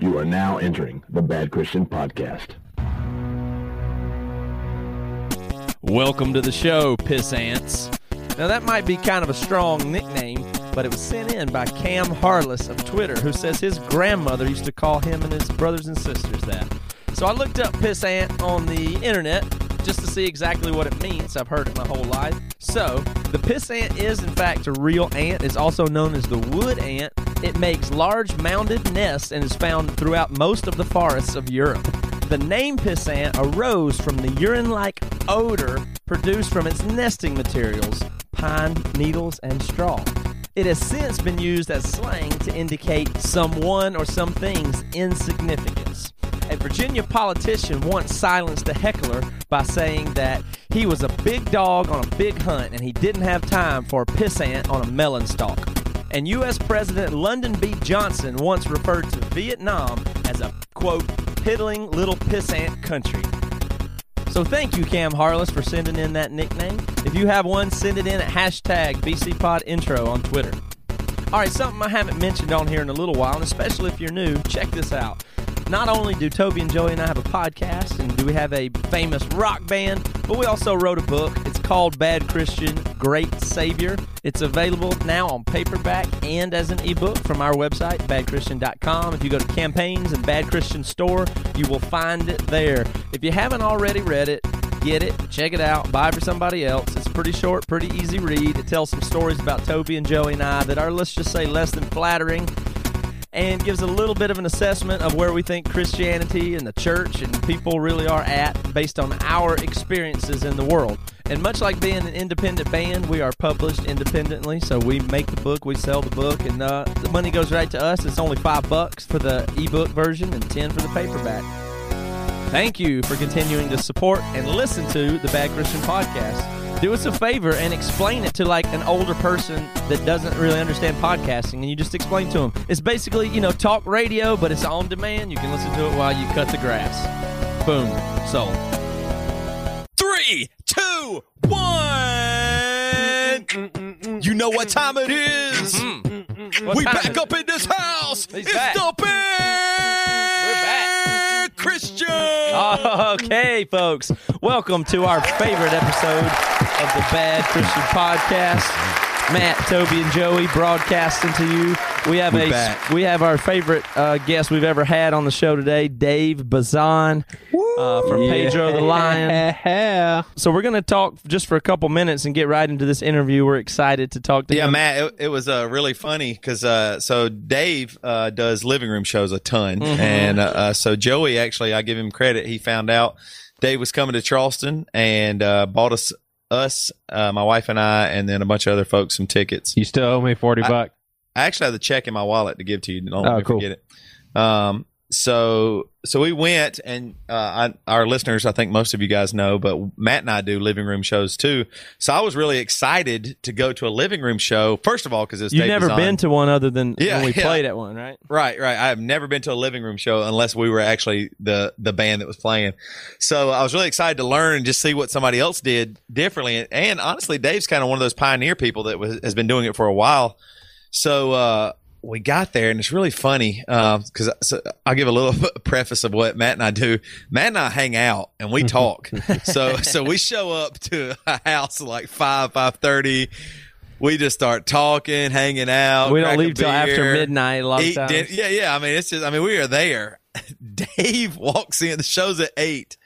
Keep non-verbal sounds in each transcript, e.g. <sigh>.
You are now entering the Bad Christian Podcast. Welcome to the show, Piss Ants. Now, that might be kind of a strong nickname, but it was sent in by Cam Harless of Twitter, who says his grandmother used to call him and his brothers and sisters that. So I looked up Piss Ant on the internet just to see exactly what it means. I've heard it my whole life. So, the piss ant is, in fact, a real ant. It's also known as the wood ant. It makes large mounded nests and is found throughout most of the forests of Europe. The name piss ant arose from the urine like odor produced from its nesting materials pine needles and straw. It has since been used as slang to indicate someone or some thing's insignificance. A Virginia politician once silenced a heckler by saying that he was a big dog on a big hunt and he didn't have time for a pissant on a melon stalk. And U.S. President Lyndon B. Johnson once referred to Vietnam as a, quote, piddling little pissant country. So thank you, Cam Harless, for sending in that nickname. If you have one, send it in at hashtag BCPodIntro on Twitter. All right, something I haven't mentioned on here in a little while, and especially if you're new, check this out. Not only do Toby and Joey and I have a podcast, and do we have a famous rock band, but we also wrote a book. It's called Bad Christian, Great Savior. It's available now on paperback and as an ebook from our website, badchristian.com. If you go to campaigns and Bad Christian store, you will find it there. If you haven't already read it, get it, check it out, buy it for somebody else. It's pretty short, pretty easy read. It tells some stories about Toby and Joey and I that are, let's just say, less than flattering and gives a little bit of an assessment of where we think Christianity and the church and people really are at based on our experiences in the world. And much like being an independent band, we are published independently. So we make the book, we sell the book, and uh, the money goes right to us. It's only five bucks for the ebook version and ten for the paperback. Thank you for continuing to support and listen to the Bad Christian Podcast do us a favor and explain it to like an older person that doesn't really understand podcasting and you just explain to them it's basically you know talk radio but it's on demand. You can listen to it while you cut the grass. Boom. Sold. Three two one. You know what time it is. Mm-hmm. we time back is up in this house. He's it's back. the back. Christian! Okay folks. Welcome to our favorite episode of the bad christian podcast matt toby and joey broadcasting to you we have We're a back. we have our favorite uh, guest we've ever had on the show today dave bazan uh, from pedro the lion so we're going to talk just for a couple minutes and get right into this interview we're excited to talk to you. Yeah, him Matt, it, it was uh, really funny because uh, so Dave uh, does living room shows a ton, Mm-hmm. and uh, uh, so Joey actually, I give him credit. He found out Dave was coming to Charleston and uh, bought us us, uh, my wife and I, and then a bunch of other folks some tickets. You still owe me forty I- bucks. I actually have the check in my wallet to give to you. Don't Oh, cool. forget it. Um, so so we went, and uh, I, our listeners, I think most of you guys know, but Matt and I do living room shows too. So I was really excited to go to a living room show. First of all, because it's you've Dave never Bazan. been to one other than Yeah, when we yeah. played at one right Right, right. I have never been to a living room show unless we were actually the the band that was playing. So I was really excited to learn and just see what somebody else did differently. And honestly, Dave's kind of one of those pioneer people that was, has been doing it for a while. So uh, we got there, and it's really funny uh, because so I'll give a little <laughs> preface of what Matt and I do. Matt and I hang out and we talk. <laughs> so so we show up to a house at like five five thirty. We just start talking, hanging out. we don't leave till after midnight a lot of times. yeah, yeah. I mean, it's just. I mean, we are there. <laughs> Dave walks in. The show's at eight.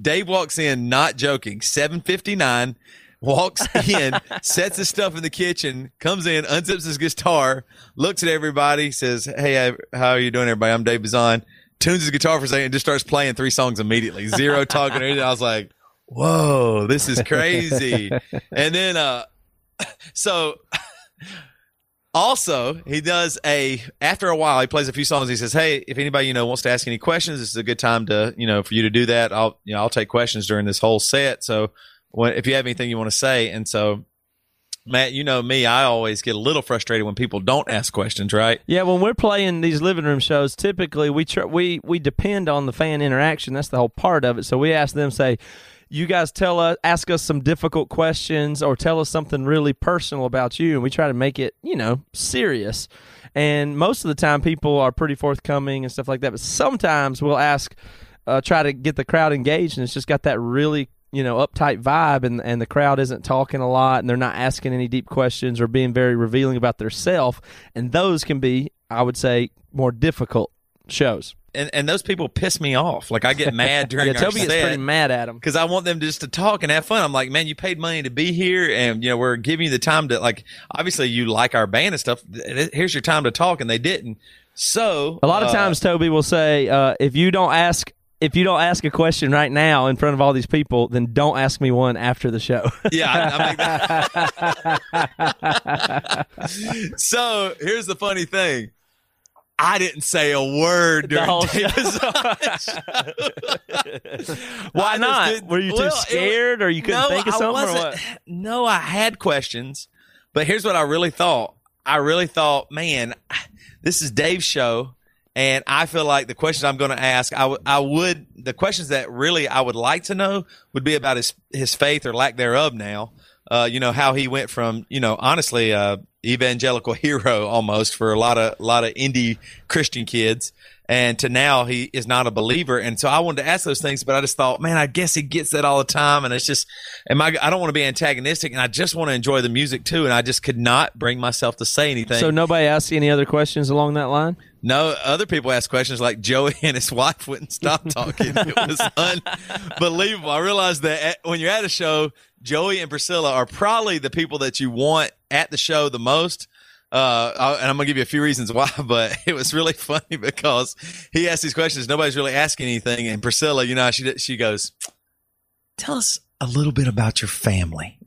Dave walks in, not joking. Seven fifty nine. Walks <laughs> in, sets his stuff in the kitchen, comes in, unzips his guitar, looks at everybody, says, "Hey, how are you doing, everybody? I'm Dave Bazan." Tunes his guitar for a second, and just starts playing three songs immediately. Zero talking. I was like, "Whoa, this is crazy!" and then, uh, <laughs> so <laughs> also, he does a after a while he plays a few songs. He says, "Hey, if anybody you know wants to ask any questions, this is a good time to you know for you to do that. I'll you know I'll take questions during this whole set. So when, if you have anything you want to say, and so Matt, you know me, I always get a little frustrated when people don't ask questions, right? Yeah, when we're playing these living room shows, typically we tr- we we depend on the fan interaction. That's the whole part of it. So we ask them, say, you guys tell us, ask us some difficult questions, or tell us something really personal about you, and we try to make it, you know, serious. And most of the time, people are pretty forthcoming and stuff like that. But sometimes we'll ask, uh, try to get the crowd engaged, and it's just got that really you know uptight vibe and and the crowd isn't talking a lot and they're not asking any deep questions or being very revealing about their self and those can be i would say more difficult shows and and those people piss me off. Like I get mad <laughs> during yeah toby gets pretty mad at them because I want them just to talk and have fun. I'm like, man, you paid money to be here, and you know we're giving you the time to like. Obviously, you like our band and stuff. Here's your time to talk, and they didn't. So a lot of uh, times toby will say uh, if you don't ask if you don't ask a question right now in front of all these people, then don't ask me one after the show. <laughs> Yeah, I, <laughs> so here's the funny thing. I didn't say a word during the whole David's <laughs> Why not? Were you too well, scared, or you couldn't no, think of something, or what? <sighs> No, I had questions, but here's what I really thought. I really thought, man, <sighs> this is Dave's show, and I feel like the questions I'm going to ask, I would- would, the questions that really I would like to know would be about his his faith or lack thereof. Now, uh, you know how he went from, you know, honestly, uh, evangelical <laughs> hero almost for a lot of a lot of indie Christian kids. And to now he is not a believer. And so I wanted to ask those things, but I just thought, man, I guess he gets that all the time. And it's just, am I, I don't want to be antagonistic and I just want to enjoy the music too. And I just could not bring myself to say anything. So nobody asked you any other questions along that line? No, other people ask questions like Joey and his wife wouldn't stop talking. it was <laughs> unbelievable. I realized that at, when you're at a show, Joey and Priscilla are probably the people that you want at the show the most. Uh, I- and I'm gonna give you a few reasons why, <laughs> but it was really <laughs> funny because he asked these questions. Nobody's really asking anything, and Priscilla, you know, she she goes, "Tell us a little bit about your family."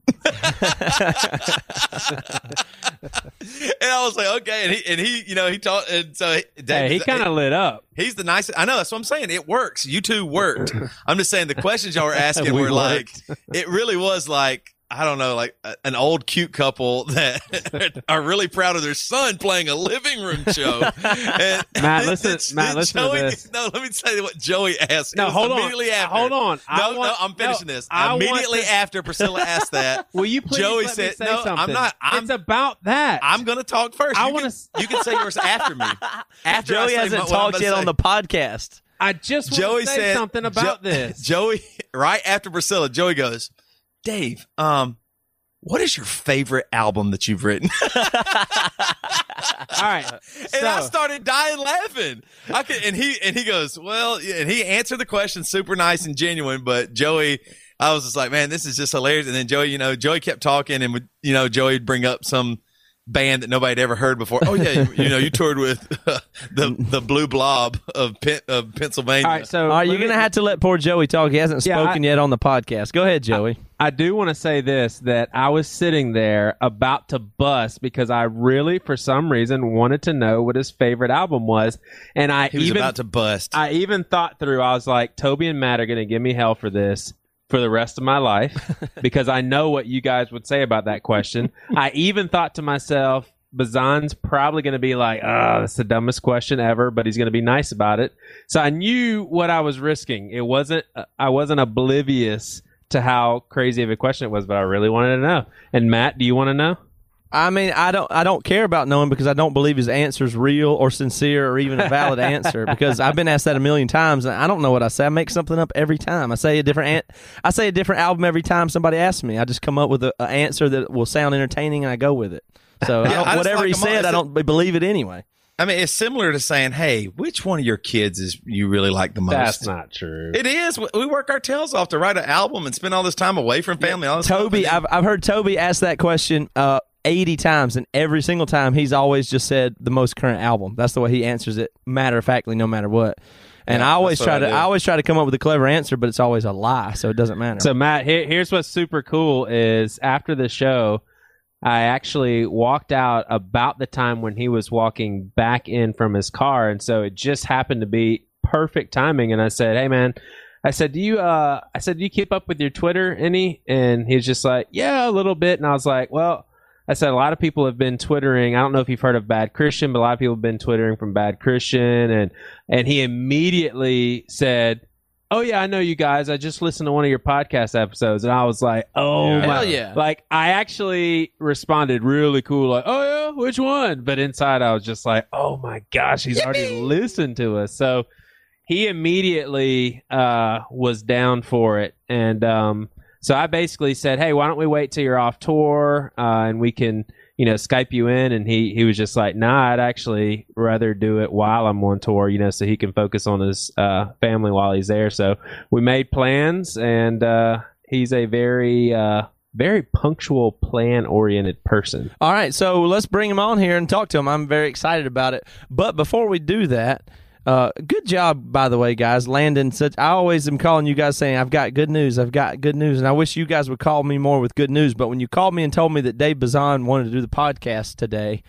And I was like, okay. And he, and he, you know, he taught, and so he, Hey, he kind of lit up. He's the nicest. I know. That's what I'm saying. It works. You two worked. I'm just saying the questions y'all were asking <laughs> We were like, it really was like, I don't know, like a, an old cute couple <laughs> that are really proud of their son playing a living room show. <laughs> And Matt, <laughs> listen- it's- Matt, listen to this. No, let me tell you what Joey asked. No, was hold on. Uh, after. Hold on. I No, want- no, I'm finishing no, this. I Immediately to- after Priscilla asked that, Will you please Joey let said, me say "No, I'm something? not- I'm- it's about that. I'm going to talk first. I wanna You can say yours after me. After Joey hasn't what I'm talked yet say. on the podcast. I just want Joey to say said something about Jo- this. Joey, right after Priscilla, Joey goes, Dave, um, what is your favorite album that you've written? <laughs> All right. and I started dying laughing. I could, and he and he goes, well, and he answered the question super nice and genuine. But Joey, I was just like, man, this is just hilarious. And then Joey, you know, Joey kept talking, and would, you know, Joey would bring up some band that nobody had ever heard before. Oh yeah, you, you know, you toured with <laughs> the the Blue Blob of Pen, of Pennsylvania. All right. So are you're let me- going to have to let poor Joey talk. He hasn't Yeah, spoken I- yet on the podcast. Go ahead, Joey. I do want to say this that I was sitting there about to bust because I really, for some reason, wanted to know what his favorite album was, and I he was even about to bust. I even thought through. I was like, Toby and Matt are going to give me hell for this for the rest of my life <laughs> because I know what you guys would say about that question. I even thought to myself, Bazan's probably going to be like, "Ah, that's the dumbest question ever," but he's going to be nice about it. So I knew what I was risking. It wasn't. I wasn't oblivious to how crazy of a question it was, but I really wanted to know. And Matt, do you want to know? I mean, I don't, I don't care about knowing because I don't believe his answer's real or sincere or even a valid <laughs> answer. Because I've been asked that a million times, and I don't know what I say. I make something up every time. I say a different, an- I say a different album every time somebody asks me. I just come up with an answer that will sound entertaining, and I go with it. So <laughs> I Yeah, don't- I whatever like he said, I don't believe it anyway. I mean, it's similar to saying, "Hey, which one of your kids is you really like the most?" That's not true. It is. We- We work our tails off to write an album and spend all this time away from family. All this Toby, I've, I've heard Toby ask that question uh, 80 times, and every single time he's always just said the most current album. That's the way he answers it, matter of factly, no matter what. And Yeah, I always try I to, do. I always try to come up with a clever answer, but it's always a lie, so it doesn't matter. So Matt, here, here's what's super cool is after the show, I actually walked out about the time when he was walking back in from his car, and so it just happened to be perfect timing. And I said, "Hey, man." I said, "Do you?" Uh, I said, "Do you keep up with your Twitter any?" And he's just like, "Yeah, a little bit." And I was like, "Well," I said, "A lot of people have been twittering. I don't know if you've heard of Bad Christian, but a lot of people have been twittering from Bad Christian." And and he immediately said, "Oh yeah, I know you guys. I just listened to one of your podcast episodes," and I was like, "Oh Yeah. my!" Hell yeah. Like I actually responded really cool, like, "Oh yeah, which one?" But inside, I was just like, "Oh my gosh, he's already listened to us." So he immediately uh, was down for it, and um, so I basically said, "Hey, why don't we wait till you're off tour uh, and we can." You know, Skype you in, and he he was just like, "Nah, I'd actually rather do it while I'm on tour, you know, so he can focus on his uh, family while he's there." So we made plans, and uh, he's a very uh, very punctual, plan oriented person. All right, so let's bring him on here and talk to him. I'm very excited about it. But before we do that, uh, good job, by the way, guys. Landon, such I always am calling you guys saying I've got good news. I've got good news, and I wish you guys would call me more with good news. But when you called me and told me that Dave Bazan wanted to do the podcast today,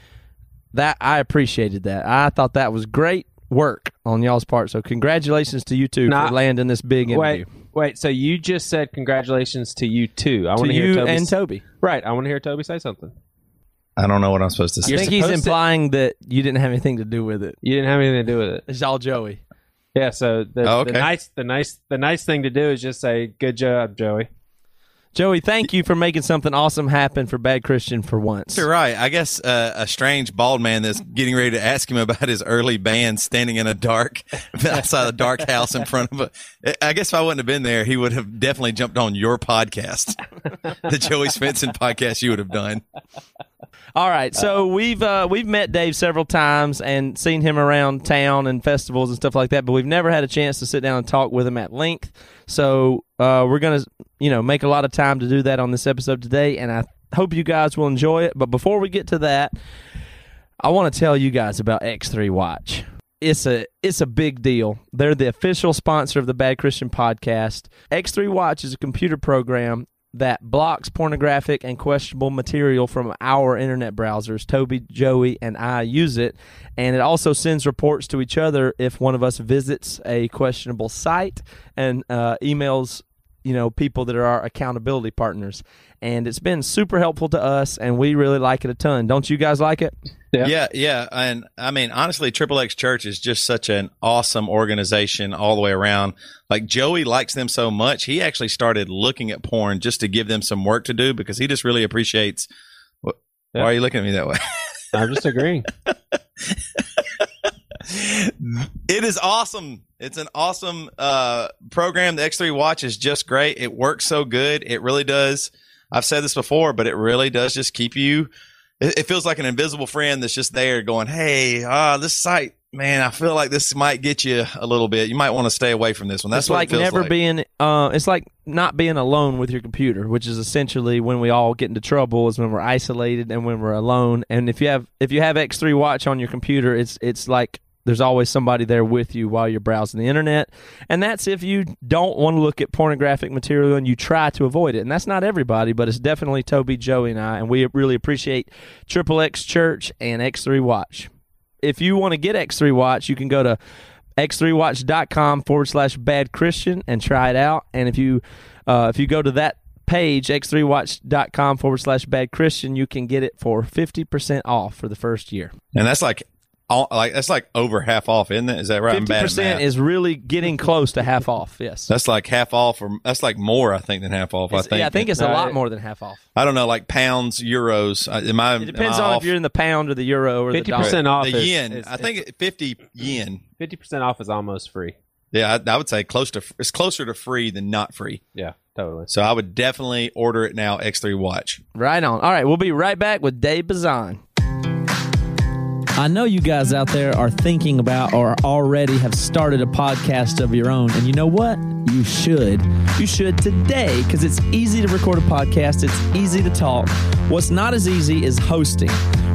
that I appreciated that. I thought that was great work on y'all's part. So congratulations to you two Nah, for landing this big interview. Wait, wait. So you just said congratulations to you too. I want to hear you Toby and Toby. right. I want to hear Toby say something. I don't know what I'm supposed to say. I say. think he's supposed to- implying that you didn't have anything to do with it. You didn't have anything to do with it. It's all Joey. Yeah. So the, Oh, okay. the nice, the nice, the nice thing to do is just say, "Good job, Joey." Joey, thank you for making something awesome happen for Bad Christian for once. You're right. I guess uh, a strange bald man that's getting ready to ask him about his early band standing in a dark, <laughs> outside a dark house in front of a. I guess if I wouldn't have been there, he would have definitely jumped on your podcast, <laughs> the Joey Svendsen podcast you would have done. All right, so we've uh, we've met Dave several times and seen him around town and festivals and stuff like that, but we've never had a chance to sit down and talk with him at length. So uh, we're gonna, you know, make a lot of time to do that on this episode today, and I hope you guys will enjoy it. But before we get to that, I want to tell you guys about X3 Watch. It's a it's a big deal. They're the official sponsor of the Bad Christian podcast. X3 Watch is a computer program that blocks pornographic and questionable material from our internet browsers. Toby, Joey, and I use it, and it also sends reports to each other if one of us visits a questionable site and uh, emails you know people that are our accountability partners and it's been super helpful to us and we really like it a ton don't you guys like it Yeah. Yeah, yeah, and I mean, honestly, Triple X Church is just such an awesome organization all the way around. Like Joey likes them so much, he actually started looking at porn just to give them some work to do because he just really appreciates. Yeah. Why are you looking at me that way? I'm just agreeing. <laughs> it is awesome. It's an awesome uh, program. The X3 Watch is just great. It works so good. It really does. I've said this before, but it really does just keep you. It, it feels like an invisible friend that's just there going, Hey, ah, this site, man, I feel like this might get you a little bit. You might want to stay away from this one. That's it's what like it feels never like. being uh it's like not being alone with your computer which is essentially when we all get into trouble is when we're isolated and when we're alone and if you have if you have x3 watch on your computer it's it's like there's always somebody there with you while you're browsing the internet and that's if you don't want to look at pornographic material and you try to avoid it and that's not everybody but it's definitely toby joey and i and we really appreciate triple x church and x3 watch if you want to get X3 Watch, you can go to x3watch.com forward slash bad Christian and try it out. And if you uh, if you go to that page, x3watch.com forward slash bad Christian, you can get it for 50% off for the first year. and that's like, all, like, that's like over half off, isn't it? Is that right? I'm bad at 50% is really getting close to half off. Yes. that's like half off, or that's like more, I think, than half off. I think. yeah, I think it's a lot it- more than half off. I don't know, like pounds, euros. Uh, Am I? It depends I on off? if you're in the pound or the euro or the Fifty dollar. percent off. the is- yen. is- I think fifty yen. fifty percent off is almost free. Yeah, I, I would say close to. It's closer to free than not free. Yeah, totally. So I would definitely order it now. X3 Watch. Right on. All right, we'll be right back with Dave Bazan. I know you guys out there are thinking about or already have started a podcast of your own. And you know what? You should. You should today because it's easy to record a podcast, it's easy to talk. What's not as easy is hosting.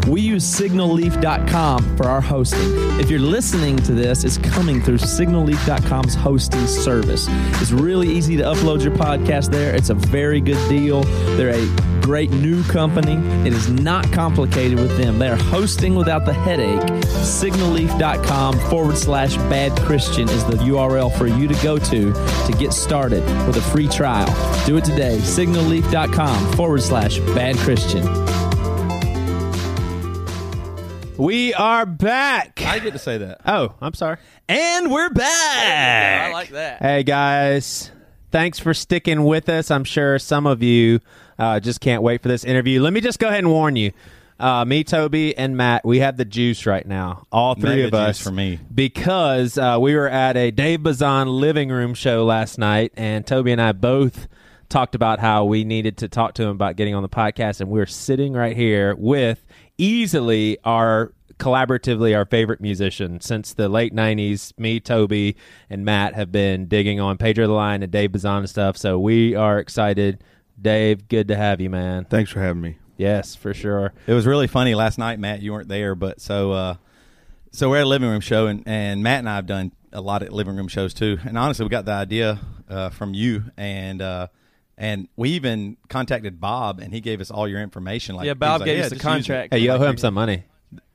We use signalleaf.com for our hosting. If you're listening to this, it's coming through signalleaf.com's hosting service. It's really easy to upload your podcast there. It's a very good deal. They're a great new company. It is not complicated with them. They're hosting without the headache. Signalleaf.com forward slash bad Christian is the URL for you to go to to get started with a free trial. Do it today. Signalleaf.com forward slash bad Christian. We are back. I get to say that. Oh, I'm sorry. And we're back. I like that. Hey guys, thanks for sticking with us. I'm sure some of you uh, just can't wait for this interview. Let me just go ahead and warn you. Uh, me, Toby, and Matt, we have the juice right now. All three Mega of us juice for me. because uh, we were at a Dave Bazan living room show last night, and Toby and I both talked about how we needed to talk to him about getting on the podcast, and we're sitting right here with easily our collaboratively our favorite musician since the late 90s me toby and matt have been digging on pedro the lion and dave bazan and stuff so we are excited dave good to have you man Thanks for having me. yes for sure It was really funny last night, Matt. You weren't there, but so uh, so we're at a living room show, and, and Matt and I have done a lot of living room shows too. And honestly, we got the idea uh, from you, and uh, and we even contacted Bob, and he gave us all your information. Like Yeah, Bob like, gave "Yeah, us the just use it." contract. hey you owe him some money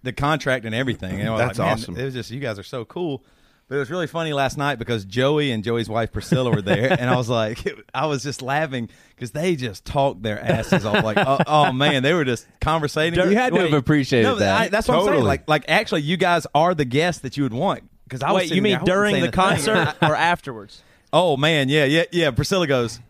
the contract and everything. And we're That's like, awesome. It was just you guys are so cool. But it was really funny last night because Joey and Joey's wife Priscilla were there, and I was like, <laughs> I was just laughing because they just talked their asses off. Like, oh, oh, man, they were just conversating. you had to have appreciated no, that I- that's what I'm saying. Like, like actually, you guys are the guests that you would want. Because I was Wait, sitting you mean there, during saying the concert or <laughs> afterwards? Oh man, yeah, yeah, yeah. Priscilla goes.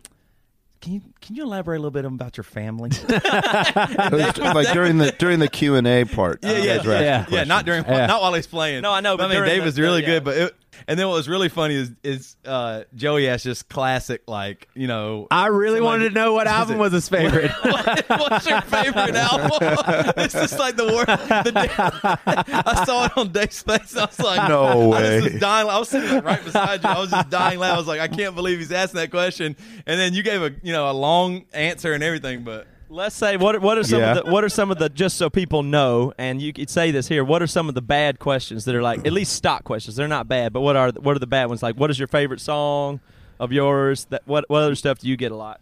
Can you can you elaborate a little bit about your family? <laughs> <laughs> Was like during the during the Q and A part. Yeah, yeah, guys were asking yeah. yeah. Not during, Yeah. not while he's playing. No, I know, but I mean, Dave the- was really the- good. But it, and then what was really funny is is uh, Joey asked just classic, like you know. i really Somebody- wanted to know what <laughs> album was his favorite what- what's your favorite album? <laughs> it's just like the word. The day, <laughs> I saw it on Dave's face. I was like, No I was way. dying. I was sitting like right beside you. I was just dying loud. I was like, I can't believe he's asking that question. And then you gave a you know a long answer and everything, but. Let's say what what are some Yeah. of the what are some of the just so people know and you could say this here what are some of the bad questions that are like at least stock questions they're not bad but what are what are the bad ones like what is your favorite song of yours that what what other stuff do you get a lot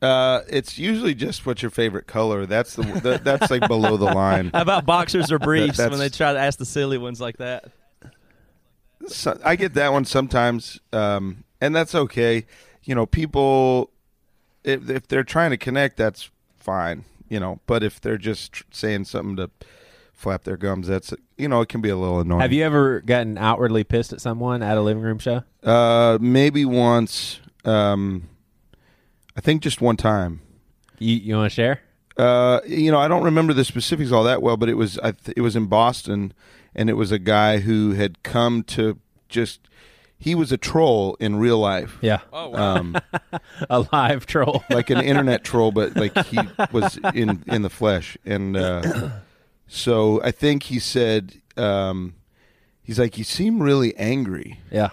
Uh, it's usually just what's your favorite color. That's the, the that's like below the line. <laughs> how about boxers or briefs when they try to ask the silly ones like that So, I get that one sometimes, um, and that's okay. You know, people if if they're trying to connect, that's fine. You know, but if they're just tr- saying something to flap their gums, that's you know, it can be a little annoying. have you ever gotten outwardly pissed at someone at a living room show Uh, maybe once. Um, I think just one time. you, you want to share Uh, you know, I don't remember the specifics all that well, but it was I th- it was in Boston, and it was a guy who had come to just he was a troll in real life. yeah. Oh Um, <laughs> a live troll. <laughs> Like an internet troll, but like he was in in the flesh, and uh, <clears throat> so I think he said, um, he's like, you seem really angry. yeah.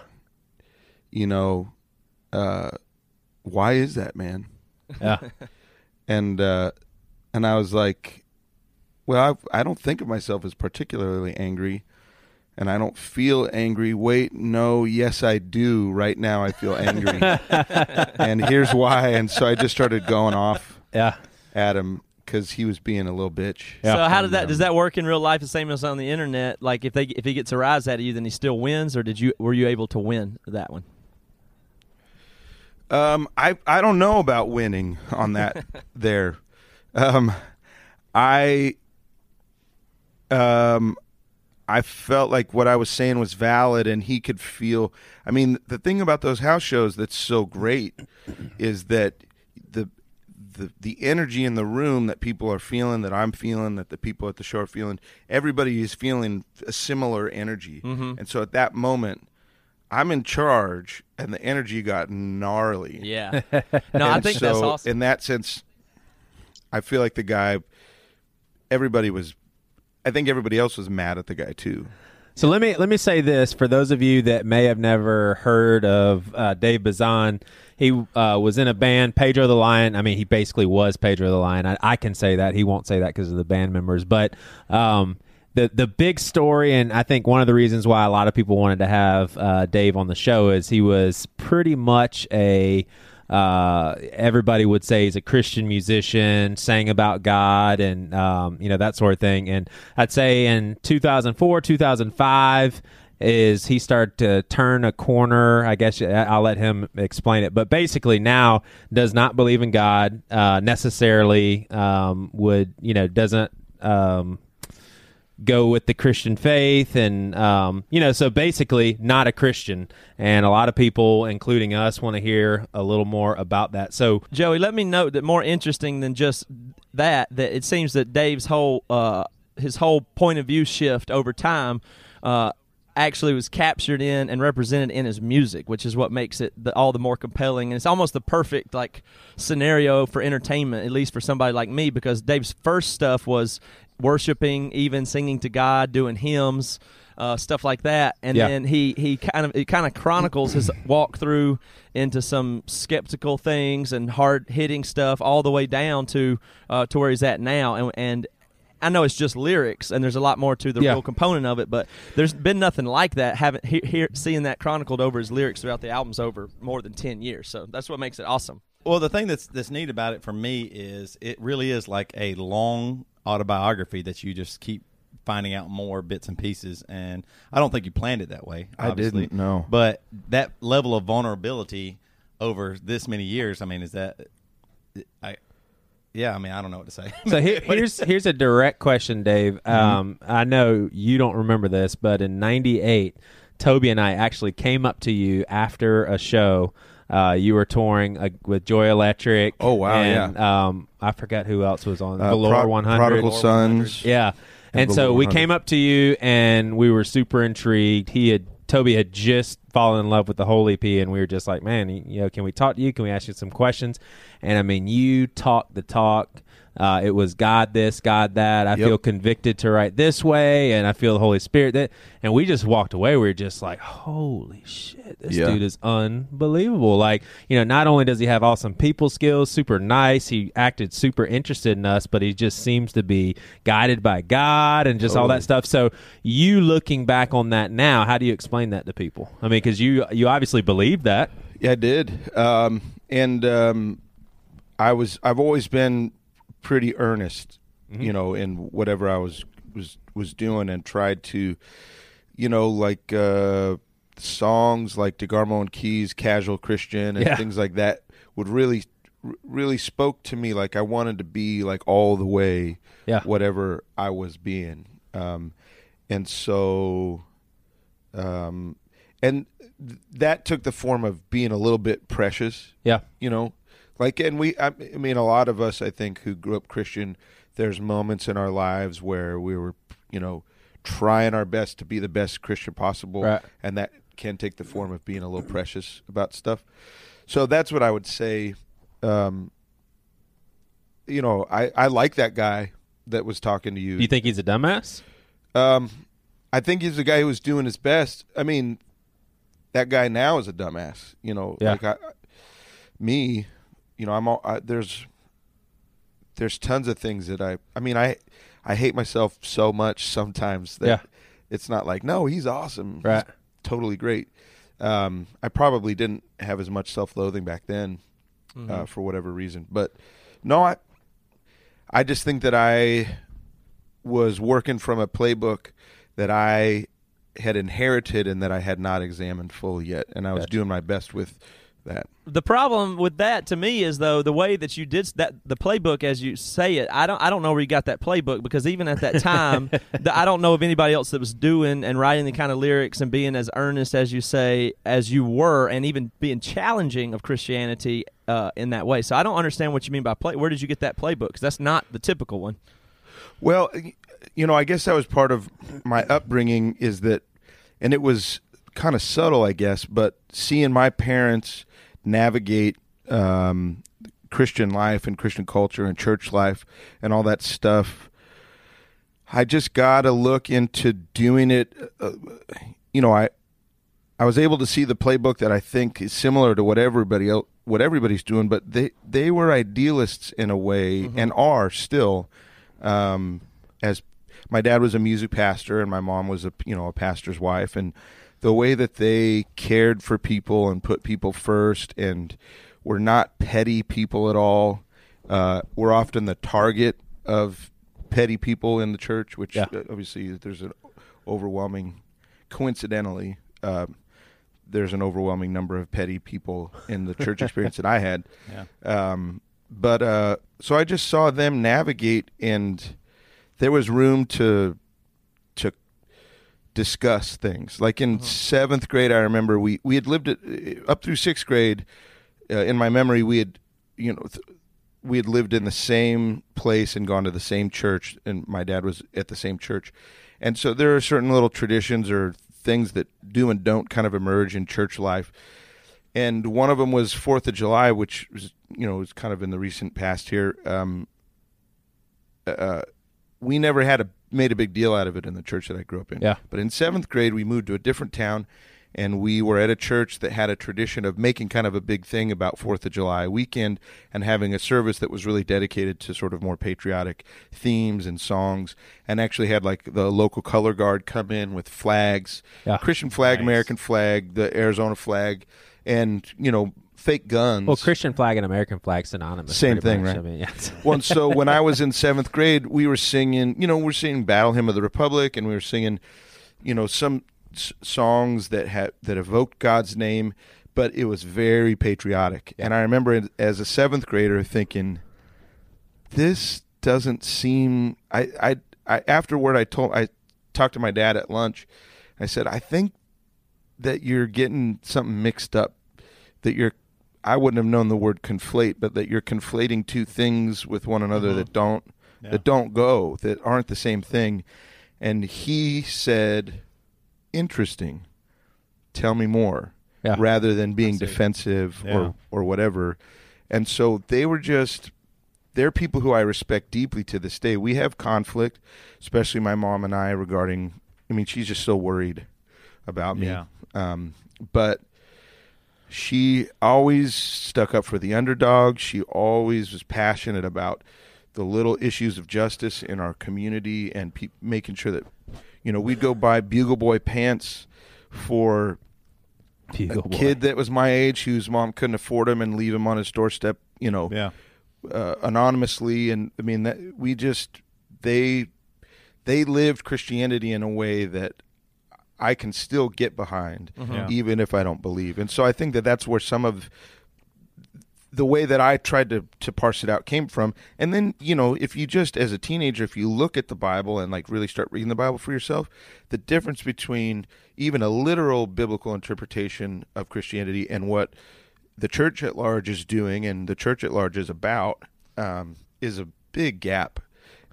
You know, uh, why is that, man? yeah. <laughs> And uh, and I was like, well, I, I don't think of myself as particularly angry, and I don't feel angry. Wait, no, yes, I do. Right now, I feel angry, <laughs> and here's why. And so I just started going off yeah at him because he was being a little bitch. Yeah. so how did that um, does that work in real life the same as on the internet like if they if he gets a rise out of you then he still wins or did you were you able to win that one Um, I I don't know about winning on that <laughs> there. Um, I um, I felt like what I was saying was valid, and he could feel. I mean, the thing about those house shows that's so great is that the the the energy in the room that people are feeling, that I'm feeling, that the people at the show are feeling. Everybody is feeling a similar energy, mm-hmm. and so at that moment. I'm in charge, and the energy got gnarly. yeah <laughs> no I think so, that's awesome In that sense, I feel like the guy, everybody was, I think everybody else was mad at the guy too. So let me let me say this for those of you that may have never heard of uh, Dave Bazan. He uh, was in a band, Pedro the Lion. I mean, he basically was Pedro the Lion. I, I can say that. He won't say that because of the band members. But um, the the big story, and I think one of the reasons why a lot of people wanted to have uh, Dave on the show is he was pretty much a uh, everybody would say he's a Christian musician, sang about God and um, you know that sort of thing. And I'd say in 2004, 2005 is he started to turn a corner. I guess I'll let him explain it. But basically, now does not believe in God uh, necessarily. Um, would you know doesn't. Um, go with the Christian faith, and um, you know, so basically not a Christian. And a lot of people, including us, want to hear a little more about that. So Joey, let me note that more interesting than just that, that it seems that Dave's whole uh, his whole point of view shift over time uh, actually was captured in and represented in his music, which is what makes it the, all the more compelling. And it's almost the perfect like scenario for entertainment, at least for somebody like me, because Dave's first stuff was worshiping, even singing to God, doing hymns. Uh, stuff like that, and Yeah. then he he kind of it kind of chronicles his <clears throat> walk through into some skeptical things and hard hitting stuff, all the way down to uh, to where he's at now. And, and I know it's just lyrics, and there's a lot more to the Yeah. real component of it, but there's been nothing like that. Haven't he, hear, seeing that chronicled over his lyrics throughout the albums over more than ten years. So that's what makes it awesome. Well, the thing that's that's neat about it for me is it really is like a long autobiography that you just keep finding out more bits and pieces. And I don't think you planned it that way. I didn't, know. But that level of vulnerability over this many years, I mean, is that I? Yeah, I mean, I don't know what to say. So here, <laughs> <laughs> here's here's a direct question, Dave. Um, I know you don't remember this, but in '98, Toby and I actually came up to you after a show. Uh, you were touring uh, with Joy Electric. Oh, wow, and, Um, I forgot who else was on Uh, Velour Pro- 100. Prodigal Sons. Yeah. And so Velour we came up to you and we were super intrigued. He had Toby had just fallen in love with the whole EP and we were just like, man, you know, can we talk to you? Can we ask you some questions? And I mean, you talk the talk. Uh, it was God this, God that. I Yep. feel convicted to write this way, and I feel the Holy Spirit that. And we just walked away. We were just like, "Holy shit, this Yeah. dude is unbelievable!" Like, you know, not only does he have awesome people skills, super nice, he acted super interested in us, but he just seems to be guided by God and just all that stuff. So, you looking back on that now, how do you explain that to people? I mean, because you you obviously believe that. Yeah, I did. Um, and um, I was I've always been pretty earnest, you know, in whatever I was was was doing and tried to, you know, like uh, songs like DeGarmo and Keys, Casual Christian, and Yeah. things like that would really really spoke to me. Like I wanted to be like all the way, Yeah. whatever I was being. Um, and so um, and th- that took the form of being a little bit precious Yeah. you know like and we I, mean a lot of us i think who grew up christian there's moments in our lives where we were you know trying our best to be the best christian possible Right. and that can take the form of being a little precious about stuff so that's what i would say um you know i i like that guy that was talking to you Do you think he's a dumbass? um, I think he's a guy who was doing his best. I mean, that guy now is a dumbass. You know, Yeah. like I, me, you know, I'm all I, there's there's tons of things that I. I mean, I I hate myself so much sometimes that Yeah. it's not like no, he's awesome, He's totally great. Um, I probably didn't have as much self-loathing back then, uh, for whatever reason. But no, I I just think that I was working from a playbook that I had inherited and that I had not examined fully yet, and I was doing my best with that. the problem with that to me is though the way that you did that the playbook as you say it i don't i don't know where you got that playbook because even at that time <laughs> the, i don't know of anybody else that was doing and writing the kind of lyrics and being as earnest as you say as you were and even being challenging of christianity uh, in that way. So i don't understand what you mean by play where did you get that playbook? Because that's not the typical one. Well, you know, I guess that was part of my upbringing is that, and it was kind of subtle, I guess, but seeing my parents navigate um, Christian life and Christian culture and church life and all that stuff, I just got to look into doing it. Uh, you know, I I was able to see the playbook that I think is similar to what everybody else, what everybody's doing, but they they were idealists in a way and are still. Um, as my dad was a music pastor and my mom was a you know a pastor's wife, and the way that they cared for people and put people first and were not petty people at all. Uh, we're often the target of petty people in the church, which Yeah. uh, obviously there's an overwhelming, coincidentally, uh, there's an overwhelming number of petty people in the church <laughs> experience that I had. Yeah. Um, but uh, so I just saw them navigate, and there was room to to discuss things. Like in seventh grade, I remember we we had lived it up through sixth grade. Uh, in my memory, we had you know. Th- we had lived in the same place and gone to the same church, and my dad was at the same church. And so there are certain little traditions or things that do and don't kind of emerge in church life. And one of them was Fourth of July, which was you know was kind of in the recent past here. Um, uh, we never had a made a big deal out of it in the church that I grew up in. Yeah. But in seventh grade, we moved to a different town, and we were at a church that had a tradition of making kind of a big thing about Fourth of July weekend and having a service that was really dedicated to sort of more patriotic themes and songs, and actually had like the local color guard come in with flags, Yeah. Christian flag, American flag, the Arizona flag, and you know fake guns. Well, Christian flag and American flag synonymous. Same thing, much. right? I mean, yeah. <laughs> well, and so when I was in seventh grade, we were singing, you know, we're singing "Battle Hymn of the Republic," and we were singing, you know, some s- songs that had that evoked God's name, but it was very patriotic. And I remember as a seventh grader thinking, this doesn't seem. I, I, I afterward, I told, I talked to my dad at lunch. I said, I think that you're getting something mixed up. That you're I wouldn't have known the word conflate, but that you're conflating two things with one another that don't that don't go, that aren't the same thing. And he said, "Interesting. Tell me more." Yeah. Rather than being defensive Yeah. or or whatever. And so they were just they're people who I respect deeply to this day. We have conflict, especially my mom and I regarding I mean, she's just so worried about me. Yeah. Um, but she always stuck up for the underdog. She always was passionate about the little issues of justice in our community and pe- making sure that, you know, we'd go buy Bugle Boy pants for Bugle a boy. kid that was my age whose mom couldn't afford him and leave him on his doorstep, you know, Yeah. uh, anonymously. And I mean, that we just, they, they lived Christianity in a way that I can still get behind, Yeah. even if I don't believe. And so I think that that's where some of the way that I tried to to parse it out came from. And then you know, if you just as a teenager, if you look at the Bible and like really start reading the Bible for yourself, the difference between even a literal biblical interpretation of Christianity and what the church at large is doing and the church at large is about um, is a big gap.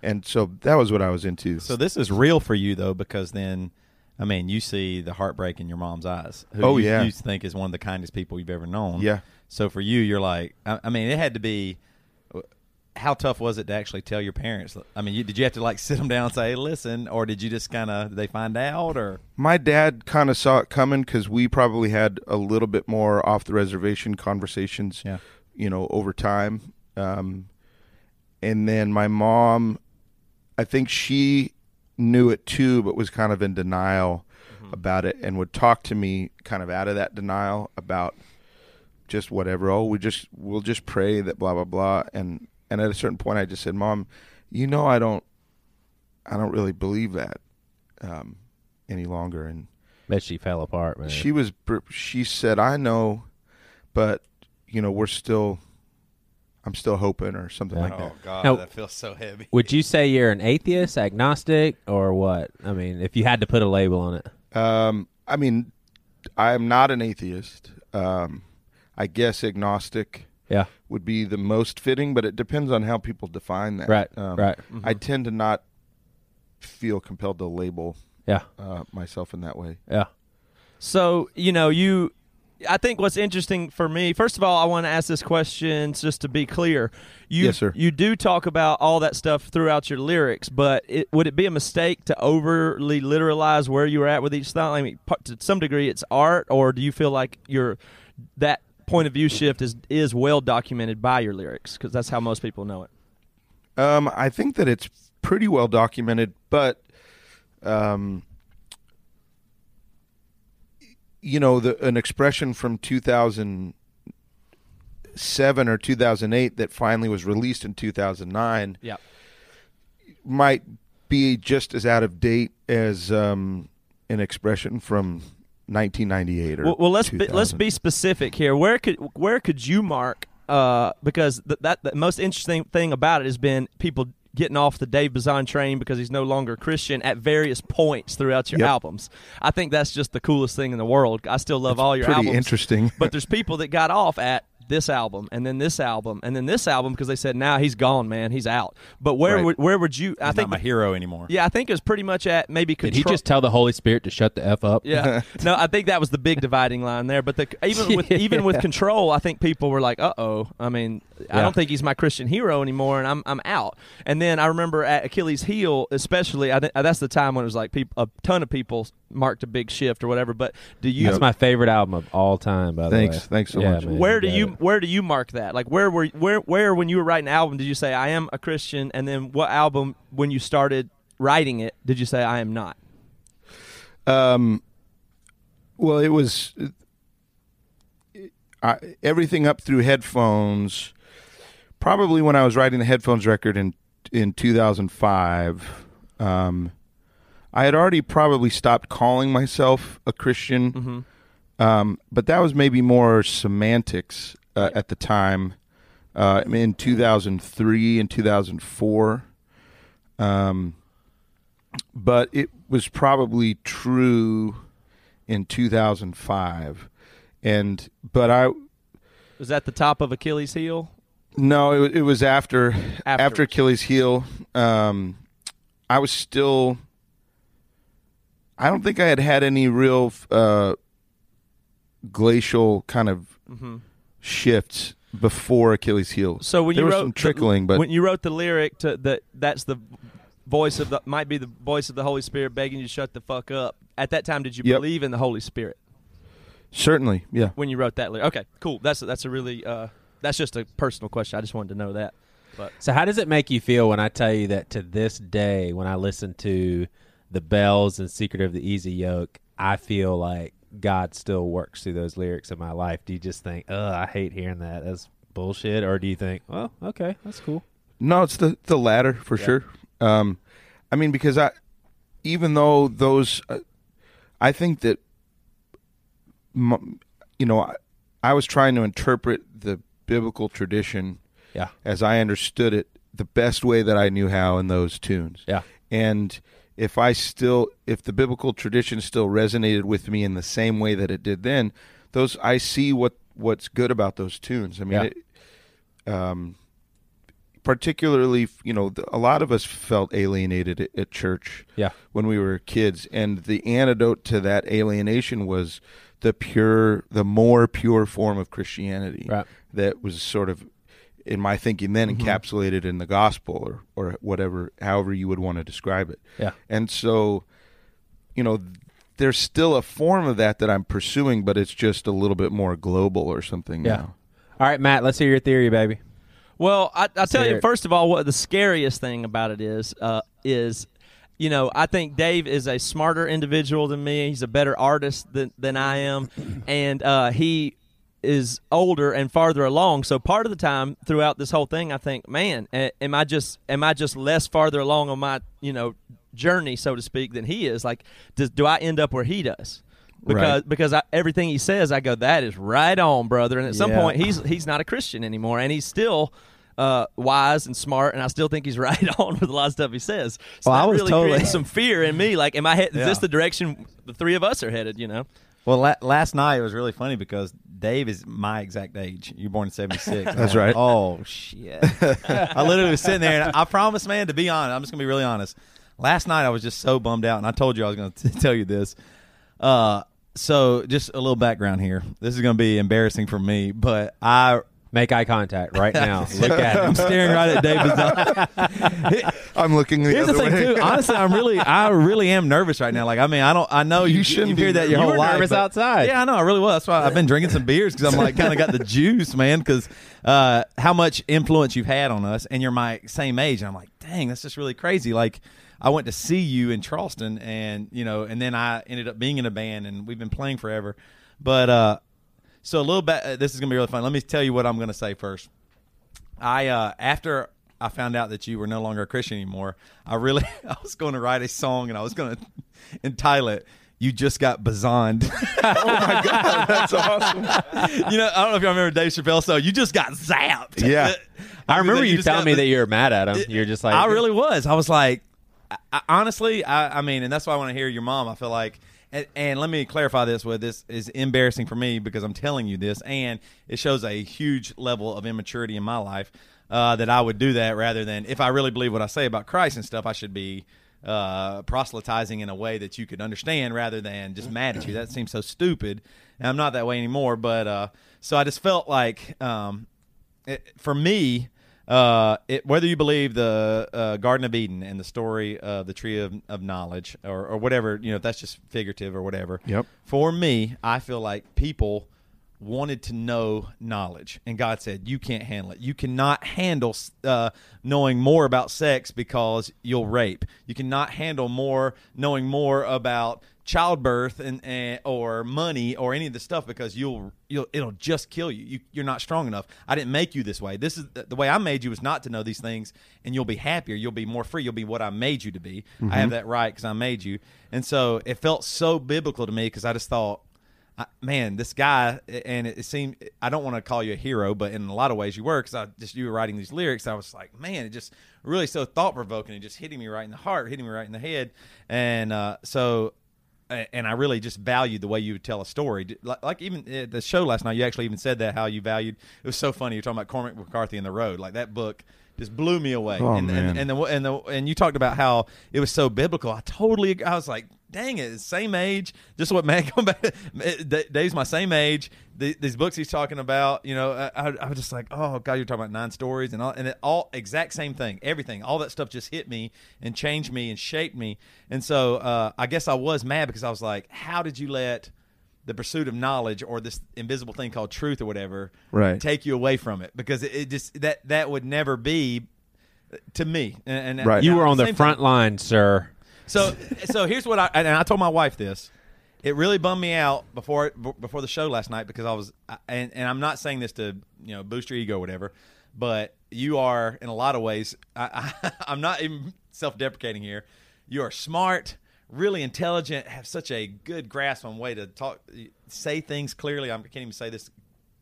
And so that was what I was into. So this is real for you though, because then, I mean, you see the heartbreak in your mom's eyes. Who Oh, you, yeah. you think is one of the kindest people you've ever known. Yeah. So for you, you're like, I, I mean, it had to be. How tough was it to actually tell your parents? I mean, you, did you have to like <laughs> sit them down and say, "Listen," or did you just kind of they find out or? My dad kind of saw it coming because we probably had a little bit more off the reservation conversations, Yeah. you know, over time. Um, and then my mom, I think she knew it too, but was kind of in denial about it and would talk to me kind of out of that denial about just whatever. Oh, we just we'll just pray that blah blah blah. And and at a certain point, I just said, "Mom, you know, I don't, I don't really believe that um, any longer." And Bet she fell apart, man. she was she said i know but you know we're still i'm still hoping or something like that Oh God, Now- that feels so heavy. Would you say you're an atheist, agnostic, or what? I mean, if you had to put a label on it. um i mean i'm not an atheist um i guess agnostic Yeah. would be the most fitting but it depends on how people define that Right, um, right. i tend to not feel compelled to label Yeah. uh, myself in that way Yeah. So, you know, you I think what's interesting for me, first of all, I want to ask this question just to be clear. You Yes, sir. you do talk about all that stuff throughout your lyrics, but it, would it be a mistake to overly literalize where you were at with each thought? I mean, to some degree it's art or do you feel like your that point of view shift is is well documented by your lyrics because that's how most people know it. Um, I think that it's pretty well documented, but um, you know, the an expression from 2007 or 2008 that finally was released in 2009 Yeah. might be just as out of date as um, an expression from 1998 or Well, well let's be, let's be specific here. Where could where could you mark? Uh, because th- that the most interesting thing about it has been people getting off the Dave Bazan train because he's no longer a Christian at various points throughout your Yep. albums. I think that's just the coolest thing in the world. I still love all your pretty albums. interesting. <laughs> but there's people that got off at this album and then this album and then this album because they said now he's gone man he's out but where Right. would where would you i He's think not my hero anymore. yeah i think it was pretty much at maybe Did he just tell the Holy Spirit to shut the f up? yeah <laughs> no i think that was the big dividing line there but the even with <laughs> even with control i think people were like uh-oh i mean i don't think he's my christian hero anymore and i'm i'm out and then i remember at achilles heel especially i think that's the time when it was like people a ton of people marked a big shift or whatever but do you That's my favorite album of all time. By the way, Thanks. Thanks so Yeah, much. man, where do you it. where do you mark that? Like where were where where when you were writing an album did you say I am a Christian and then what album when you started writing it did you say I am not? Um, well, it was I, everything up through headphones. Probably when I was writing the headphones record in in 2005, um, I had already probably stopped calling myself a Christian, Mm-hmm. um, but that was maybe more semantics uh, at the time. Uh, in 2003 and 2004. Um, but it was probably true in 2005 and but i Was that the top of Achilles heel? No it, it was after after Afterwards. achilles heel um i was still i don't think i had had any real uh glacial kind of shifts before achilles heel So when there you was wrote some the- trickling but when you wrote the lyric to that that's the voice of the might be the voice of the Holy Spirit begging you to shut the fuck up. At that time did you Yep. believe in the Holy Spirit certainly yeah when you wrote that lyric? Okay, cool. That's that's a really uh that's just a personal question. I just wanted to know that. But So how does it make you feel when I tell you that to this day, when I listen to the bells and Secret of the Easy Yoke, I feel like God still works through those lyrics in my life? Do you just think, oh, I hate hearing that. That's bullshit," or do you think, "Well, okay, that's cool." No, it's the the latter for sure. Um, I mean, because I, even though those, uh, I think that, m- you know, I, I was trying to interpret the biblical tradition Yeah, as I understood it the best way that I knew how in those tunes. yeah, And if I still, if the biblical tradition still resonated with me in the same way that it did then, those I see what what's good about those tunes. I mean, Yeah. it, um, particularly, you know, the, a lot of us felt alienated at, at church yeah, when we were kids, and the antidote to that alienation was the pure, the more pure form of Christianity Right. That was sort of, in my thinking, then Mm-hmm. encapsulated in the gospel or or whatever, however you would want to describe it. yeah. And so, you know, there's still a form of that that I'm pursuing, but it's just a little bit more global or something Yeah. now. All right, Matt, let's hear your theory, baby. Well, I, I'll tell you it. first of all what the scariest thing about it is uh, is, you know, I think Dave is a smarter individual than me. He's a better artist than than I am, and uh, he is older and farther along. So part of the time throughout this whole thing, I think, man, am I just am I just less farther along on my you know journey, so to speak, than he is? Like, does, do I end up where he does? Because Right. because I, everything he says, I go, that is right on, brother. And at some Yeah. point, he's he's not a Christian anymore, and he's still uh, wise and smart, and I still think he's <laughs> right on with a lot of stuff he says. So Well, I was really totally- some fear in me. Like, am I? Is Yeah. this the direction the three of us are headed? You know? Well, la- last night it was really funny because Dave is my exact age. You're born in '76. <laughs> That's right. Oh shit! I literally was sitting there, and I promise, man, to be honest, I'm just gonna be really honest. Last night I was just so bummed out, and I told you I was gonna <laughs> t- tell you this. Uh, so just a little background here. This is gonna be embarrassing for me, but I Make eye contact right <laughs> now. Look at him. <laughs> I'm staring right at David. <laughs> I'm looking the Here's the thing, way. too. Honestly, I'm really, I really am nervous right now. Like, I mean, I don't, I know you, You shouldn't heard be that your You whole were life. nervous but- outside. Yeah, I know. I really was. That's why I've been drinking some beers because I'm like kind of got the juice, man. Because uh, how much influence you've had on us, and you're my same age. And I'm like, dang, that's just really crazy. Like, I went to see you in Charleston, and you know, and then I ended up being in a band, and we've been playing forever. But uh, so a little bit. Uh, this is gonna be really fun. Let me tell you what I'm gonna say first. I uh, after I found out that you were no longer a Christian anymore, I really <laughs> I was going to write a song and I was going to entitle it "You Just Got Bazoned." <laughs> Oh my god, that's awesome. <laughs> you know, I don't know if y'all remember Dave Chappelle. So you just got zapped. Yeah. I remember that you, telling me the- that you were mad at him. You're just like, I really was. I was like, I, I, honestly, I, I mean, and that's why I want to hear your mom. I feel like, and, and let me clarify this: with this is embarrassing for me because I'm telling you this, and it shows a huge level of immaturity in my life uh, that I would do that rather than if I really believe what I say about Christ and stuff, I should be uh, proselytizing in a way that you could understand rather than just mad at you. That seems so stupid, and I'm not that way anymore. But uh, so I just felt like, um, it, for me, uh, it, whether you believe the uh, Garden of Eden and the story of the tree of, of knowledge or, or whatever, you know, if that's just figurative or whatever. Yep. For me, I feel like people wanted to know knowledge, and God said, "You can't handle it. You cannot handle uh, knowing more about sex because you'll rape. You cannot handle more knowing more about." Childbirth and, and or money or any of the stuff because you'll you'll it'll just kill you. you you're not strong enough. I didn't make you this way. This is the way i made you was not to know these things and you'll be happier. You'll be more free. You'll be what i made you to be. I have that right because i made you. And so it felt so biblical to me because i just thought I, man, this guy, and it, it seemed I don't want to call you a hero, but in a lot of ways you were because I just you were writing these lyrics. I was like, man, it just really so thought provoking. It just hitting me right in the heart, hitting me right in the head, and uh, so and I really just valued the way you would tell a story. Like, like even eh, the show last night, you actually even said that how you valued. It was so funny. You're talking about Cormac McCarthy and the Road. Like that book just blew me away. Oh, and, man. and and the and the and you talked about how it was so biblical. I totally. I was like, dang it, same age. Just what Matt <laughs> come back. D- Dave's my same age. The, these books he's talking about, you know, I, I, I was just like, oh god, you're talking about nine stories and all, and it all exact same thing. Everything, all that stuff just hit me and changed me and shaped me. And so uh, I guess I was mad because I was like, how did you let the pursuit of knowledge or this invisible thing called truth or whatever Right. take you away from it because it, it just that that would never be to me and, and Right. you were on the same front time- line, sir. So so here's what I and I told my wife this. It really bummed me out before before the show last night because I was and and I'm not saying this to you know boost your ego or whatever, but you are in a lot of ways. I, I, <laughs> I'm not even self deprecating here. You are smart, really intelligent, have such a good grasp on way to talk, say things clearly. I can't even say this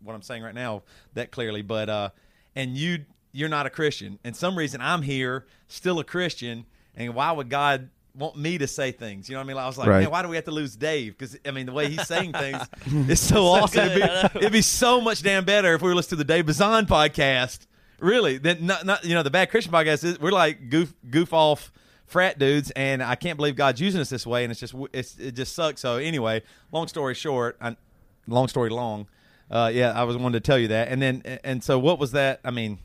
what I'm saying right now that clearly, but uh, and you you're not a Christian, and some reason I'm here still a Christian, and why would God want me to say things? You know what I mean? I was like, Right. man, why do we have to lose Dave? Because I mean, the way he's saying things <laughs> is so awesome. good, It'd, be, it'd be so much damn better if we were listening to the Dave Bazan podcast. Really, then not not you know the Bad Christian podcast is we're like goof goof off frat dudes, and I can't believe God's using us this way, and it's just it's it just sucks. So anyway, long story short, I, long story long, uh, yeah, I was wanted to tell you that, and then and so what was that? I mean,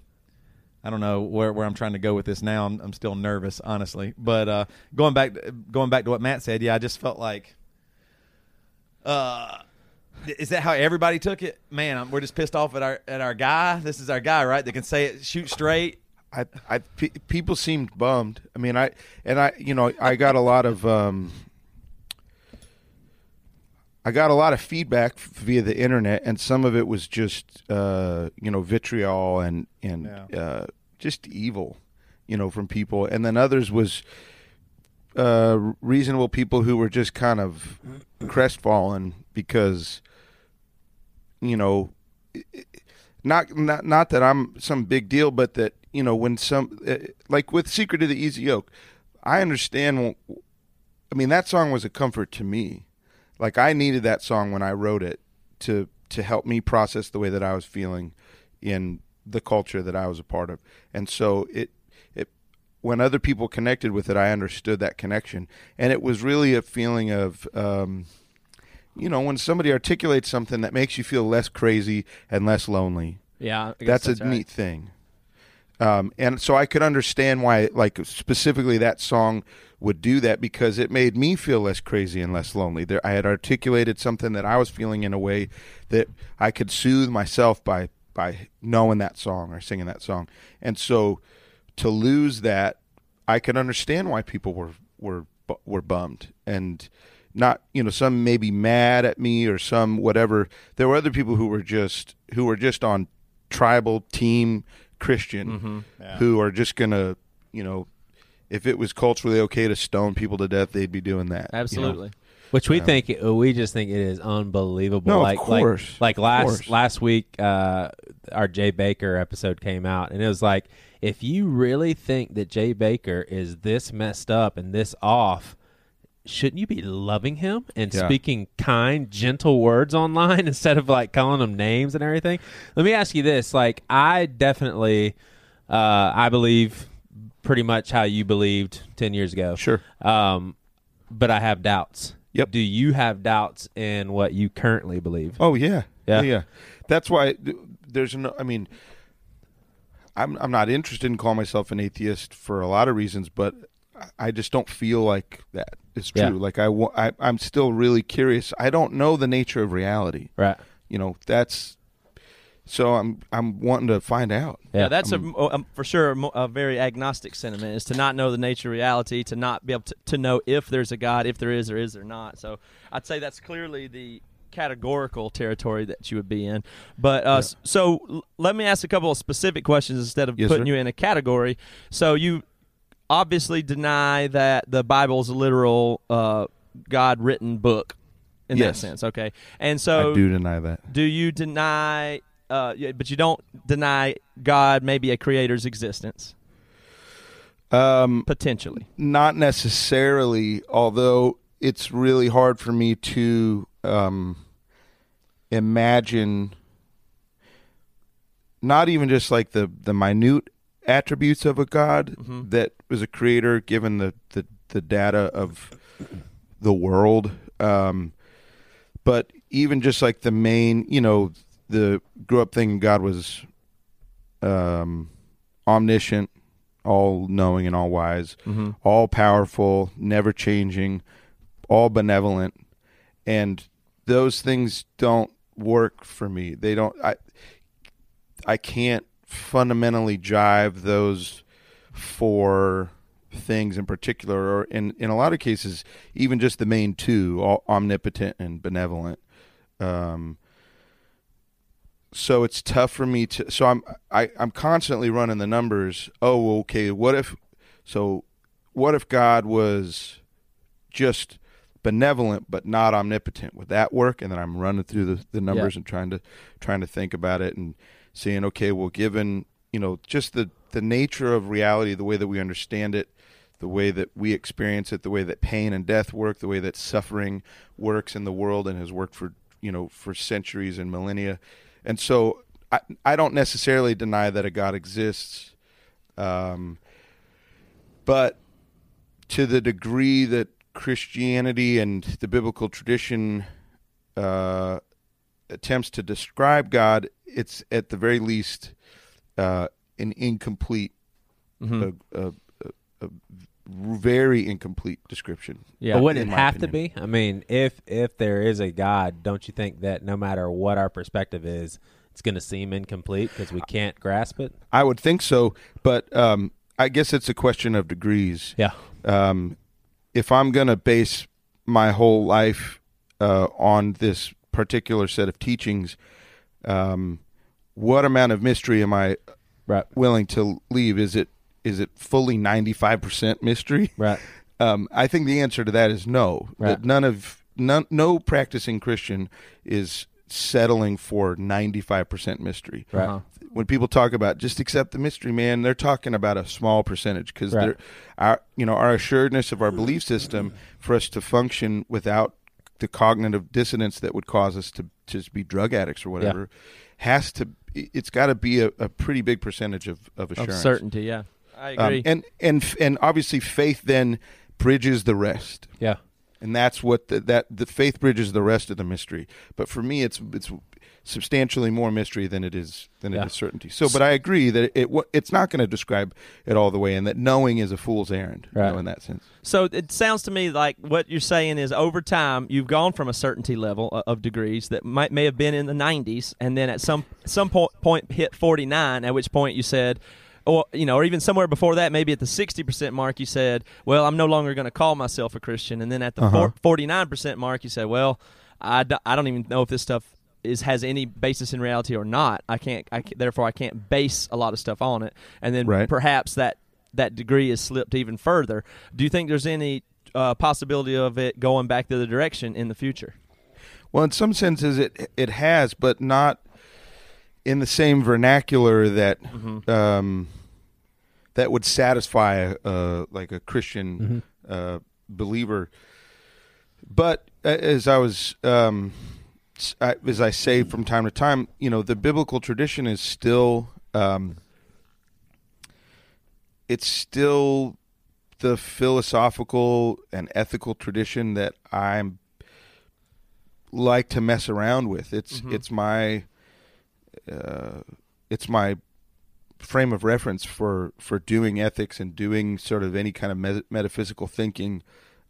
I don't know where, where I'm trying to go with this now. I'm, I'm still nervous, honestly. But uh, going back going back to what Matt said, yeah, I just felt like, uh, is that how everybody took it? Man, I'm, we're just pissed off at our at our guy. This is our guy, right? That can say it, shoot straight. I, I, pe- people seemed bummed. I mean, I and I, you know, I got a lot of, um, I got a lot of feedback via the internet, and some of it was just, uh, you know, vitriol and and uh, just evil, you know, from people, and then others was uh, reasonable people who were just kind of crestfallen because, you know, not not not that I'm some big deal, but that you know when some uh, like with Secret of the Easy Yoke, I understand. I mean that song was a comfort to me. Like I needed that song when I wrote it to to help me process the way that I was feeling in the culture that I was a part of, and so it it when other people connected with it, I understood that connection, and it was really a feeling of. Um, you know, when somebody articulates something that makes you feel less crazy and less lonely, Yeah, guess that's, a right. neat thing. Um, and so I could understand why, like specifically, that song would do that because it made me feel less crazy and less lonely. There, I had articulated something that I was feeling in a way that I could soothe myself by by knowing that song or singing that song. And so, to lose that, I could understand why people were were were bummed and not you know some maybe mad at me or some whatever there were other people who were just who were just on tribal team christian mm-hmm. who are just gonna you know if it was culturally okay to stone people to death they'd be doing that you know? Absolutely. Which we think uh, we just think it is unbelievable. No, of like, course. like like last course. last week, uh, our Jay Bakker episode came out, and it was like, if you really think that Jay Bakker is this messed up and this off, shouldn't you be loving him and Yeah. speaking kind, gentle words online <laughs> instead of like calling him names and everything? Let me ask you this: like, I definitely, uh, I believe pretty much how you believed ten years ago. Sure. Um, but I have doubts. Yep. Do you have doubts in what you currently believe? Oh yeah, Yeah. yeah. That's why there's no. I mean, I'm I'm not interested in calling myself an atheist for a lot of reasons, but I- just don't feel like that is true. Yeah. Like I, I I'm still really curious. I don't know the nature of reality. Right. You know, that's so I'm I'm wanting to find out. Yeah, that's a, um, for sure a, a very agnostic sentiment is to not know the nature of reality, to not be able to, to know if there's a God, if there is or is there not. So I'd say that's clearly the categorical territory that you would be in. But uh, s- so l- let me ask a couple of specific questions instead of Yes, putting sir. you in a category. So you obviously deny that the Bible's a literal uh, God written book in that sense. Okay, and so I do deny that. do you deny uh yeah, but you don't deny god maybe a creator's existence Um, potentially not necessarily, although it's really hard for me to um, imagine not even just like the, the minute attributes of a God that was a creator given the, the, the data of the world. Um, but even just like the main, you know, the grew up thinking God was um, omniscient, all knowing and all wise, all powerful, never changing, all benevolent, and those things don't work for me. They don't. I I can't fundamentally jive those four things in particular, or in in a lot of cases, even just the main two, all omnipotent and benevolent. Um, so it's tough for me to so i'm I, i'm constantly running the numbers. Oh okay what if so what if god was just benevolent but not omnipotent? Would that work? And then i'm running through the, the numbers and trying to trying to think about it and saying okay well given you know just the the nature of reality the way that we understand it the way that we experience it the way that pain and death work the way that suffering works in the world and has worked for you know for centuries and millennia and so I, I don't necessarily deny that a God exists, um, but to the degree that Christianity and the biblical tradition uh, attempts to describe God, it's at the very least uh, an incomplete, a very incomplete description. yeah but wouldn't it have to be? I mean, if if there is a God, don't you think that no matter what our perspective is, it's going to seem incomplete because we can't grasp it? I would think so, but um, I guess it's a question of degrees. Yeah. um, if I'm going to base my whole life uh, on this particular set of teachings, um, what amount of mystery am I Right. willing to leave? Is it is it fully 95% mystery? Right. <laughs> Um, I think the answer to that is no. Right. That none of none, no practicing Christian is settling for 95% mystery Right. Uh-huh. when people talk about just accept the mystery, man, they're talking about a small percentage because Right. our you know our assuredness of our belief system for us to function without the cognitive dissonance that would cause us to just be drug addicts or whatever has to it's got to be a, a pretty big percentage of of of assurance certainty yeah i Um, agree and and and obviously faith then bridges the rest Yeah. and that's what the, that the faith bridges the rest of the mystery. But for me, it's it's substantially more mystery than it is than Yeah. it is certainty. So, but I agree that it wa- it's not going to describe it all the way, and that knowing is a fool's errand. you Right. know, in that sense. so it sounds to me like what you're saying is over time you've gone from a certainty level of degrees that might may have been in the 90s and then at some some po- point hit 49 at which point you said or you know or even somewhere before that maybe at the 60% mark you said well i'm no longer going to call myself a christian and then at the Uh-huh. 49% mark you said well I, d- I don't even know if this stuff is has any basis in reality or not i can't i ca- therefore i can't base a lot of stuff on it and then Right. perhaps that that degree is slipped even further do you think there's any uh, possibility of it going back the other direction in the future Well, in some senses, it it has, but not. in the same vernacular that Mm-hmm. um, that would satisfy a, uh, like a Christian uh, believer. But as I was um, I, as I say from time to time, you know, the biblical tradition is still um, it's still the philosophical and ethical tradition that I'm like to mess around with. It's it's my uh, it's my frame of reference for for doing ethics and doing sort of any kind of met- metaphysical thinking.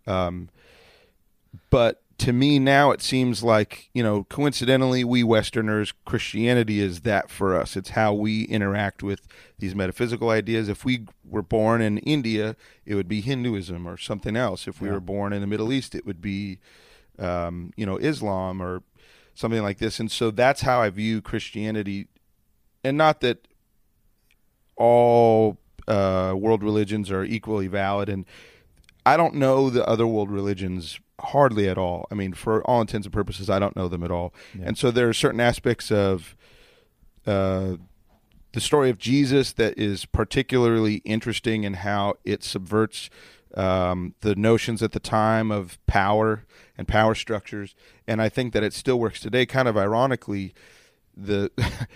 Um, but to me now it seems like you know coincidentally we westerners christianity is that for us. It's how we interact with these metaphysical ideas. If we were born in india it would be hinduism or something else. If we were born in the middle east it would be um, you know islam or something like this. And so that's how i view christianity. And not that all uh, world religions are equally valid and I don't know the other world religions hardly at all. I mean, for all intents and purposes, I don't know them at all. And so there are certain aspects of uh, the story of Jesus that is particularly interesting in how it subverts um, the notions at the time of power and power structures. And I think that it still works today. Kind of ironically, the <laughs>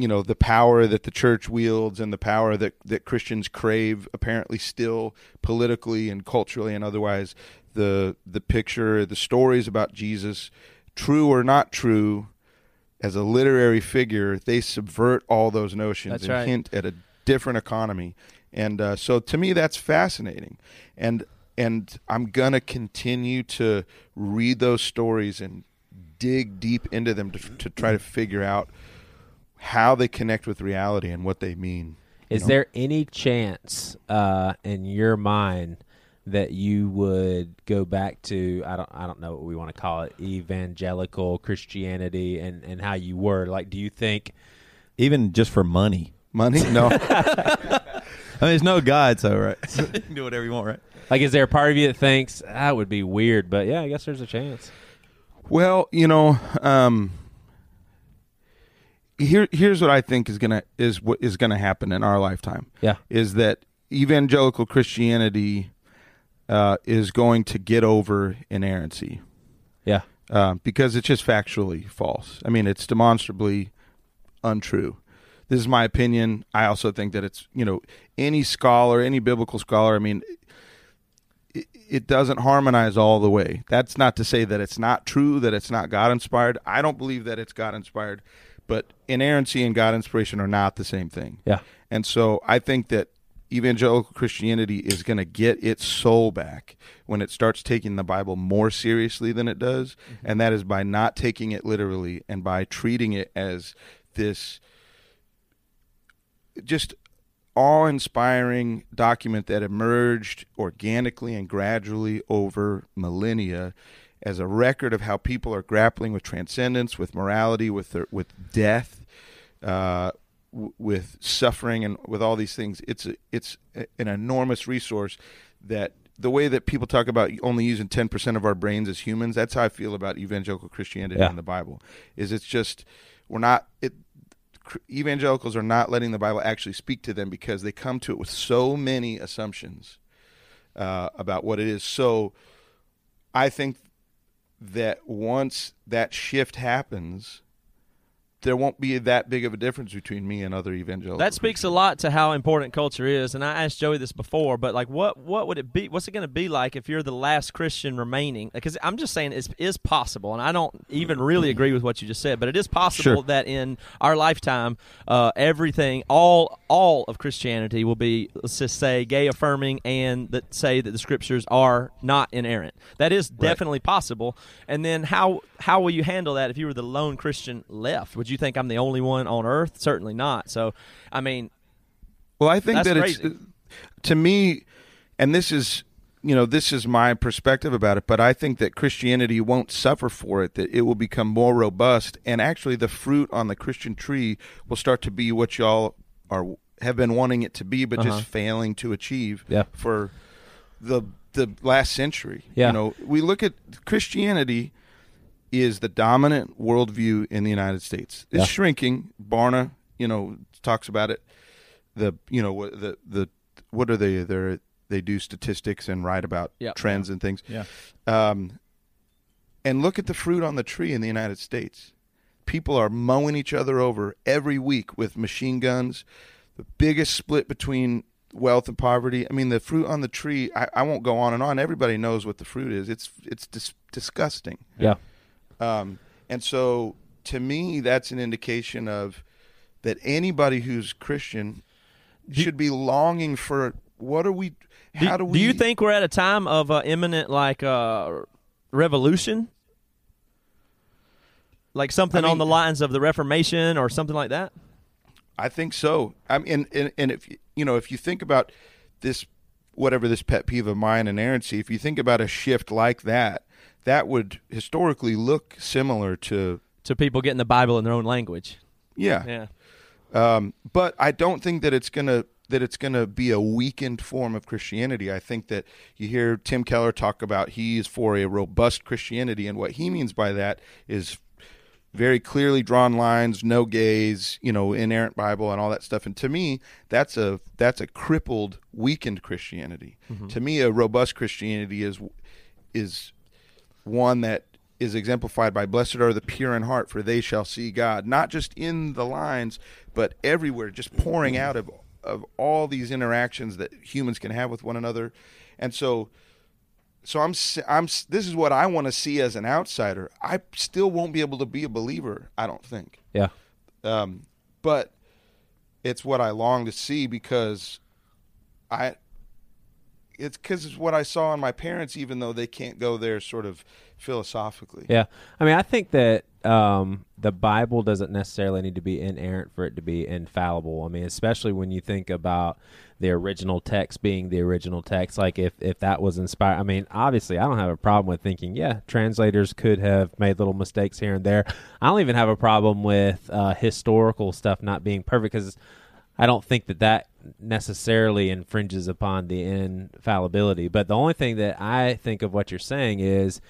you know the power that the church wields and the power that that Christians crave apparently still politically and culturally and otherwise the the picture the stories about Jesus true or not true as a literary figure they subvert all those notions That's and right. hint at a different economy and uh, so to me that's fascinating and and I'm gonna continue to read those stories and dig deep into them to, to try to figure out how they connect with reality and what they mean. Is there any chance uh, in your mind that you would go back to I don't I don't know what we want to call it evangelical Christianity and and how you were like do you think Even just for money. Money? No. <laughs> I mean, there's no God, so right. <laughs> <laughs> you can do whatever you want, right? like is there a part of you that thinks that would be weird but yeah I guess there's a chance well, you know, um, here here's what I think is gonna is what is gonna happen in our lifetime. Yeah. is that evangelical Christianity uh, is going to get over inerrancy. yeah uh, because it's just factually false. I mean, it's demonstrably untrue. This is my opinion. I also think that it's you know any scholar, any biblical scholar. I mean, it, it doesn't harmonize all the way. That's not to say that it's not true, that it's not God inspired. I don't believe that it's God inspired, but inerrancy and God inspiration are not the same thing. yeah And so I think that evangelical Christianity is going to get its soul back when it starts taking the Bible more seriously than it does. Mm-hmm. And that is by not taking it literally and by treating it as this just awe inspiring document that emerged organically and gradually over millennia as a record of how people are grappling with transcendence, with morality, with their, with death, uh, w- with suffering, and with all these things. It's a, it's a- an enormous resource that the way that people talk about only using ten percent of our brains as humans. That's how I feel about evangelical Christianity Yeah. in the Bible. Is it's just we're not it evangelicals are not letting the Bible actually speak to them because they come to it with so many assumptions uh, about what it is. So I think that once that shift happens, there won't be that big of a difference between me and other evangelicals. That speaks a lot to how important culture is, and I asked Joey this before, but like, what what would it be? What's it going to be like if you're the last Christian remaining? Because I'm just saying it is possible, and I don't even really agree with what you just said, but it is possible Sure. that in our lifetime, uh, everything, all all of Christianity will be, let's just say, gay affirming, and that say that the scriptures are not inerrant. That is definitely possible. And then how how will you handle that if you were the lone Christian left? Would you think I'm the only one on earth? Certainly not. So, I mean, Well, I think that crazy. it's to me, and this is you know this is my perspective about it, but I think that Christianity won't suffer for it; that it will become more robust, and actually, the fruit on the Christian tree will start to be what y'all are have been wanting it to be, but just uh-huh. failing to achieve Yeah. for the the last century. Yeah. You know, we look at Christianity is the dominant worldview in the United States. It's Yeah. shrinking. Barna, you know, talks about it. The you know what the the what are they? They they do statistics and write about Yep. trends and things. Yeah. Um, and look at the fruit on the tree in the United States. People are mowing each other over every week with machine guns. The biggest split between wealth and poverty. I mean, the fruit on the tree. I, I won't go on and on. Everybody knows what the fruit is. It's it's dis- disgusting. Yeah. Um, and so, to me, that's an indication of that anybody who's Christian should be longing for what are we? Do, How do, we? do you think we're at a time of uh, imminent like uh, revolution? Like something I on the lines of the Reformation or something like that? I think so. I mean, and, and, and if you- you know, if you think about this, whatever this pet peeve of mine inerrancy, if you think about a shift like that, that would historically look similar to, To people getting the Bible in their own language. yeah. Yeah. Um, but I don't think that it's gonna that it's gonna be a weakened form of Christianity. I think that you hear Tim Keller talk about he is for a robust Christianity, and what he means by that is very clearly drawn lines, no gays, you know, inerrant Bible and all that stuff. And to me, that's a that's a crippled, weakened Christianity. To me, a robust Christianity is is one that is exemplified by blessed are the pure in heart for they shall see god. Not just in the lines but everywhere just pouring out of of all these interactions that humans can have with one another. And so so i'm i'm this is what i want to see as an outsider. I still won't be able to be a believer i don't think. Yeah. um, but it's what I long to see because I it's because it's what I saw in my parents, even though they can't go there sort of philosophically. Yeah. I mean, I think that um, the Bible doesn't necessarily need to be inerrant for it to be infallible. I mean, especially when you think about the original text being the original text. Like, if, if that was inspired, I mean, obviously, I don't have a problem with thinking, yeah, translators could have made little mistakes here and there. I don't even have a problem with uh, historical stuff not being perfect because I don't think that that necessarily infringes upon the infallibility. But the only thing that I think of what you're saying is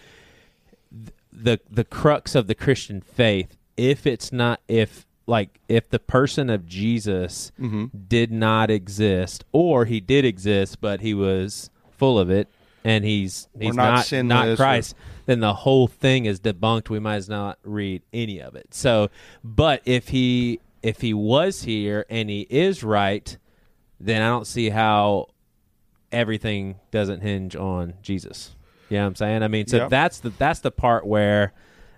the the crux of the Christian faith. If it's not if like if the person of Jesus mm-hmm. did not exist, or he did exist but he was full of it, and he's he's not not not or- Christ, then the whole thing is debunked. We might as not read any of it. So, but if he if he was here and he is right, then I don't see how everything doesn't hinge on Jesus. You know what I'm saying? I mean, so Yep. that's the that's the part where,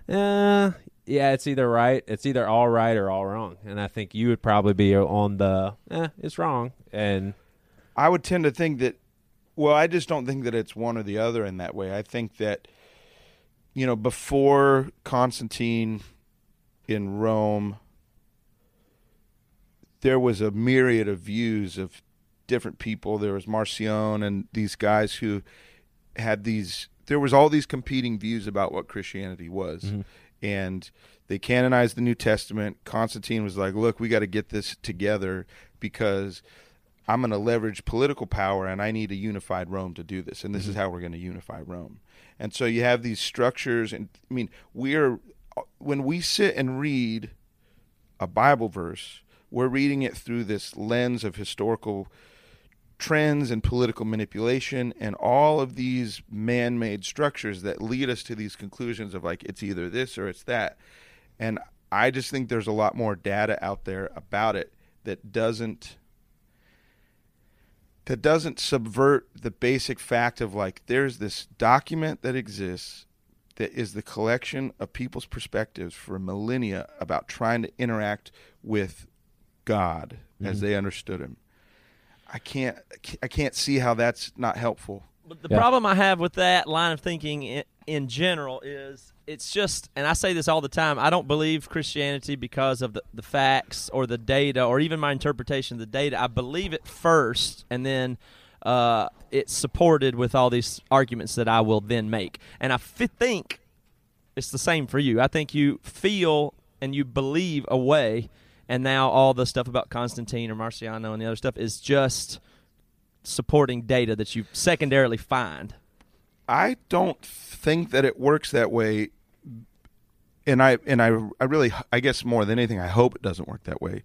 uh, yeah, it's either right, it's either all right or all wrong, and I think you would probably be on the, eh, it's wrong, and I would tend to think that well, I just don't think that it's one or the other in that way. I think that you know, before Constantine in Rome there was a myriad of views of different people. There was Marcion and these guys who had these there was all these competing views about what Christianity was. Mm-hmm. And they canonized the New Testament. Constantine was like, "Look, we got to get this together because I'm going to leverage political power and I need a unified Rome to do this. And this is mm-hmm. how we're going to unify Rome. And so you have these structures and I mean, we're when we sit and read a Bible verse, we're reading it through this lens of historical trends and political manipulation and all of these man-made structures that lead us to these conclusions of like it's either this or it's that. And I just think there's a lot more data out there about it that doesn't that doesn't subvert the basic fact of like there's this document that exists that is the collection of people's perspectives for millennia about trying to interact with God as they understood him. I can't I can't see how that's not helpful. But the Yeah. problem I have with that line of thinking in, in general is it's just, and I say this all the time, I don't believe Christianity because of the, the facts or the data or even my interpretation of the data. I believe it first, and then uh, it's supported with all these arguments that I will then make. And I f- think it's the same for you. I think you feel and you believe a way, and now all the stuff about Constantine or Marciano and the other stuff is just supporting data that you secondarily find. I don't think that it works that way and I and I I really I guess more than anything I hope it doesn't work that way.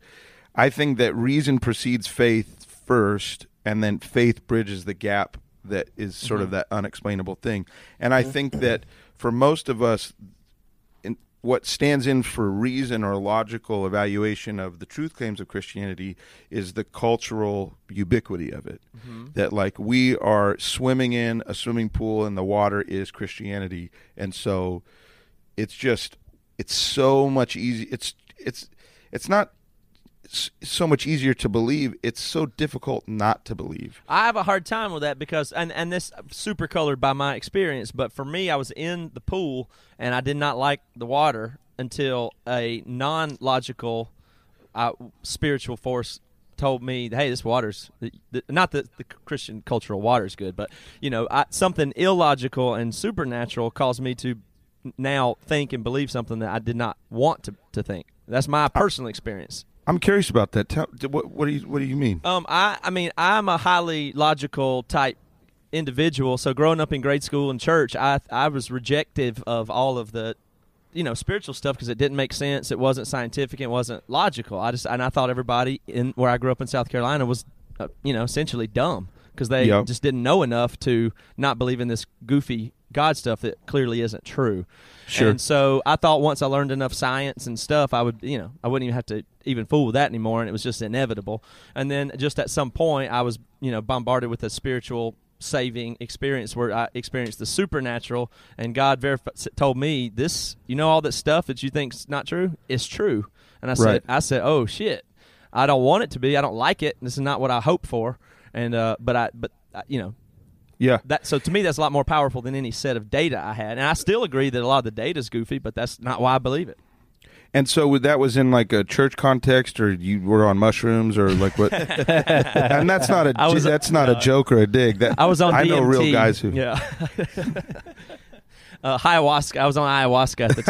I think that reason precedes faith first, and then faith bridges the gap that is sort of mm-hmm. that unexplainable thing. And I mm-hmm. think that for most of us, what stands in for reason or logical evaluation of the truth claims of Christianity is the cultural ubiquity of it. Mm-hmm. That like we are swimming in a swimming pool and the water is Christianity, and so it's just it's so much easy. It's it's it's not so much easier to believe. It's so difficult not to believe. I have a hard time with that because, and and this super colored by my experience, but for me, I was in the pool and I did not like the water until a non-logical uh, spiritual force told me, "Hey, this water's not that the Christian cultural water is good, but you know, I, something illogical and supernatural caused me to now think and believe something that I did not want to to think." That's my personal experience. I'm curious about that. Tell, what, what do you what do you mean? Um, I, I mean, I'm a highly logical type individual. So growing up in grade school and church, I, I was rejective of all of the, you know, spiritual stuff because it didn't make sense. It wasn't scientific. It wasn't logical. I just and I thought everybody in where I grew up in South Carolina was, uh, you know, essentially dumb because they Yep. just didn't know enough to not believe in this goofy God stuff that clearly isn't true. Sure. And so I thought once I learned enough science and stuff, I would, you know, I wouldn't even have to even fool with that anymore, and it was just inevitable. And then just at some point, I was, you know, bombarded with a spiritual saving experience where I experienced the supernatural, and God verif- told me this, you know, all that stuff that you think's not true is true. And I said, Right. I said, oh shit, I don't want it to be. I don't like it. This is not what I hope for. And uh, but I, but uh, you know, Yeah, that so to me that's a lot more powerful than any set of data I had. And I still agree that a lot of the data is goofy, but that's not why I believe it. And so that was in like a church context, or you were on mushrooms, or like what? <laughs> and that's not a I was- that's not a joke or a dig. That I was on I know real guys who. yeah. <laughs> Uh, ayahuasca. I was on ayahuasca at the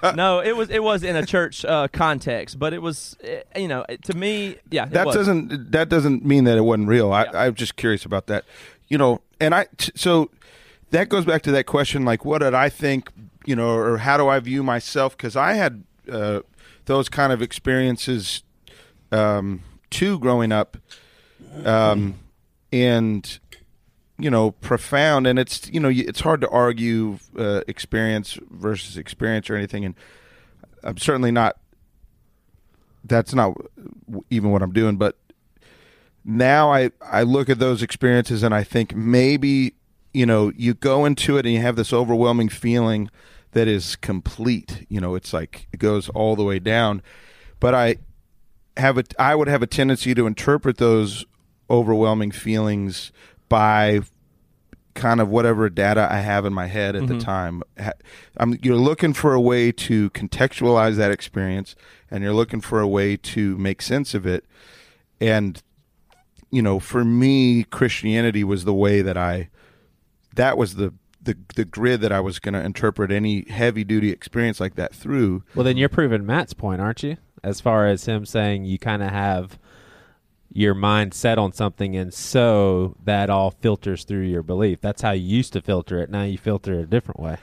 time. <laughs> No, it was it was in a church uh, context, but it was uh, you know to me, yeah. it that was. doesn't that doesn't mean that it wasn't real. I, Yeah. I'm just curious about that. You know, and I t- so that goes back to that question, like what did I think? You know, or how do I view myself? Because I had uh, those kind of experiences um, too growing up, um, and you know, profound. And it's you know, it's hard to argue uh, experience versus experience or anything. And I'm certainly not. That's not even what I'm doing, but now I I look at those experiences and I think maybe you know you go into it and you have this overwhelming feeling that is complete. You know, it's like it goes all the way down. But I have a I would have a tendency to interpret those overwhelming feelings by kind of whatever data I have in my head at the mm-hmm. time. I'm, you're looking for a way to contextualize that experience, and you're looking for a way to make sense of it. And you know, for me, Christianity was the way that I. That was the the the grid that I was going to interpret any heavy duty experience like that through. Well, then you're proving Matt's point, aren't you? As far as him saying you kind of have your mind set on something, and so that all filters through your belief. That's how you used to filter it. Now you filter it a different way.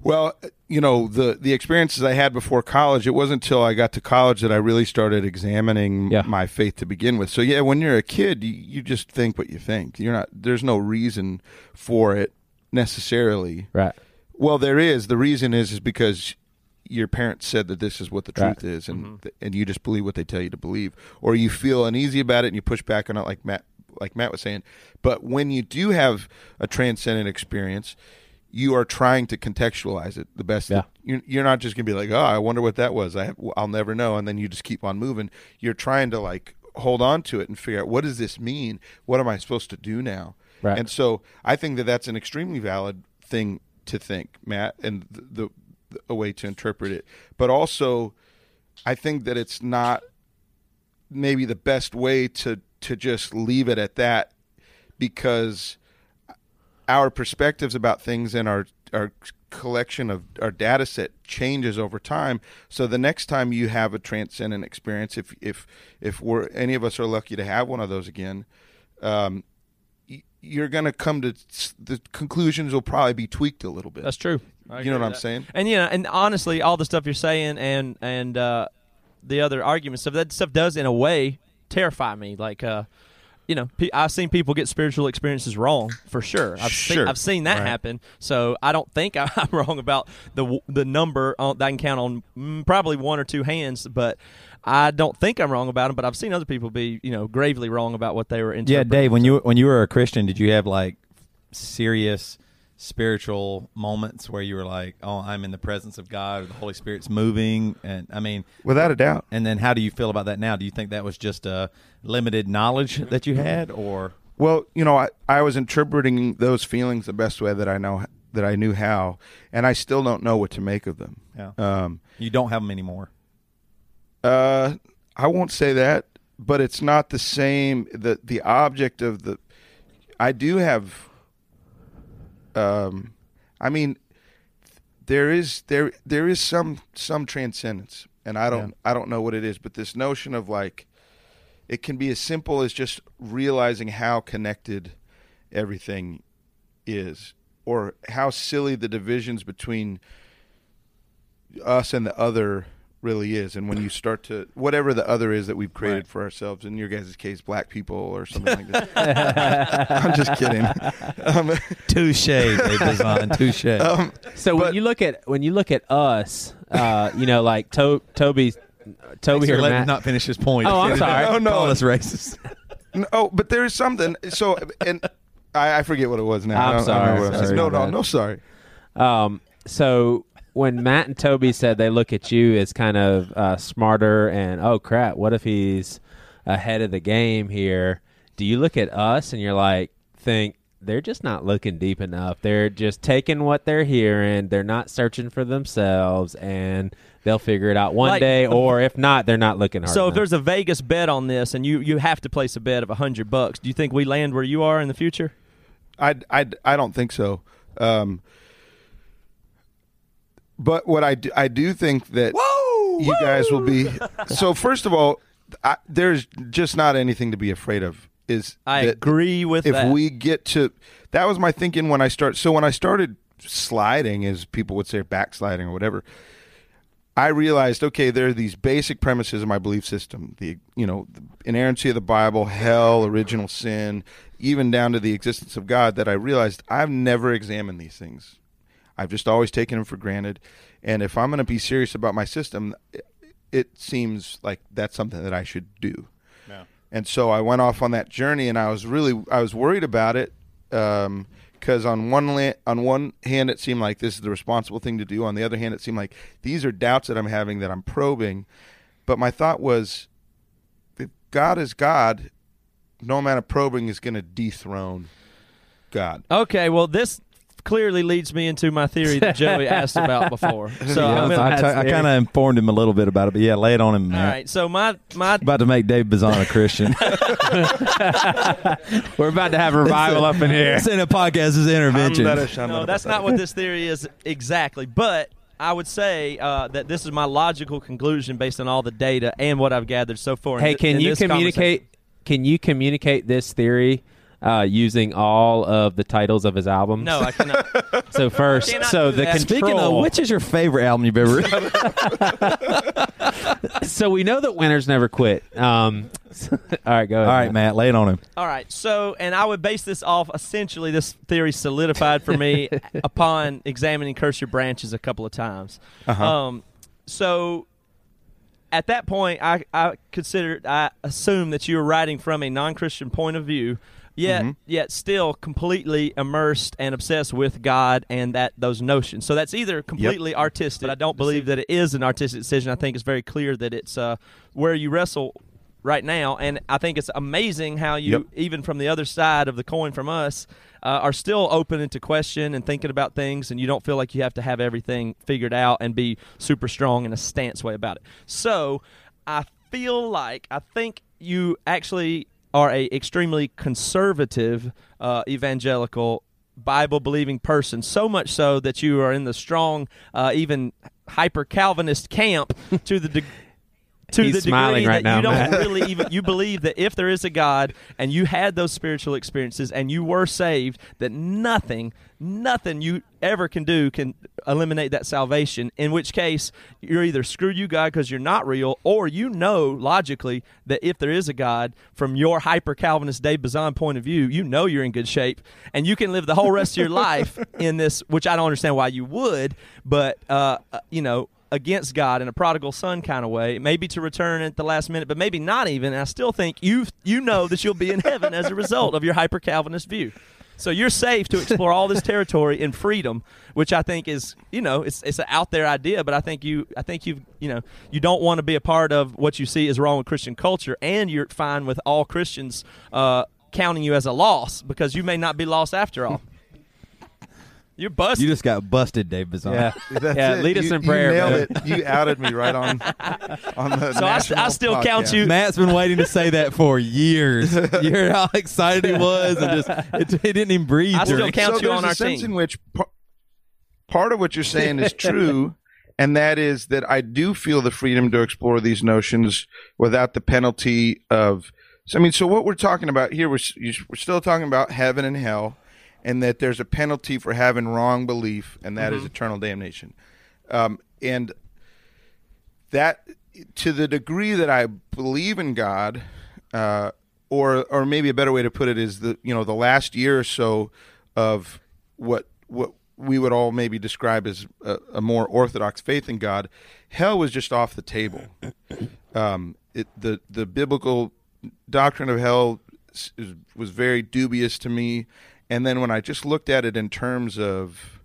Well, you know, the the experiences I had before college, it wasn't until I got to college that I really started examining Yeah. my faith to begin with. So yeah, when you're a kid, you, you just think what you think. You're not there's no reason for it necessarily. Right. Well, there is. The reason is is because your parents said that this is what the Right. truth is, and mm-hmm. and you just believe what they tell you to believe, or you feel uneasy about it and you push back on it, like Matt like Matt was saying. But when you do have a transcendent experience, you are trying to contextualize it the best. Yeah. you're, you're not just gonna be like, oh, I wonder what that was. I have, I'll never know, and then you just keep on moving. You're trying to like hold on to it and figure out what does this mean? What am I supposed to do now? Right. And so I think that that's an extremely valid thing to think, Matt, and the, the a way to interpret it. But also, I think that it's not maybe the best way to to just leave it at that because our perspectives about things and our our collection of our data set changes over time so the next time you have a transcendent experience if if if we're any of us are lucky to have one of those again um you're going to come to the conclusions will probably be tweaked a little bit. That's true. I you know what I'm that. saying? And you know, and honestly, all the stuff you're saying and and uh, the other arguments stuff that stuff does in a way terrify me. Like, uh, you know, pe- I've seen people get spiritual experiences wrong for sure. I've seen Sure. I've seen that Right. happen. So I don't think <laughs> I'm wrong about the w- the number on, that I can count on mm, probably one or two hands, but. I don't think I'm wrong about them, but I've seen other people be, you know, gravely wrong about what they were into. Yeah. Dave. When you when you were a Christian, did you have like serious spiritual moments where you were like, "Oh, I'm in the presence of God," or the Holy Spirit's moving? And I mean, Without a doubt. and then how do you feel about that now? Do you think that was just a limited knowledge that you had, or Well, you know, I, I was interpreting those feelings the best way that I know that I knew how, and I still don't know what to make of them. Yeah. Um, you don't have them anymore? uh, I won't say that, but it's not the same. the The object of the, I do have. Um, I mean, there is there there is some some transcendence, and I don't I don't know what it is, but this notion of like, it can be as simple as just realizing how connected everything is, or how silly the divisions between us and the other really is. And when you start to whatever the other is that we've created Right. for ourselves, in your guys' case, black people or something like that. <laughs> <laughs> I'm just kidding. <laughs> Um, Touche, Dave Bazan. Touche. um, So when But- you look at when you look at us, uh, you know, like to- Toby, Toby here, let him Matt. not finish his point. Oh, I'm sorry. No, no. Call us racist. no, oh, but there is something. So, and I, I forget what it was now. I'm I don't- I don't sorry. know what I was Sorry. No, no, no, sorry. Um, so when Matt and Toby said they look at you as kind of uh, smarter and oh crap, what if he's ahead of the game here? Do you look at us and you're like, think they're just not looking deep enough. They're just taking what they're hearing. They're not searching for themselves, and they'll figure it out one Like- day. <laughs> Or if not, they're not looking hard. So if there's a Vegas bet on this, and you you have to place a bet of a hundred bucks, do you think we land where you are in the future? I, I, I don't think so. Um, but what I do, I do think that whoa, you guys will be. <laughs> So first of all, I, there's just not anything to be afraid of. Is I that agree with if that. we get to that was my thinking when I start. So when I started sliding, as people would say, backsliding or whatever. I realized, okay, there are these basic premises of my belief system: the you know, the inerrancy of the Bible, hell, original sin, even down to the existence of God. That I realized I've never examined these things. I've just always taken them for granted. And if I'm going to be serious about my system, it, it seems like that's something that I should do. And so I went off on that journey, and I was really I was worried about it um, because on one la- on one hand it seemed like this is the responsible thing to do. On the other hand, it seemed like these are doubts that I'm having that I'm probing. But my thought was, if God is God, no amount of probing is going to dethrone God. Okay, well this clearly leads me into my theory that Joey <laughs> asked about before. So Yeah, I'm gonna, I, That's kind of informed him a little bit about it, but yeah, lay it on him, all man. right. So my my About to make Dave Bazan a Christian. <laughs> we're about to have revival up in here. It's in a podcast is intervention. no, that's not what this theory is exactly. But I would say uh, that this is my logical conclusion based on all the data and what I've gathered so far. Hey, thi- can in you this communicate? Can you communicate this theory uh, using all of the titles of his albums? No, I cannot. <laughs> So first, Cannot so the control. Speaking of, which is your favorite album you've ever? <laughs> so we know that winners never quit. Um, <laughs> all right, go All ahead. right, Matt, lay it on him. All right. So, and I would base this off essentially this theory solidified for me upon examining Curse Your Branches a couple of times. Um, so, at that point, I, I considered, I assumed that you were writing from a non Christian point of view. Yet, yet, still completely immersed and obsessed with God and that those notions. So that's either completely artistic. But I don't believe that it is an artistic decision. I think it's very clear that it's uh, where you wrestle right now, and I think it's amazing how you, Yep. even from the other side of the coin from us, uh, are still open into question and thinking about things, and you don't feel like you have to have everything figured out and be super strong in a stance way about it. So, I feel like I think you actually are a extremely conservative uh, evangelical Bible believing person, so much so that you are in the strong, uh, even hyper Calvinist camp <laughs> to the de- to He's the degree right that now, you don't Matt. really <laughs> even you believe that if there is a God and you had those spiritual experiences and you were saved, that nothing, nothing you ever can do can eliminate that salvation. In which case, you're either screw you God because you're not real, or you know logically that if there is a God, from your hyper Calvinist Dave Bazan point of view, you know you're in good shape and you can live the whole rest of your <laughs> life in this. Which I don't understand why you would, but uh, uh, you know against God in a prodigal son kind of way, maybe to return at the last minute, but maybe not even. I still think you you know that you'll be in heaven as a result of your hyper Calvinist view. So you're safe to explore all this territory in freedom, which I think is you know it's it's an out there idea, but I think you I think you you know you don't want to be a part of what you see is wrong with Christian culture, and you're fine with all Christians uh, counting you as a loss because you may not be lost after all. You're busted. You just got busted, Dave Bazan. Yeah, <laughs> That's yeah. it. Lead us You- in prayer. You nailed man. it. You outed me right on <laughs> on the. So I I national still count you- Matt's been waiting to say that for years. <laughs> You heard how excited he was, and just it, he didn't even breathe. I still during- count so you there's on a our sense team. in which par- part of what you're saying is true, and that is that I do feel the freedom to explore these notions without the penalty of. So, I mean, so what we're talking about here, we're, we're still talking about heaven and hell, and that there's a penalty for having wrong belief, and that is eternal damnation. Um, and that, to the degree that I believe in God, uh, or or maybe a better way to put it is the you know the last year or so of what what we would all maybe describe as a, a more orthodox faith in God, hell was just off the table. Um, it, the the biblical doctrine of hell was very dubious to me, and then when I just looked at it in terms of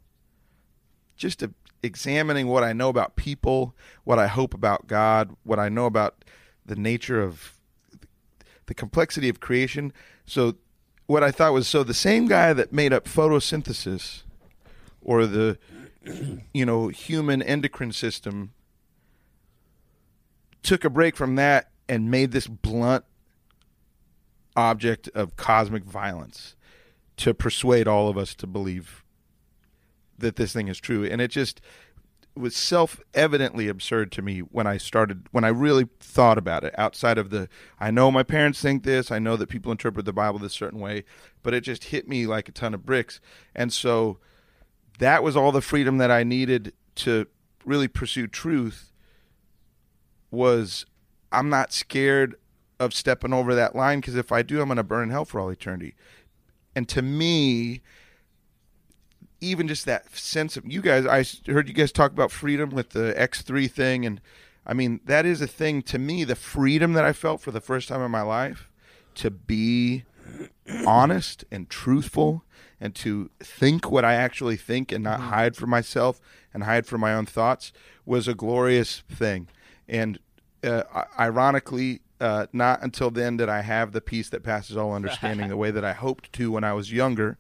just examining what I know about people, what I hope about God, what I know about the nature of the complexity of creation. So, what I thought was so the same guy that made up photosynthesis or the <clears throat> you know human endocrine system took a break from that and made this blunt object of cosmic violence to persuade all of us to believe that this thing is true. And it just was self-evidently absurd to me when I started when I really thought about it outside of the I know my parents think this I know that people interpret the Bible this certain way but it just hit me like a ton of bricks. And so that was all the freedom that I needed to really pursue truth was I'm not scared of stepping over that line because if I do I'm going to burn in hell for all eternity and to me even just that sense of you guys, I heard you guys talk about freedom with the x3 thing. And i mean that is a thing to me the freedom that i felt for the first time in my life to be honest and truthful and to think what i actually think and not hide from myself and hide from my own thoughts was a glorious thing. And uh, ironically uh, not until then did i have the peace that passes all understanding the way that i hoped to when i was younger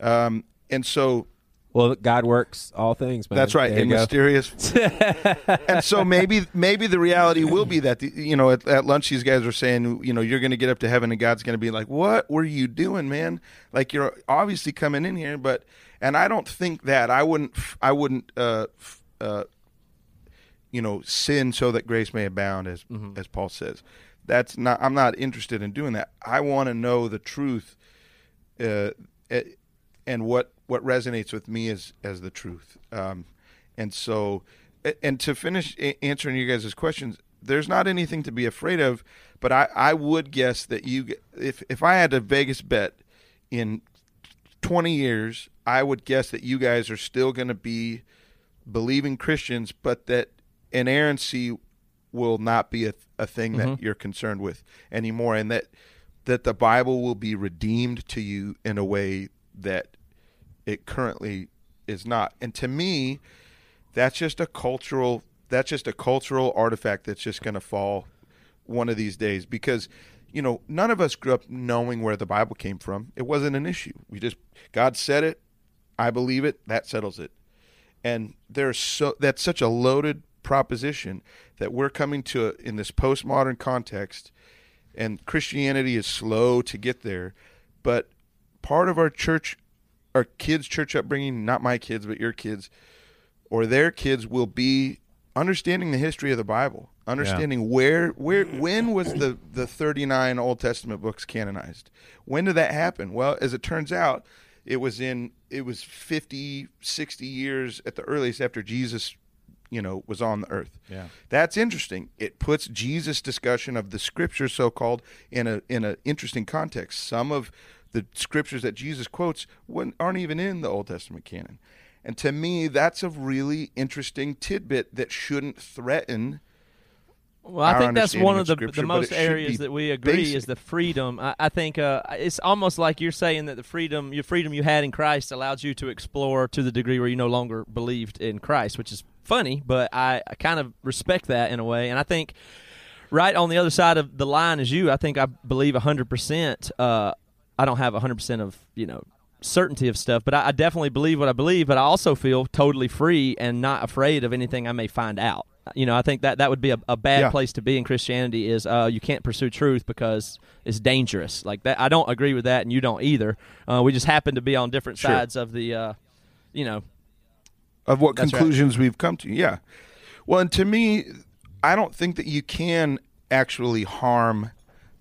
um, and so Well, God works all things, man. that's right, There in mysterious. <laughs> and so maybe maybe the reality will be that the, you know at, at lunch these guys are saying you know you're going to get up to heaven and God's going to be like, what were you doing, man? Like you're obviously coming in here, but and I don't think that I wouldn't I wouldn't uh, uh, you know sin so that grace may abound as as Paul says. That's not I'm not interested in doing that. I want to know the truth. Uh, eh, and what what resonates with me is as the truth. Um, and so, and to finish answering you guys' questions, there's not anything to be afraid of. But I, I would guess that you, if if I had a Vegas bet in 20 years, I would guess that you guys are still going to be believing Christians, but that inerrancy will not be a, a thing that mm-hmm. you're concerned with anymore, and that that the Bible will be redeemed to you in a way that it currently is not. And to me, that's just a cultural that's just a cultural artifact that's just going to fall one of these days because you know none of us grew up knowing where the bible came from. It wasn't an issue. We just god said it. I believe it. That settles it. And there's so that's such a loaded proposition that we're coming to in this postmodern context and christianity is slow to get there but part of our church our kids church upbringing not my kids but your kids or their kids will be understanding the history of the Bible, understanding where where when was the the 39 Old Testament books canonized? When did that happen? Well, as it turns out, it was in it was 50 60 years at the earliest after Jesus you know was on the earth. Yeah. That's interesting. It puts Jesus discussion of the scriptures so called in a in an interesting context. Some of the scriptures that Jesus quotes aren't even in the Old Testament canon. And to me, that's a really interesting tidbit that shouldn't threaten. Well, I think that's one of the the most areas that we agree basic. is the freedom. I, I think uh, it's almost like you're saying that the freedom, your freedom you had in Christ, allowed you to explore to the degree where you no longer believed in Christ, which is funny, but I, I kind of respect that in a way, and I think right on the other side of the line as you, I think I believe 100%. Uh, I don't have 100% of, you know, certainty of stuff, but I, I definitely believe what I believe, but I also feel totally free and not afraid of anything I may find out. You know, I think that that would be a, a bad Yeah. place to be in Christianity is uh, you can't pursue truth because it's dangerous. Like that, I don't agree with that, and you don't either. Uh, we just happen to be on different Sure. sides of the, uh, you know, of what That's right. conclusions we've come to. Yeah. Well, and to me, I don't think that you can actually harm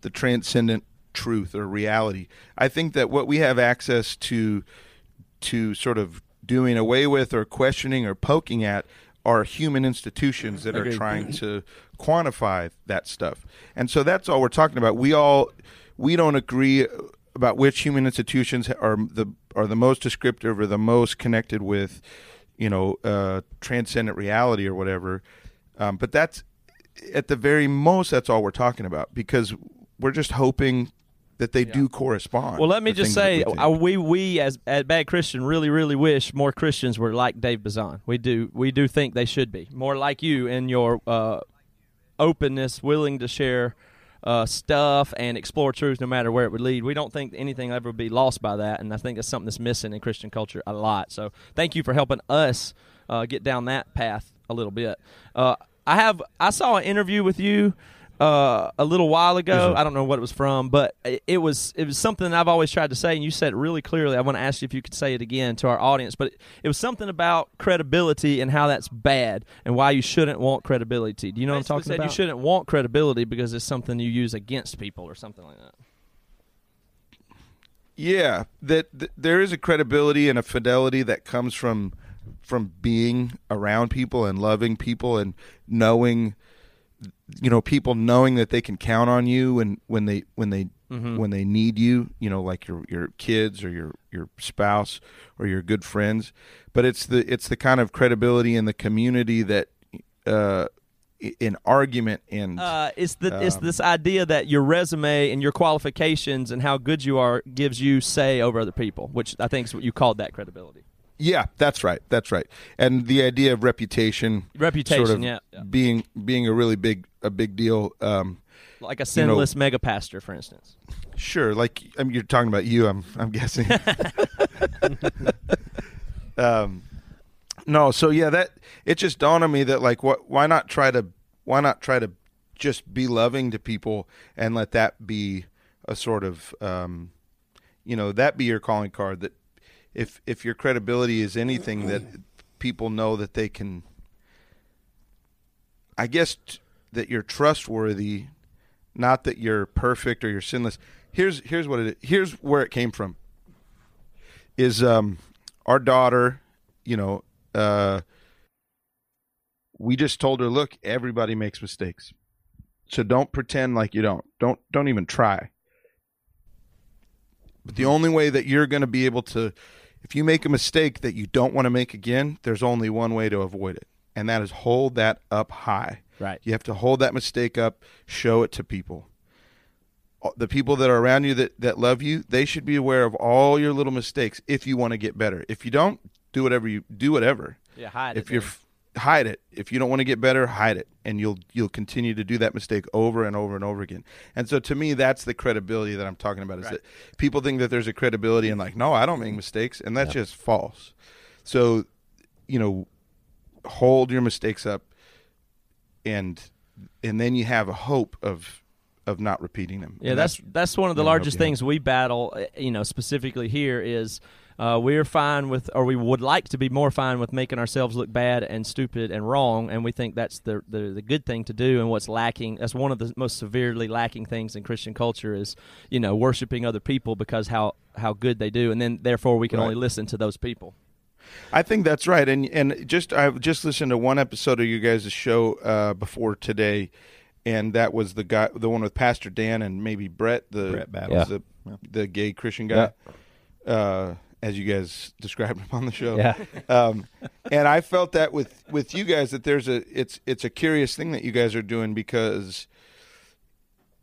the transcendent truth or reality. I think that what we have access to to sort of doing away with or questioning or poking at are human institutions that are Agreed. trying to quantify that stuff. And so that's all we're talking about. We all we don't agree about which human institutions are the are the most descriptive or the most connected with you know uh, transcendent reality or whatever. Um, but that's at the very most that's all we're talking about because we're just hoping that they do correspond. Well, let me just say, we we we as at Bad Christian really really wish more Christians were like Dave Bazan. We do we do think they should be more like you in your uh, openness, willing to share uh, stuff and explore truth no matter where it would lead. We don't think anything will ever be lost by that, and I think that's something that's missing in Christian culture a lot. So thank you for helping us uh, get down that path a little bit. Uh, I have I saw an interview with you uh, a little while ago. I don't know what it was from, but it, it was it was something I've always tried to say, and you said it really clearly. I want to ask you if you could say it again to our audience, but it, it was something about credibility and how that's bad and why you shouldn't want credibility. Do you know what I'm talking said about? you You shouldn't want credibility because it's something you use against people or something like that. Yeah, that, that there is a credibility and a fidelity that comes from from being around people and loving people and knowing you know people knowing that they can count on you when when they when they when they need you you know like your your kids or your your spouse or your good friends but it's the it's the kind of credibility in the community that uh in argument and Uh, it's the it's this idea that your resume and your qualifications and how good you are gives you say over other people, which I think is what you called that credibility. Yeah, that's right. That's right. And the idea of reputation, Reputation, sort of yeah, yeah. being being a really big a big deal. Um, Like a know- sinless mega pastor, for instance. sure, like I mean, you're talking about you. I'm I'm guessing. <laughs> um, no, so yeah, that it just dawned on me that like, what? Why not try to? Why not try to just be loving to people and let that be a sort of, um, you know, that be your calling card. That if if your credibility is anything that people know that they can. I guess t- that you're trustworthy, not that you're perfect or you're sinless. Here's here's what it here's where it came from. Is um our daughter, you know, uh we just told her, look, everybody makes mistakes. So don't pretend like you don't. Don't don't even try. But the only way that you're going to be able to if you make a mistake that you don't want to make again, there's only one way to avoid it. And that is hold that up high. Right. You have to hold that mistake up, show it to people. The people that are around you that, that love you, they should be aware of all your little mistakes if you want to get better. If you don't, do whatever you do whatever. Yeah, hide if it you're then. f- hide it. If you don't want to get better, hide it and you'll you'll continue to do that mistake over and over and over again. And so to me that's the credibility that I'm talking about is Right. that people think that there's a credibility and like no, I don't make mistakes and that's just false. So, you know, hold your mistakes up and and then you have a hope of of not repeating them. Yeah, And that's that's one of the yeah, I hope largest things we battle. uh, You know, specifically here is Uh, we're fine with, or we would like to be more fine with making ourselves look bad and stupid and wrong, and we think that's the, the the good thing to do. And what's lacking, that's one of the most severely lacking things in Christian culture is, you know, worshiping other people because how how good they do, and then therefore we can Right. only listen to those people. I think that's right, and and just I've just listened to one episode of you guys' show uh, before today, and that was the guy, the one with Pastor Dan and maybe Brett, the Brett Battles. the, the gay Christian guy, uh, as you guys described him on the show. Yeah. um, and I felt that with with you guys that there's a it's it's a curious thing that you guys are doing because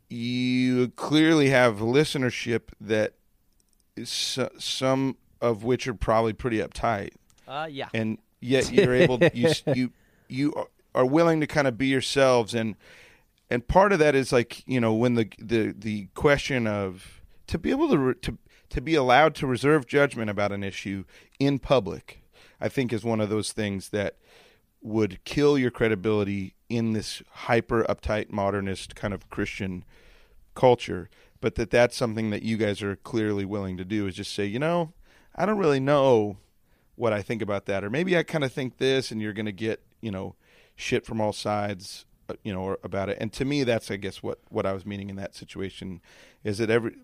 you clearly have listenership that is so- some of which are probably pretty uptight Uh, yeah. and yet you're able you you you are- are willing to kind of be yourselves and and part of that is like you know when the the the question of to be able to re- to to be allowed to reserve judgment about an issue in public i think is one of those things that would kill your credibility in this hyper uptight modernist kind of christian culture. But that that's something that you guys are clearly willing to do is just say you know i don't really know what I think about that, or maybe I kind of think this, and you're going to get you know shit from all sides, Uh, you know, about it. And to me, that's I guess what what I was meaning in that situation is that every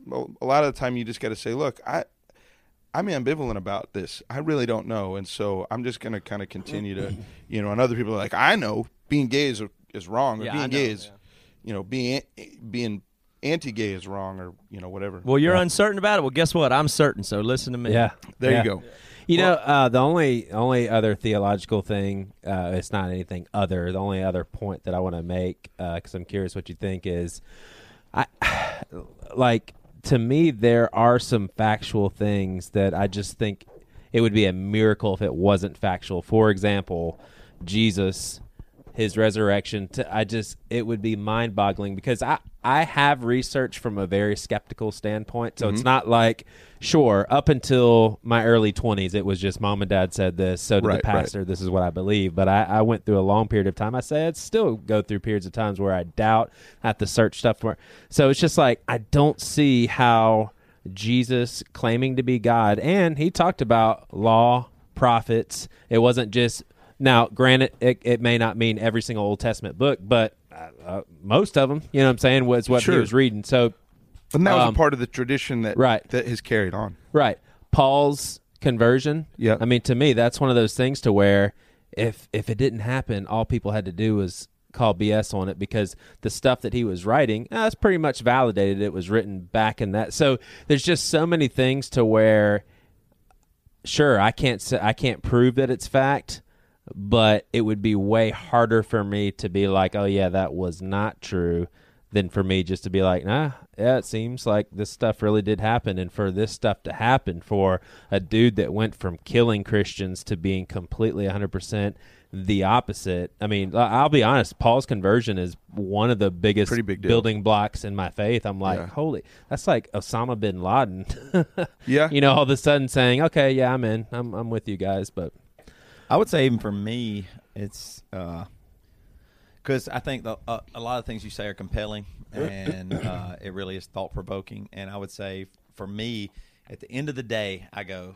a lot of the time you just got to say, look, I I'm ambivalent about this. I really don't know, and so I'm just going to kind of continue to, <clears throat> you know. And other people are like, I know being gay is is wrong, or Yeah, being know, gay is, yeah. you know, being being anti-gay is wrong, or you know, whatever. Well, you're uncertain about it. Well, guess what? I'm certain. So listen to me. Yeah. there Yeah. you go. You know, uh, the only only other theological thing, uh, it's not anything other. The only other point that I want to make, because I'm curious what you think, is, I <sighs> like to me there are some factual things that I just think it would be a miracle if it wasn't factual. For example, Jesus, his resurrection. To, I just it would be mind boggling because I I have research from a very skeptical standpoint, so Mm-hmm. it's not like sure up until my early twenties it was just mom and dad said this, so did Right, the right. pastor. This is what I believe. But I, I went through a long period of time. I said still go through periods of times where I doubt. I have to search stuff for. So it's just like I don't see how Jesus claiming to be God, and he talked about law, prophets. It wasn't just now. Granted, it, it may not mean every single Old Testament book, but uh, uh, most of them, you know, what I'm saying, was what Sure. he was reading. So And that was Um, a part of the tradition that right. that has carried on. Right. Paul's conversion. Yeah. I mean, to me, that's one of those things to where if if it didn't happen, all people had to do was call BS on it because the stuff that he was writing, uh, that's pretty much validated. It was written back in that. So there's just so many things to where, sure, I can't say, I can't prove that it's fact, but it would be way harder for me to be like, oh yeah, that was not true, than for me just to be like, nah, yeah, it seems like this stuff really did happen, and for this stuff to happen for a dude that went from killing Christians to being completely 100 percent the opposite. I mean, I'll be honest. Paul's conversion is one of the biggest Pretty big building blocks in my faith. I'm like, Yeah. holy, that's like Osama bin Laden. <laughs> Yeah. you know, all of a sudden saying, okay, yeah, I'm in. I'm I'm with you guys, but I would say even for me, it's because I think the, uh, a lot of things you say are compelling, and <clears throat> uh, it really is thought provoking. And I would say for me, at the end of the day, I go,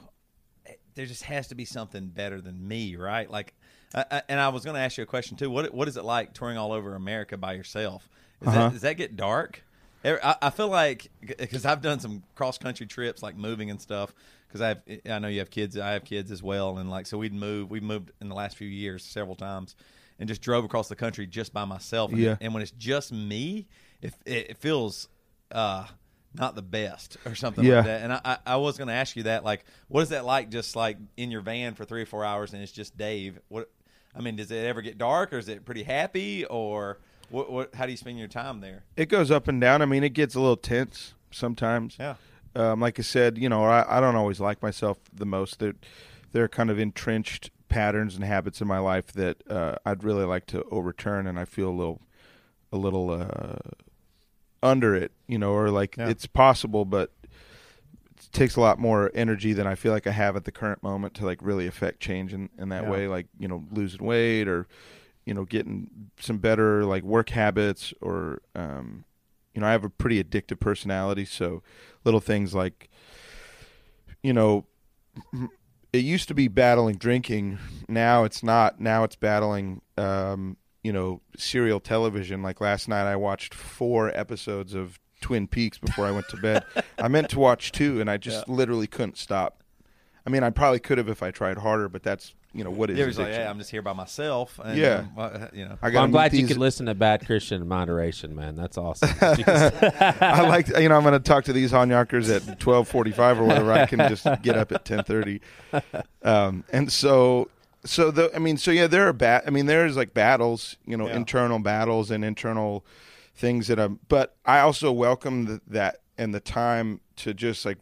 "Eh, there just has to be something better than me, right? Like, I, and I was going to ask you a question too. What what is it like touring all over America by yourself? Is Uh-huh. that does that get dark? I, I feel like because I've done some cross country trips, like moving and stuff. Because I have, I know you have kids. I have kids as well, and like so we'd move. We've moved in the last few years several times, and just drove across the country just by myself. And, Yeah. and when it's just me, it it, it feels uh not the best or something Yeah. like that. And I, I, I was going to ask you that, like, what is that like? Just like in your van for three or four hours, and it's just Dave. What I mean, does it ever get dark, or is it pretty happy, or what? What? How do you spend your time there? It goes up and down. I mean, it gets a little tense sometimes. Yeah. Um, like I said, you know, I, I don't always like myself the most. There, there are kind of entrenched patterns and habits in my life that uh, I'd really like to overturn, and I feel a little, a little uh, under it, you know, or like Yeah. it's possible, but it takes a lot more energy than I feel like I have at the current moment to like really affect change in, in that Yeah. way, like you know, losing weight or you know, getting some better like work habits or um, you know, I have a pretty addictive personality, so little things like you know, it used to be battling drinking. Now it's not. Now it's battling, um, you know, serial television. Like last night, I watched four episodes of Twin Peaks before I went to bed. <laughs> I meant to watch two, and I just literally couldn't stop. I mean, I probably could have if I tried harder, but that's you know what is He was like, addiction. "Yeah, I'm just here by myself." And, Yeah. um, well, you know. I well, I'm glad meet you could listen to Bad Christian in moderation, man. That's awesome. <laughs> <laughs> <laughs> I like you know I'm going to talk to these Honyakers at 12:45 or whatever. I can just get up at 10:30, um, and so so the I mean so yeah there are bat I mean there's like battles you know Yeah. internal battles and internal things that I'm but I also welcome the, that and the time to just like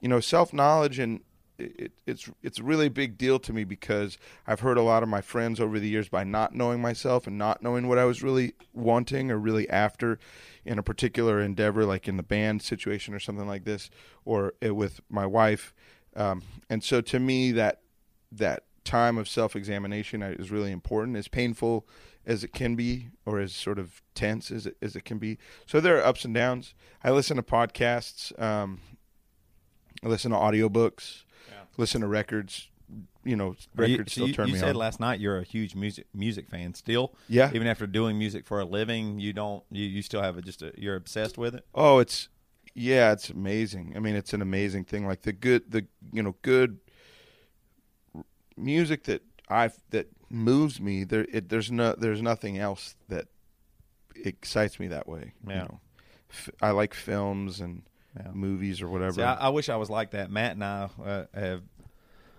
you know self knowledge and it, it's it's a really big deal to me because I've heard a lot of my friends over the years by not knowing myself and not knowing what I was really wanting or really after in a particular endeavor, like in the band situation or something like this, or uh, with my wife. Um, and so to me, that that time of self examination is really important. As painful as it can be, or as sort of tense as it, as it can be. So there are ups and downs. I listen to podcasts. Um, I listen to audiobooks. Listen to records. You know, you- records so still you, turn you me on. You said last night you're a huge music music fan still. Yeah. Even after doing music for a living, you don't you, you still have a, just a, you're obsessed with it. Oh, it's yeah, it's amazing. I mean, it's an amazing thing. Like the good, the you know, good music that I that moves me. There, it, there's no, there's nothing else that excites me that way. You Yeah. know, F- I like films and Yeah. movies or whatever. See, I, I wish I was like that. Matt and I uh, have.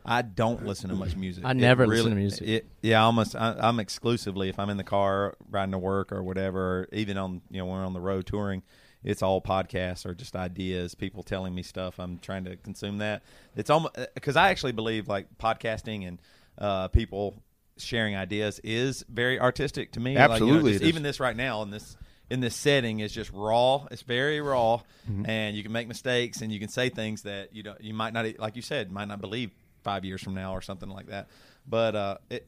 I don't listen to much music. I It never listen to music. It, yeah, almost. I, I'm exclusively if I'm in the car riding to work or whatever, or even on you know when we're on the road touring. It's all podcasts or just ideas, people telling me stuff. I'm trying to consume that. It's almost because I actually believe like podcasting and uh, people sharing ideas is very artistic to me. Like, you know, Absolutely just even this right now in this in this setting is just raw. It's very raw, Mm-hmm. and you can make mistakes and you can say things that you don't you might not like you said might not believe five years from now or something like that. But uh, it,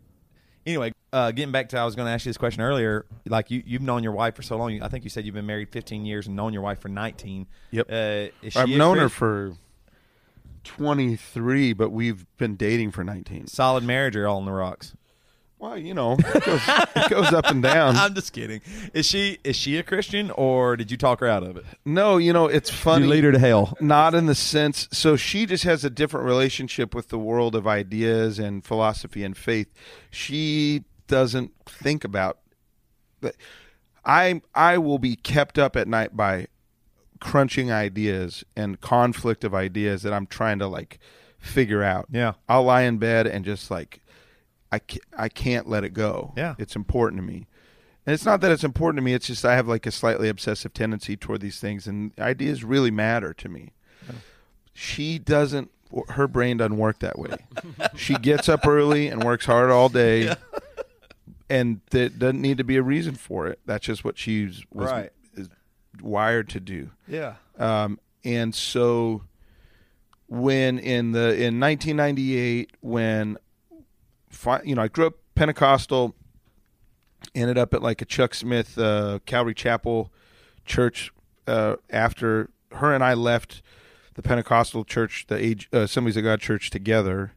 anyway, uh, getting back to I was going to ask you this question earlier. Like you you've known your wife for so long. I think you said you've been married 15 years and known your wife for 19. Yep. Uh, is she I've known her for 23, but we've been dating for 19. solid marriage or all in the rocks. Well, you know, it goes, it goes up and down. <laughs> I'm just kidding. Is she is she a Christian or did you talk her out of it? No, you know, it's funny. You lead her to hell. Not in the sense. So she just has a different relationship with the world of ideas and philosophy and faith. She doesn't think about. I I will be kept up at night by crunching ideas and conflict of ideas that I'm trying to like figure out. Yeah. I'll lie in bed and just like I ca- I can't let it go. Yeah. It's important to me. And it's not that it's important to me, it's just I have like a slightly obsessive tendency toward these things and ideas really matter to me. She doesn't her brain doesn't work that way. <laughs> she gets up early and works hard all day. And there doesn't need to be a reason for it. That's just what she's was Right. is wired to do. Yeah. Um, and so when in the in 1998 when you know I grew up Pentecostal ended up at like a Chuck Smith uh, Calvary Chapel church uh, after her and I left the Pentecostal church the age uh, Assemblies of God church together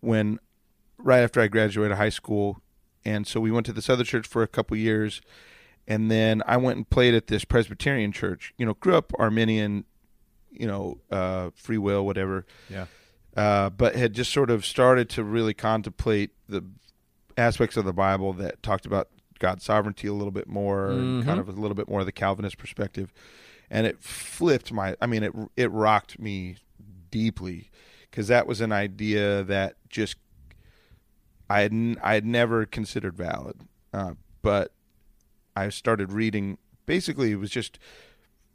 when right after I graduated high school and so we went to this other church for a couple years and then I went and played at this Presbyterian church. You know, grew up Arminian, you know, uh, free will, whatever. Yeah. Uh, but had just sort of started to really contemplate the aspects of the Bible that talked about God's sovereignty a little bit more, and kind of a little bit more of the Calvinist perspective, and it flipped my. I mean, it it rocked me deeply because that was an idea that just I had n- I had never considered valid, uh, but I started reading. Basically, it was just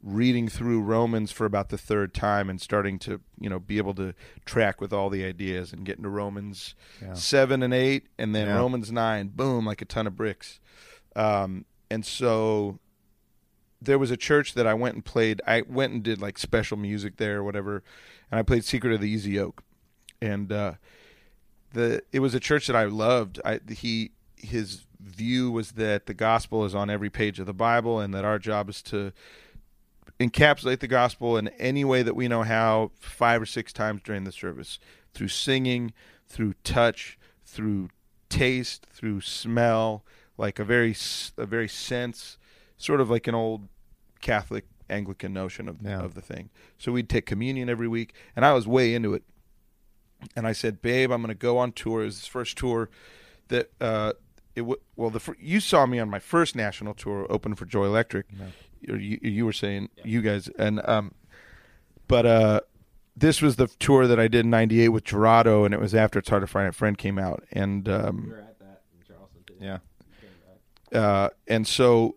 reading through Romans for about the third time and starting to you know be able to track with all the ideas and get into Romans seven and eight, and then Yeah. Romans nine. Boom, like a ton of bricks. Um, and so there was a church that I went and played. I went and did like special music there or whatever, and I played Secret of the Easy Yoke, and uh, the it was a church that I loved. I he his view was that the gospel is on every page of the Bible, and that our job is to encapsulate the gospel in any way that we know how, five or six times during the service. through singing, through touch, through taste, through smell, like a very a very sense, sort of like an old Catholic Anglican notion of Yeah. of the thing. So we'd take communion every week, and I was way into it. And I said, "Babe, I'm going to go on tour." It was this first tour that uh, it w- well, the fir- you saw me on my first national tour, open for Joy Electric. Or You, you were saying you guys, and um, but uh, this was the tour that I did in '98 with Gerardo, and it was after It's Hard to Find a Friend came out, and um, Yeah. uh, and so,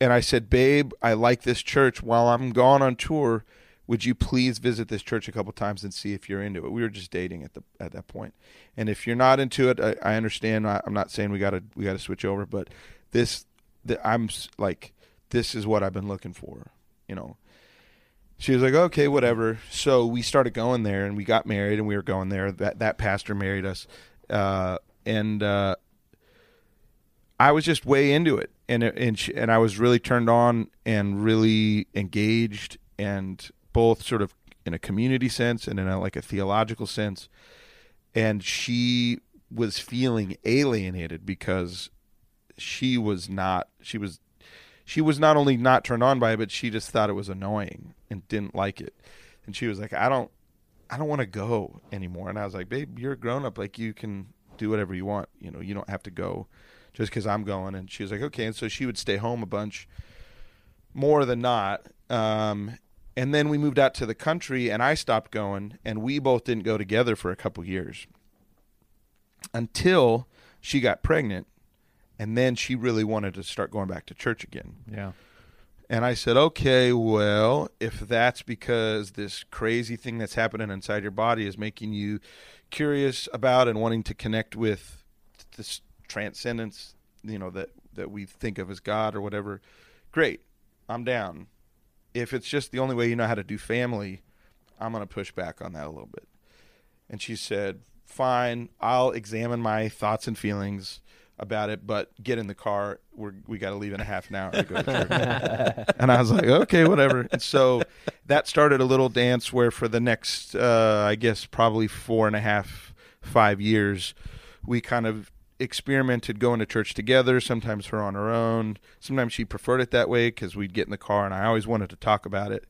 and I said, "Babe, I like this church. While I'm gone on tour, would you please visit this church a couple times and see if you're into it?" We were just dating at the at that point, and if you're not into it, I, I understand. I, I'm not saying we got to we got to switch over, but this, the, I'm like, this is what I've been looking for, you know. She was like, okay, whatever. So we started going there, and we got married, and we were going there. That that pastor married us, uh, and uh, I was just way into it, and and she, and I was really turned on and really engaged, and both sort of in a community sense and in a, like a theological sense. And she was feeling alienated because she was not. She was she was not only not turned on by it, but she just thought it was annoying and didn't like it. And she was like, I don't, I don't want to go anymore. And I was like, babe, you're a grown up. Like you can do whatever you want. You know, you don't have to go just because I'm going. And she was like, okay. And so she would stay home a bunch more than not. Um, and then we moved out to the country and I stopped going and we both didn't go together for a couple years until she got pregnant. And then she really wanted to start going back to church again. Yeah. And I said, okay, well, if that's because this crazy thing that's happening inside your body is making you curious about and wanting to connect with this transcendence, you know, that, that we think of as God or whatever, great, I'm down. If it's just the only way you know how to do family, I'm going to push back on that a little bit. And she said, fine, I'll examine my thoughts and feelings about it, but get in the car. We're, we got to leave in a half an hour to go to church. <laughs> and I was like, okay, whatever. And so that started a little dance where for the next, uh, I guess, probably four and a half, five years, we kind of experimented going to church together. Sometimes her on her own. Sometimes she preferred it that way because we'd get in the car and I always wanted to talk about it.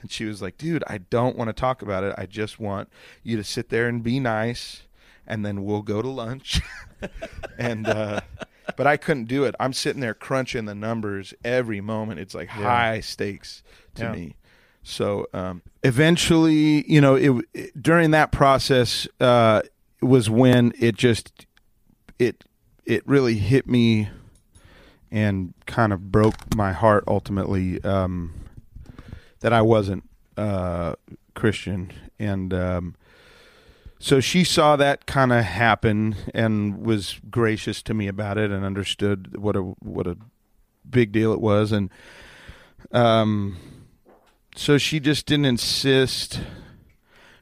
And she was like, dude, I don't want to talk about it. I just want you to sit there and be nice and then we'll go to lunch. <laughs> and uh but I couldn't do it. I'm sitting there crunching the numbers every moment. It's like high stakes to Yeah. me. So um, eventually, you know, it, it during that process uh, was when it just it it really hit me and kind of broke my heart ultimately um, that I wasn't uh, Christian and um, so she saw that kind of happen and was gracious to me about it and understood what a what a big deal it was and um so she just didn't insist.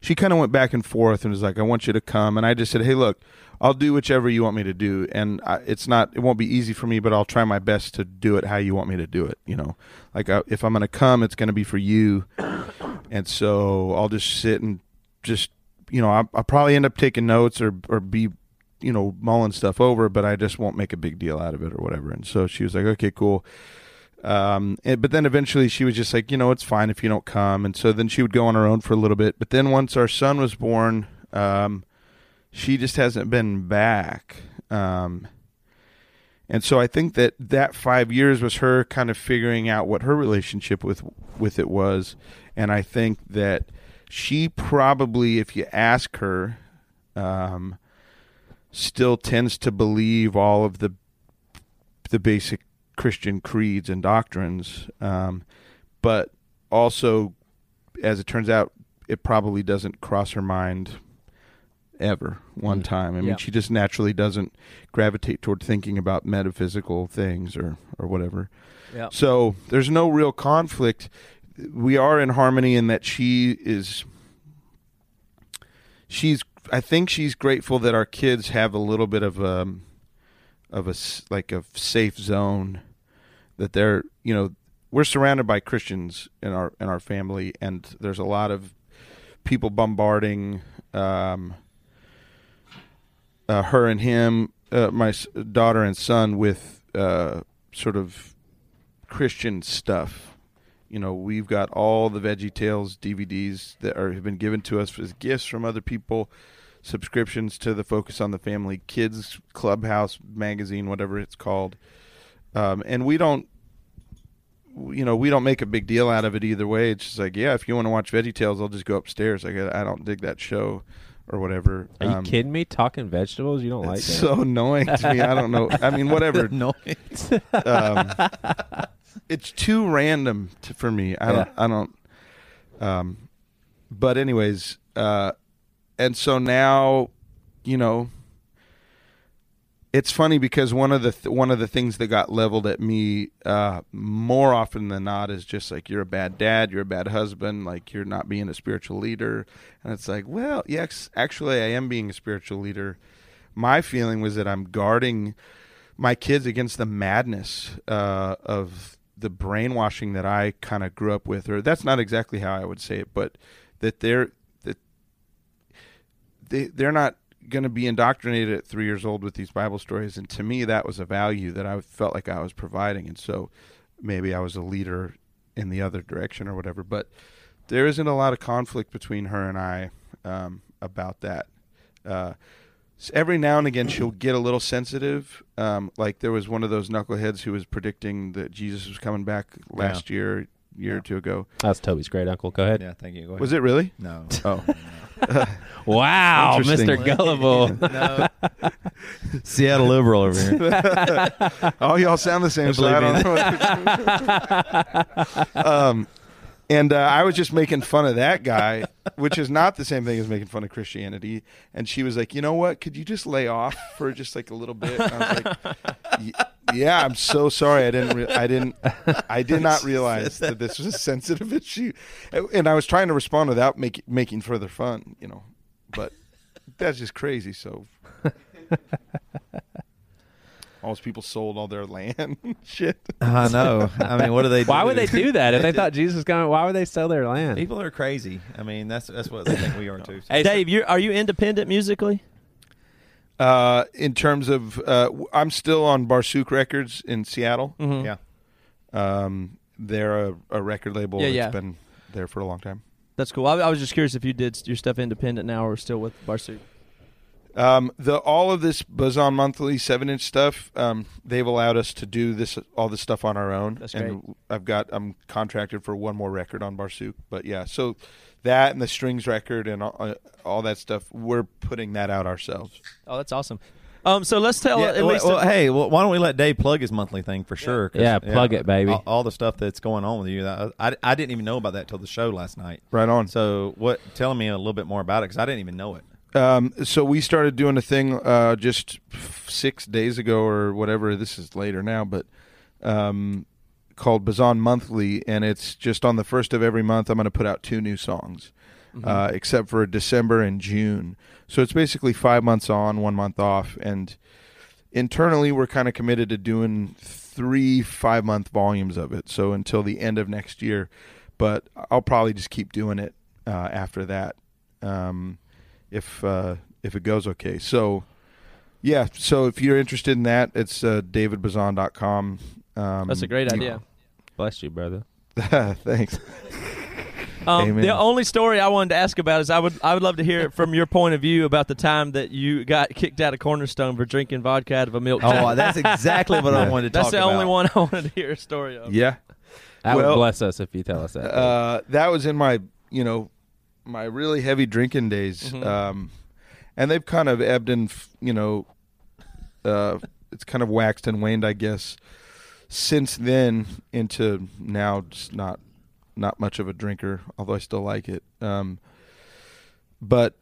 She kind of went back and forth and was like I want you to come and I just said hey look I'll do whichever you want me to do and I, it's not it won't be easy for me but I'll try my best to do it how you want me to do it you know? Like I, if I'm going to come it's going to be for you. And so I'll just sit and just you know, I'll, I'll probably end up taking notes or or be, you know, mulling stuff over, but I just won't make a big deal out of it or whatever. And so she was like, okay, cool. Um, and, but then eventually she was just like, you know, it's fine if you don't come. And so then she would go on her own for a little bit. But then once our son was born, um, she just hasn't been back. Um, and so I think that that five years was her kind of figuring out what her relationship with with it was, and I think that she probably, if you ask her, um, still tends to believe all of the the basic Christian creeds and doctrines, um, but also, as it turns out, it probably doesn't cross her mind ever one time. I mean, Yeah. she just naturally doesn't gravitate toward thinking about metaphysical things or or whatever. Yeah. So there's no real conflict. We are in harmony in that she is. She's. I think she's grateful that our kids have a little bit of a, of a like a safe zone, that they're you know we're surrounded by Christians in our in our family, and there's a lot of people bombarding um, uh, her and him, uh, my daughter and son, with uh, sort of Christian stuff. You know, we've got all the Veggie Tales DVDs that are have been given to us as gifts from other people, subscriptions to the Focus on the Family Kids Clubhouse magazine, whatever it's called, um, and we don't. You know, we don't make a big deal out of it either way. It's just like, yeah, if you want to watch Veggie Tales, I'll just go upstairs. Like, I I don't dig that show or whatever. Are you Um, kidding me? Talking vegetables? You don't like it's that? so annoying to me. I don't know. I mean, <laughs> whatever. Noise. Um, <laughs> it's too random to, for me. I don't. Yeah. I don't. Um, but anyways, uh, and so now, you know, it's funny because one of the th- one of the things that got leveled at me uh, more often than not is just like you're a bad dad, you're a bad husband, like you're not being a spiritual leader, and it's like, well, yes, actually, I am being a spiritual leader. My feeling was that I'm guarding my kids against the madness uh, of the brainwashing that I kind of grew up with, or that's not exactly how I would say it, but that they're that they they're not going to be indoctrinated at three years old with these Bible stories, and to me that was a value that I felt like I was providing, and so maybe I was a leader in the other direction or whatever, but there isn't a lot of conflict between her and I um, about that. Uh, s- every now and again, she'll get a little sensitive. Um, like there was one of those knuckleheads who was predicting that Jesus was coming back last year, year or two ago. That's Toby's great uncle. Go ahead. Yeah, thank you. Go ahead. Was it really? No. <laughs> Oh, <laughs> Wow, Interesting. Mr. Gullible. <laughs> no. Seattle liberal over here. oh, y'all sound the same. I So I believe don't know. um, and uh, I was just making fun of that guy, which is not the same thing as making fun of Christianity. And she was like, "You know what? Could you just lay off for just like a little bit?" And I was like, "Yeah, I'm so sorry. I didn't. Re- I didn't. I did not <laughs> realize that this was a sensitive issue." And I was trying to respond without make, making further fun, you know. But that's just crazy. So. <laughs> All those people sold all their land, <laughs> shit. I know. I mean, what do they <laughs> do? Why would they do that if they thought <laughs> Jesus was coming? Why would they sell their land? People are crazy. I mean, that's that's what they think we are too. Hey, Dave, you are you independent musically? Uh, in terms of, uh, w- I'm still on Barsuk Records in Seattle. Mm-hmm. Yeah. Um, they're a, a record label Yeah, that's yeah. been there for a long time. That's cool. I, I was just curious if you did your stuff independent now or still with Barsuk. Um, the all of this Bazan Monthly seven inch stuff, um, they've allowed us to do this all this stuff on our own. That's and I've got I'm contracted for one more record on Barsuk, but yeah, so that and the strings record and all, uh, all that stuff, we're putting that out ourselves. Oh, that's awesome. Um, so let's tell Yeah, at well, least. well, hey, well, why don't we let Dave plug his monthly thing for sure? Yeah, plug it, baby. All, all the stuff that's going on with you. that- I, I didn't even know about that till the show last night. Right on. So, what? Telling me a little bit more about it because I didn't even know it. Um, so we started doing a thing uh, just six days ago or whatever. This is later now, but um, called Bazan Monthly, and it's just on the first of every month. I'm going to put out two new songs, uh, except for December and June. So it's basically five months on, one month off, and internally we're kind of committed to doing three five month volumes of it. So until the end of next year, but I'll probably just keep doing it uh, after that. Um, if uh, if it goes okay. So yeah, so if you're interested in that, it's uh, davidbazan.com. Um, that's a great you- idea. Bless you, brother. <laughs> Thanks. <laughs> Um, the only story I wanted to ask about is I would I would love to hear it from your point of view about the time that you got kicked out of Cornerstone for drinking vodka out of a milk. Oh, jug. that's exactly what I <laughs> wanted to That's talk the only one I wanted to hear a story of. Yeah. That Well, would bless us if you tell us that. Uh, that was in my, you know, my really heavy drinking days. Mhm. Um, and they've kind of ebbed and, you know, uh, it's kind of waxed and waned, I guess, since then into now just not not much of a drinker, although I still like it. Um, but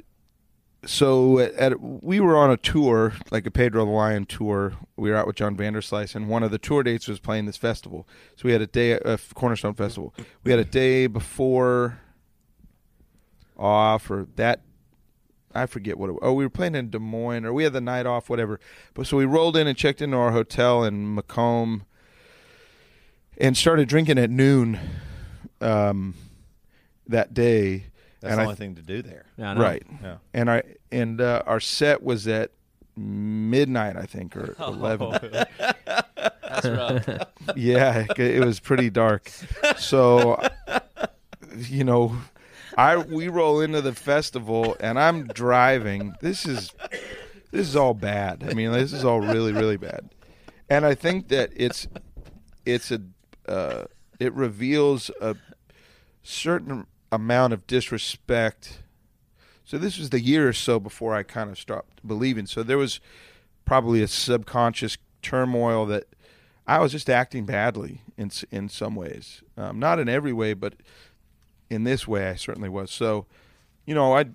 so at, at we were on a tour, like a Pedro the Lion tour. We were out with John Vanderslice, and one of the tour dates was playing this festival. So we had a day, a Cornerstone Festival. We had a day before off, or that I forget what. It, was. oh, we were playing in Des Moines, or we had the night off, whatever. But so we rolled in and checked into our hotel in Macomb, and started drinking at noon um, that day. That's and the I only thing to do there. Yeah, I know. right Yeah. and I and uh, our set was at midnight, I think, or <laughs> eleven. <laughs> That's rough. <laughs> yeah, it- it was pretty dark. So, you know, I we roll into the festival and I'm driving. This is this is all bad. I mean, this is all really really bad. And I think that it's it's a uh, it reveals a certain amount of disrespect. So this was the year or so before I kind of stopped believing. So there was probably a subconscious turmoil that I was just acting badly in in some ways, um, not in every way, but in this way I certainly was. So, you know, I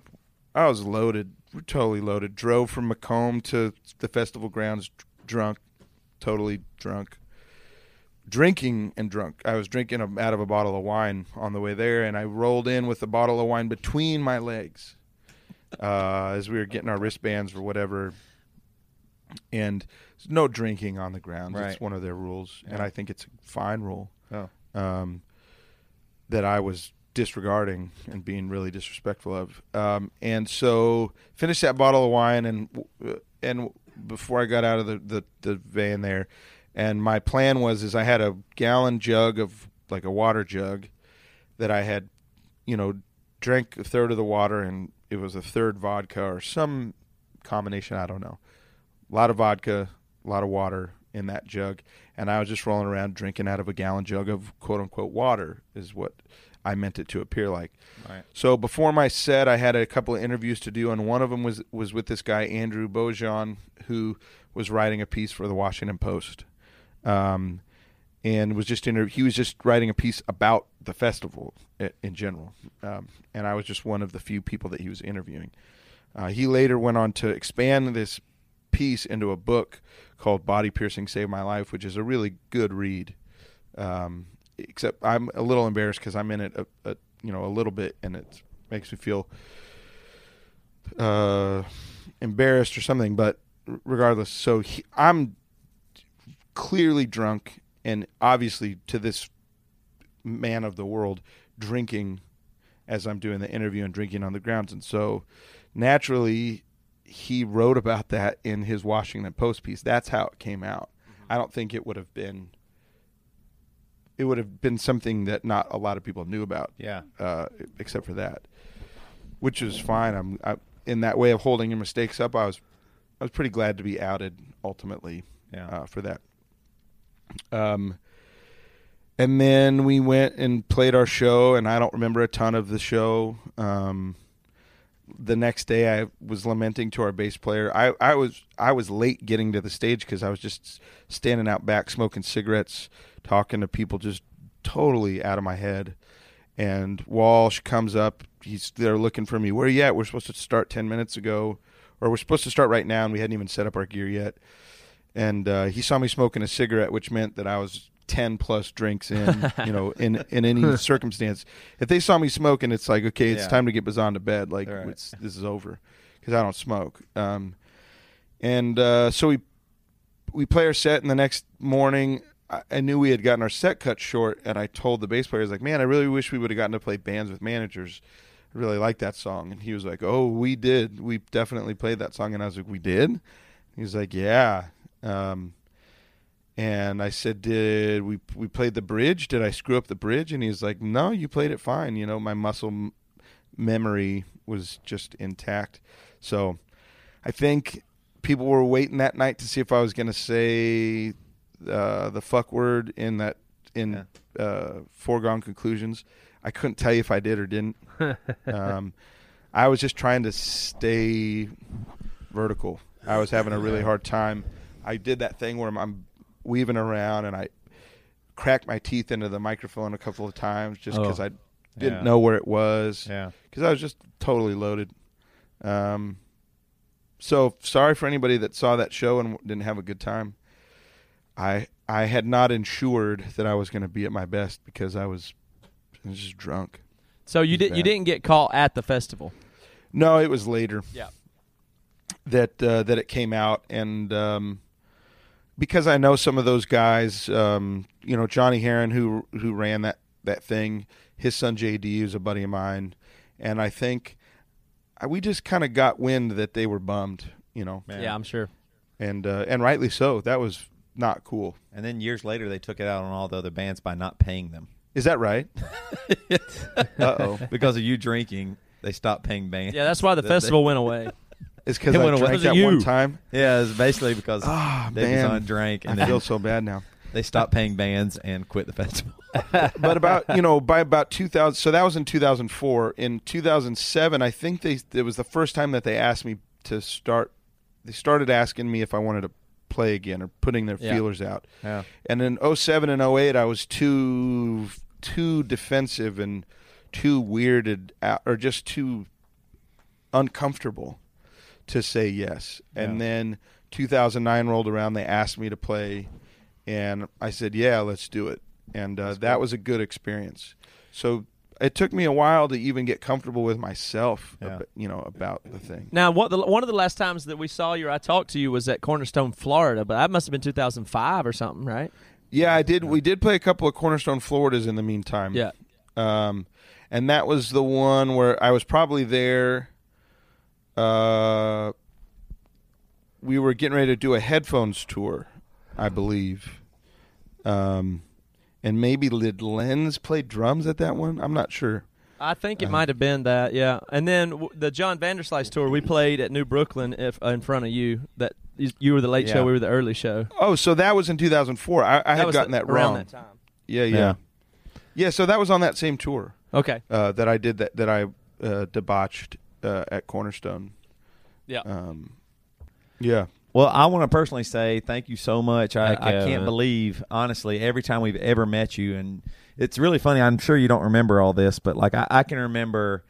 I was loaded, totally loaded. Drove from Macomb to the festival grounds, dr- drunk, totally drunk, drinking and drunk. I was drinking a, out of a bottle of wine on the way there, and I rolled in with a bottle of wine between my legs uh, as we were getting our wristbands or whatever. And no drinking on the grounds. It's one of their rules, and I think it's a fine rule Oh. um, that I was disregarding and being really disrespectful of. Um, and so finished that bottle of wine, and and before I got out of the, the, the van there, and my plan was is I had a gallon jug of like a water jug that I had, you know, drank a third of the water, and it was a third vodka or some combination. I don't know. A lot of vodka, a lot of water in that jug, and I was just rolling around drinking out of a gallon jug of quote unquote water, is what I meant it to appear like. Right. So before my set, I had a couple of interviews to do, and one of them was was with this guy Andrew Beaujon, who was writing a piece for the Washington Post, um, and was just inter- he was just writing a piece about the festival in general, um, and I was just one of the few people that he was interviewing. Uh, he later went on to expand this piece into a book called "Body Piercing Saved My Life," which is a really good read. Um, except I'm a little embarrassed because I'm in it a, a you know a little bit, and it makes me feel uh, embarrassed or something. But regardless, so he, I'm clearly drunk, and obviously to this man of the world, drinking as I'm doing the interview and drinking on the grounds, and so naturally he wrote about that in his Washington Post piece. That's how it came out. I don't think it would have been. It would have been something that not a lot of people knew about Yeah. uh, except for that, which is fine. I'm I, in that way of holding your mistakes up. I was I was pretty glad to be outed ultimately Yeah. uh, for that. Um, and then we went and played our show, and I don't remember a ton of the show. Um, the next day, I was lamenting to our bass player. I, I was I was late getting to the stage because I was just standing out back smoking cigarettes, talking to people, just totally out of my head. And Walsh comes up. He's there looking for me. Where are you at? We're supposed to start ten minutes ago, or we're supposed to start right now, and we hadn't even set up our gear yet. And uh, he saw me smoking a cigarette, which meant that I was ten plus drinks in. <laughs> you know, in in any <laughs> circumstance, if they saw me smoking, it's like okay, it's Yeah. time to get Bazan to bed. Like Right. it's, this is over because I don't smoke. Um, and uh, so we we play our set, and the next morning, I, knew we had gotten our set cut short, and I told the bass player, I was like, "Man, I really wish we would have gotten to play bands with managers. I really like that song." And he was like, "Oh, we did. We definitely played that song." And I was like, "We did." He was like, "Yeah." Um, and I said, "Did we we played the bridge? Did I screw up the bridge?" And he's like, "No, you played it fine. You know, my muscle m- memory was just intact." So, I think people were waiting that night to see if I was going to say uh, the fuck word in that in uh, foregone conclusions. I couldn't tell you if I did or didn't. <laughs> um, I was just trying to stay vertical. I was having a really hard time. I did that thing where I'm, I'm weaving around and I cracked my teeth into the microphone a couple of times just Oh. because I didn't Yeah. know where it was Yeah. because I was just totally loaded. Um, so sorry for anybody that saw that show and didn't have a good time. I I had not ensured that I was going to be at my best because I was, I was just drunk. So you did you bad. didn't get caught at the festival. No, it was later. Yeah. That uh, that it came out, and um, because I know some of those guys, um, you know Johnny Herrin, who who ran that that thing, his son JD is a buddy of mine, and I think uh, we just kind of got wind that they were bummed You know, Yeah, I'm sure. and uh, and rightly so. That was not cool. And then years later, they took it out on all the other bands by not paying them. Is that right? <laughs> <laughs> uh oh. because of you drinking, they stopped paying bands. Yeah, that's why the festival went away. <laughs> It's because It I went away. drank Because that of one you. time. Yeah, it's basically because Ah, Dave man. Bazan drank, and I then feel so bad now. they stopped paying bands and quit the festival. but about you know by about 2000 so that was in 2004 in 2007 i think they it was the first time that they asked me to start they started asking me if i wanted to play again or putting their Yeah. feelers out Yeah. and in 07 and 08 i was too too defensive and too weirded out or just too uncomfortable to say yes and Yeah. then 2009 rolled around they asked me to play and i said yeah let's do it and uh, that was a good experience so it took me a while to even get comfortable with myself Yeah. ab- you know about the thing Now, what the, one of the last times that we saw you or I talked to you was at Cornerstone, Florida, but that must have been 2005 or something, right? yeah i did we did play a couple of cornerstone floridas in the meantime Yeah. um, and that was the one where I was probably there. Uh, we were getting ready to do a headphones tour, I believe. Um, and maybe did Lenz play drums at that one? I'm not sure. I think it Uh-huh. might have been that, yeah. And then w- the John Vanderslice tour, we played at New Brooklyn if, in front of you. That you- you were the late Yeah. show, we were the early show. Oh, so that was in 2004. I, I had was gotten that around wrong. that time. Yeah, yeah, Yeah. yeah. So that was on that same tour Okay. uh, that I did that that I uh, debauched uh, at Cornerstone. Yeah. Um, yeah. Well, I want to personally say thank you so much. I, Heck I yeah, can't man. believe, honestly, every time we've ever met you, and it's really funny. I'm sure you don't remember all this, but like I, I can remember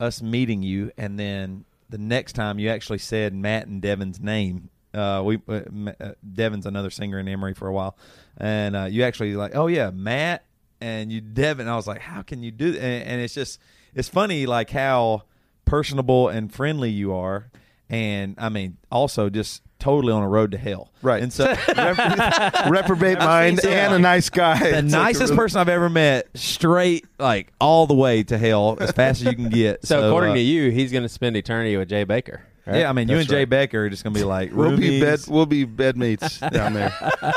us meeting you, and then the next time you actually said Matt and Devin's name. Uh, we uh, uh, Devin's another singer in Emery for a while, and uh, you actually like, oh yeah, Matt, and you Devin. I was like, how can you do that? And, and it's just, it's funny like how personable and friendly you are, and I mean, also just totally on a road to hell. Right. And so <laughs> Rep- reprobate <laughs> mind seen and a nice guy. <laughs> the It's nicest really- person I've ever met, straight like all the way to hell as fast as you can get. So, according uh, to you, he's going to spend eternity with Jay Bakker. right? yeah, I mean, you That's and Jay right. Bakker are just gonna be like We'll be bed. We'll be bedmates down there.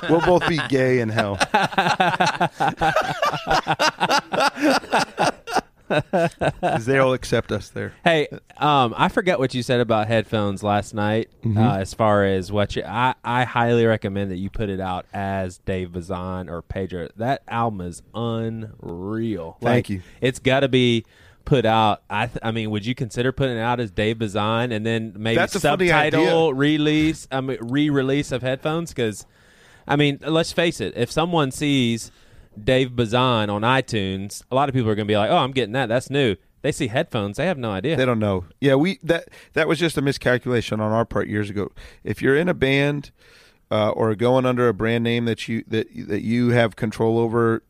we'll both be gay in hell. 'Cause they'll accept us there. Hey, um, I forget what you said about headphones last night. Mm-hmm. Uh, as far as what you, I, I highly recommend that you put it out as Dave Bazan or Pedro. That album is unreal. Thank Like, you. It's got to be put out. I, th- I mean, would you consider putting it out as Dave Bazan and then maybe That's subtitle release, I mean, re-release of headphones? Because, I mean, let's face it. If someone sees Dave Bazan on iTunes, a lot of people are going to be like, "Oh, I'm getting that. That's new." They see headphones, they have no idea. They don't know. Yeah, we that that was just a miscalculation on our part years ago. If you're in a band uh, or going under a brand name that you that that you have control over,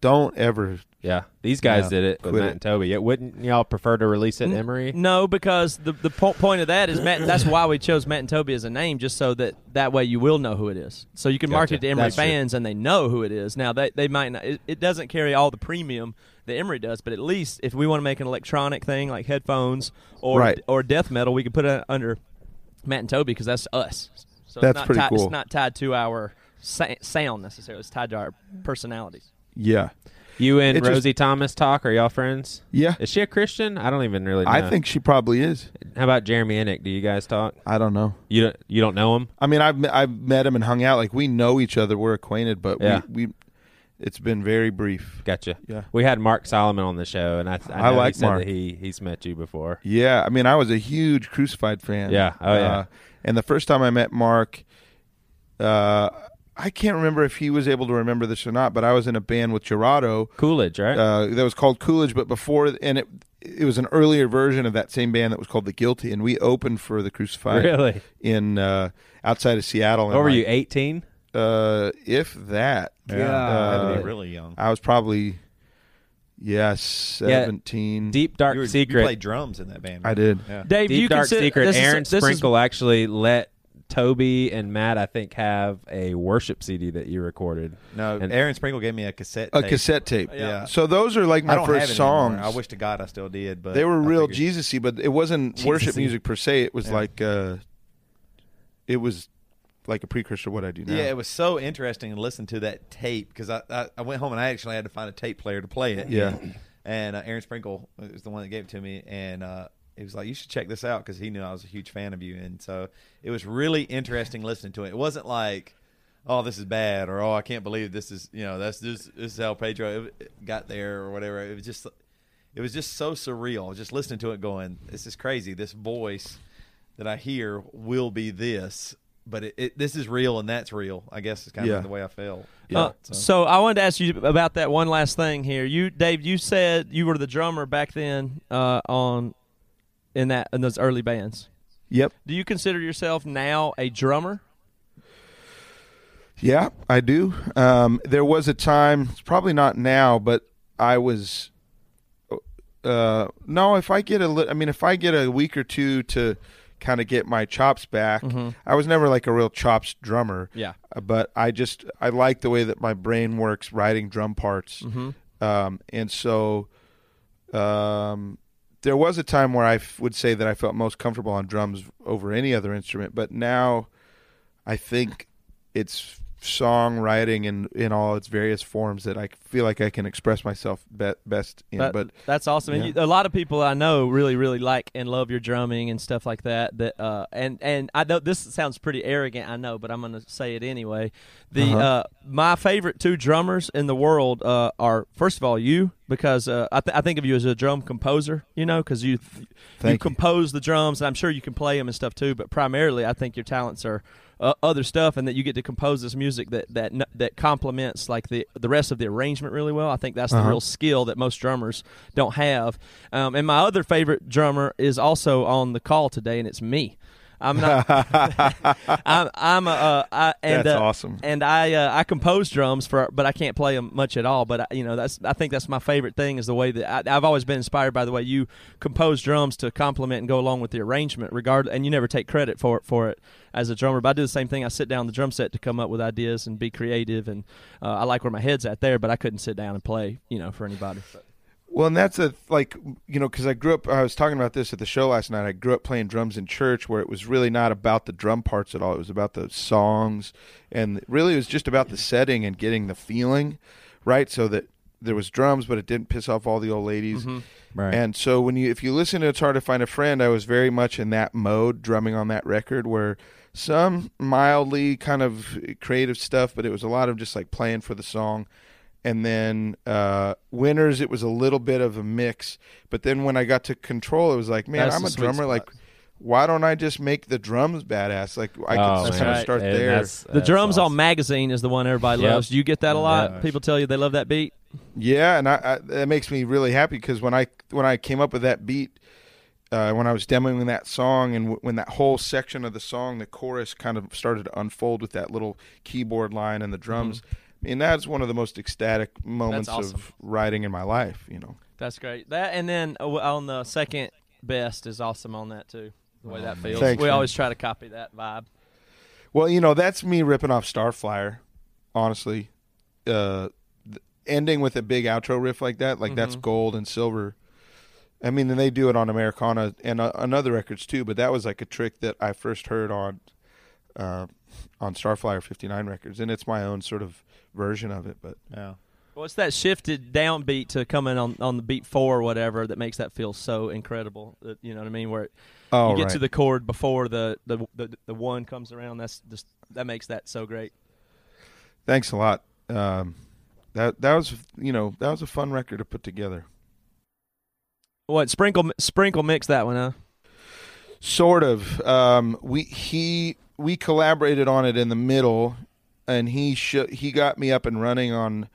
don't ever. Yeah, these guys Yeah, did it with quit Matt it. and Toby. It Wouldn't y'all prefer to release it, Emery? No, because the the po- point of that is Matt. That's why we chose Matt and Toby as a name, just so that that way you will know who it is. So you can market it to Emery That's true. fans, and they know who it is. Now they they might not. It, it doesn't carry all the premium that Emery does, but at least if we want to make an electronic thing like headphones or Right. or death metal, we can put it under Matt and Toby because that's us. So That's it's not pretty tied, cool. It's not tied to our sa- sound necessarily. It's tied to our personalities. Yeah, You and It just- Rosie Thomas talk. Are y'all friends? yeah. Is she a Christian? I don't even really. know. I think she probably is. How about Jeremy Enigk? Do you guys talk? I don't know. You don't. You don't know him? I mean, I've I've met him and hung out. Like we know each other. We're acquainted, but Yeah. we, we it's been very brief. Gotcha. Yeah. We had Mark Salomon on the show, and I, I, I like he said Mark. that he he's met you before. Yeah, I mean, I was a huge Crucified fan. Yeah. Oh, yeah. Uh, and the first time I met Mark, uh, I can't remember if he was able to remember this or not, but I was in a band with Gerardo Coolidge, right? uh, that was called Coolidge, but before, and it it was an earlier version of that same band that was called The Guilty, and we opened for the Crucified really? in uh, outside of Seattle. and What were like, you? Eighteen? Uh, if that, Yeah, Uh, that'd be really young. I was probably yeah seventeen. Deep Dark you, were, Secret. you played drums in that band. I did. Yeah. Dave, Deep you Dark consider, Secret. this is- Aaron this is- Sprinkle actually let Toby and Matt, I think, have a worship CD that you recorded. No, And- Aaron Sprinkle gave me a cassette. A tape. cassette tape. Yeah. So those are like I my don't first have it songs. anymore. I wish to God I still did, but they were I real figured- Jesus-y, but it wasn't worship Jesus-y. music per se. It was Yeah. like uh, it was like a precursor to what I do now. Yeah, it was so interesting to listen to that tape because I, I I went home and I actually had to find a tape player to play it. Yeah. and uh, Aaron Sprinkle was the one that gave it to me, and uh, he was like, "You should check this out" because he knew I was a huge fan of you, and so it was really interesting listening to it. It wasn't like, "Oh, this is bad," or "Oh, I can't believe this is you know that's this this is how Pedro got there" or whatever. It was just it was just so surreal. Just listening to it, going, "This is crazy." This voice that I hear will be this. But it, it, this is real and that's real. I guess is kind Yeah. of the way I felt. Uh, so. I wanted to ask you about that one last thing here. You, Dave, you said you were the drummer back then uh, on in that in those early bands. Yep. Do you consider yourself now a drummer? Yeah, I do. Um, there was a time, it's probably not now, but I was. Uh, no, if I get a, li- I mean, if I get a week or two to kind of get my chops back, I was never like a real chops drummer. Yeah. Uh, but I just I like the way that my brain works writing drum parts, um, and so um, there was a time where I f- would say that I felt most comfortable on drums over any other instrument, but now I think it's songwriting in in all its various forms that I feel like I can express myself be- best in. That- but that's awesome. And yeah. you, a lot of people I know really, really like and love your drumming and stuff like that. That uh, and and I know this sounds pretty arrogant, I know, but I'm going to say it anyway. The Uh-huh. uh, my favorite two drummers in the world uh, are first of all you because uh, I, th- I think of you as a drum composer. You know, because you you Thank you. compose the drums. And I'm sure you can play them and stuff too. But primarily, I think your talents are. Uh, other stuff, and that you get to compose this music that that that complements like the the rest of the arrangement really well. I think that's the Uh-huh. real skill that most drummers don't have. Um, and my other favorite drummer is also on the call today, and it's me. I'm not. <laughs> I'm. I'm. A, uh, I, and, That's uh, awesome. And I. Uh, I compose drums for, but I can't play them much at all. But I, you know, that's. I think that's my favorite thing is the way that I, I've always been inspired by the way you compose drums to complement and go along with the arrangement. Regard, and you never take credit for it for it as a drummer. But I do the same thing. I sit down the drum set to come up with ideas and be creative, and uh, I like where my head's at there. But I couldn't sit down and play, you know, for anybody. Well, and that's a like you know because I grew up. I was talking about this at the show last night. I grew up playing drums in church, where it was really not about the drum parts at all. It was about the songs, and really it was just about the setting and getting the feeling, right? So that there was drums, but it didn't piss off all the old ladies. Mm-hmm. Right. And so when you if you listen to It's Hard to Find a Friend, I was very much in that mode, drumming on that record, where some mildly kind of creative stuff, but it was a lot of just like playing for the song. And then uh, Winners, it was a little bit of a mix. But then when I got to Control, it was like, man, That's I'm a drummer. spot. Like, why don't I just make the drums badass? Like, I could Oh, just kind of start And there. that's- The that's drums on magazine is the one everybody Yep. loves. Do you get that a lot? Yeah. People tell you they love that beat. Yeah, and I, I that makes me really happy because when I when I came up with that beat, uh, when I was demoing that song, and w- when that whole section of the song, the chorus kind of started to unfold with that little keyboard line and the drums. I mean, that's one of the most ecstatic moments awesome. of writing in my life. You know, That's great. That and then uh, on the second best is awesome on that too. The way that feels. Thanks, we man. always try to copy that vibe. well, you know, that's me ripping off Starflyer. Honestly, uh, ending with a big outro riff like that, like that's gold and silver. I mean, and they do it on Americana and uh, on other records too. But that was like a trick that I first heard on uh, on Starflyer 59 records, and it's my own sort of version of it. But yeah. Well, it's that shifted downbeat to coming on on the beat four or whatever that makes that feel so incredible. That, you know what I mean? Where it, oh, you get right. to the chord before the, the the the one comes around. That's just that makes that so great. thanks a lot. Um, that that was you know that was a fun record to put together. What sprinkle sprinkle mix that one, huh? Sort of. Um, we he we collaborated on it in the middle, and he sh- he got me up and running on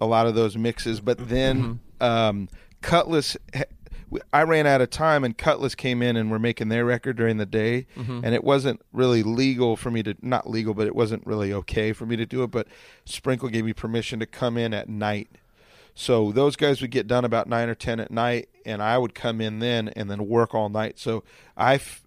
a lot of those mixes. But then um, Cutlass, I ran out of time, and Cutlass came in and were making their record during the day, and it wasn't really legal for me to not legal, but it wasn't really okay for me to do it. But Sprinkle gave me permission to come in at night. So those guys would get done about nine or ten at night, and I would come in then and then work all night. So I f-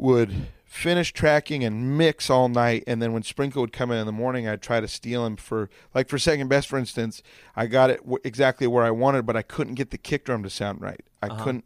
would finish tracking and mix all night, and then when Sprinkle would come in in the morning, I'd try to steal him for like for second best, for instance. I got it w- exactly where I wanted, but I couldn't get the kick drum to sound right. I couldn't.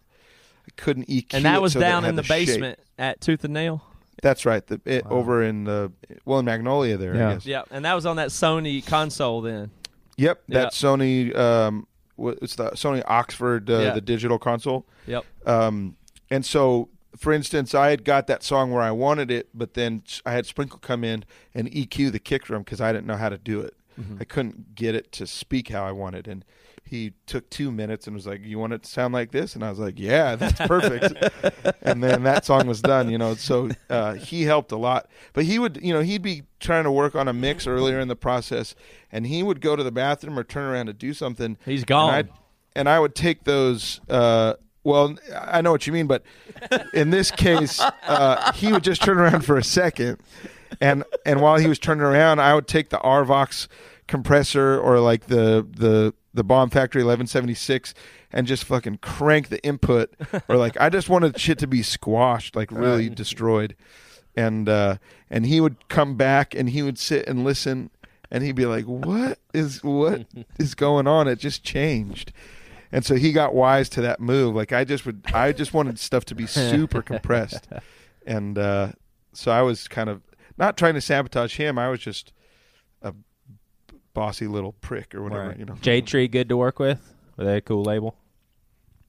I couldn't EQ. And that was so down it had in the shape. basement at Tooth and Nail. That's right. The it, over in the well in Magnolia there. Yeah. I guess. Yeah, and that was on that Sony console then. Yep. Yeah. That Sony. Um, what- it's the Sony Oxford, uh, Yeah. the digital console. Yep. Um, and so, for instance, I had got that song where I wanted it, but then I had Sprinkle come in and EQ the kick drum because I didn't know how to do it. I couldn't get it to speak how I wanted, and he took two minutes and was like, "You want it to sound like this?" And I was like, "Yeah, that's perfect." <laughs> and then that song was done, you know. So uh, he helped a lot, but he would, you know, he'd be trying to work on a mix earlier in the process, and he would go to the bathroom or turn around to do something. He's gone. I'd- and I would take those. Uh, well, I know what you mean, but in this case, uh, he would just turn around for a second, and and while he was turning around, I would take the Arvox compressor or like the the the Bomb Factory 1176 and just fucking crank the input, or like I just wanted shit to be squashed, like really destroyed, and uh, and he would come back and he would sit and listen. And he'd be like, "What is what is going on? It just changed." And so he got wise to that move. Like I just would, I just wanted stuff to be <laughs> super compressed, and uh, so I was kind of not trying to sabotage him. I was just a bossy little prick or whatever, Right. you know. Jade Tree, good to work with. Are they a cool label?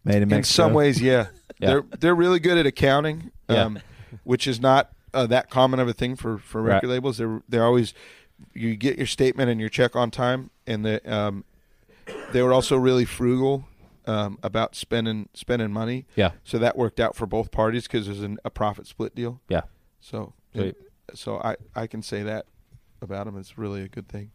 Made in In some ways, yeah. Yeah. they're they're really good at accounting, Yeah. um, which is not uh, that common of a thing for for record Right. labels. They're they're always you get your statement and your check on time, and the um, they were also really frugal um, about spending spending money. Yeah. So that worked out for both parties because there's an, a profit split deal. Yeah. So Sweet. so I I can say that about them. It's really a good thing.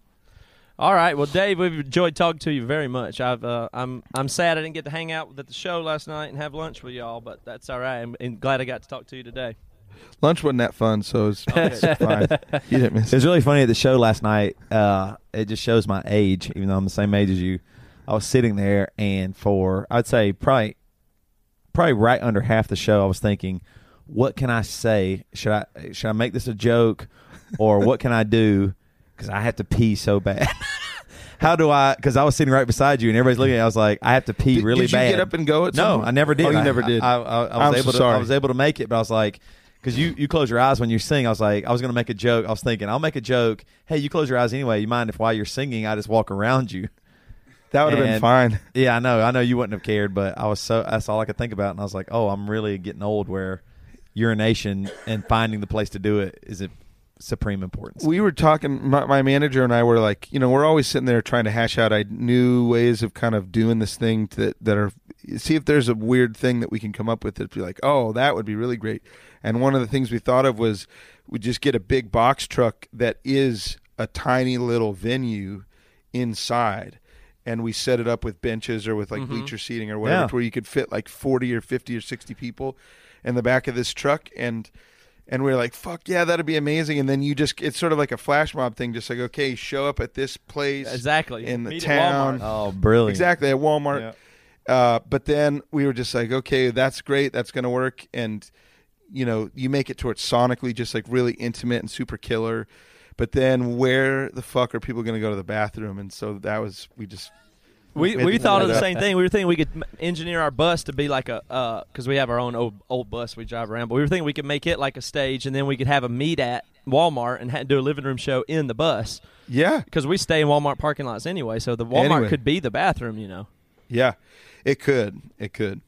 All right. Well, Dave, we've enjoyed talking to you very much. I've uh, I'm I'm sad I didn't get to hang out at the show last night and have lunch with y'all, but that's all right. I'm, and glad I got to talk to you today. Lunch wasn't that fun, so it's, it's <laughs> fine. You didn't miss It was really funny at the show last night. Uh, it just shows my age, even though I'm the same age as you. I was sitting there, and for I'd say probably, probably right under half the show, I was thinking, "What can I say? Should I should I make this a joke, or what can I do? Because I have to pee so bad. <laughs> How do I? Because I was sitting right beside you, and everybody's looking. at me. I was like, I have to pee Did- really did you bad. get up and go at no, point? I never did. Oh, you I- never did. I, I, I I'm was so able to. sorry. I was able to make it, but I was like, because you you close your eyes when you sing. I was like, I was going to make a joke. I was thinking, I'll make a joke. Hey, you close your eyes anyway. You mind if while you're singing, I just walk around you? That would have been fine. <laughs> Yeah, I know. I know you wouldn't have cared, but I was so. That's all I could think about, and I was like, oh, I'm really getting old. Where urination and finding the place to do it is of supreme importance. we were talking my, my manager and i were like you know we're always sitting there trying to hash out I new ways of kind of doing this thing that that are see if there's a weird thing that we can come up with that'd be like oh that would be really great and one of the things we thought of was we just get a big box truck that is a tiny little venue inside and we set it up with benches or with like bleacher seating or whatever Yeah. where you could fit like 40 or 50 or 60 people in the back of this truck and and we are like fuck yeah that'd be amazing. And then you just it's sort of like a flash mob thing just like okay show up at this place Exactly. in the Meet town. Oh, brilliant! exactly at walmart. Uh, but then we were just like okay that's great that's gonna work. And you know you make it to where it's sonically just like really intimate and super killer but then where the fuck are people gonna go to the bathroom and so that was we just We, We thought of the same thing. We were thinking we could engineer our bus to be like a uh, because we have our own old, old bus we drive around. But we were thinking we could make it like a stage, and then we could have a meet at Walmart and ha- do a living room show in the bus yeah because we stay in Walmart parking lots anyway. So the Walmart Anyway. could be the bathroom. You know, yeah it could it could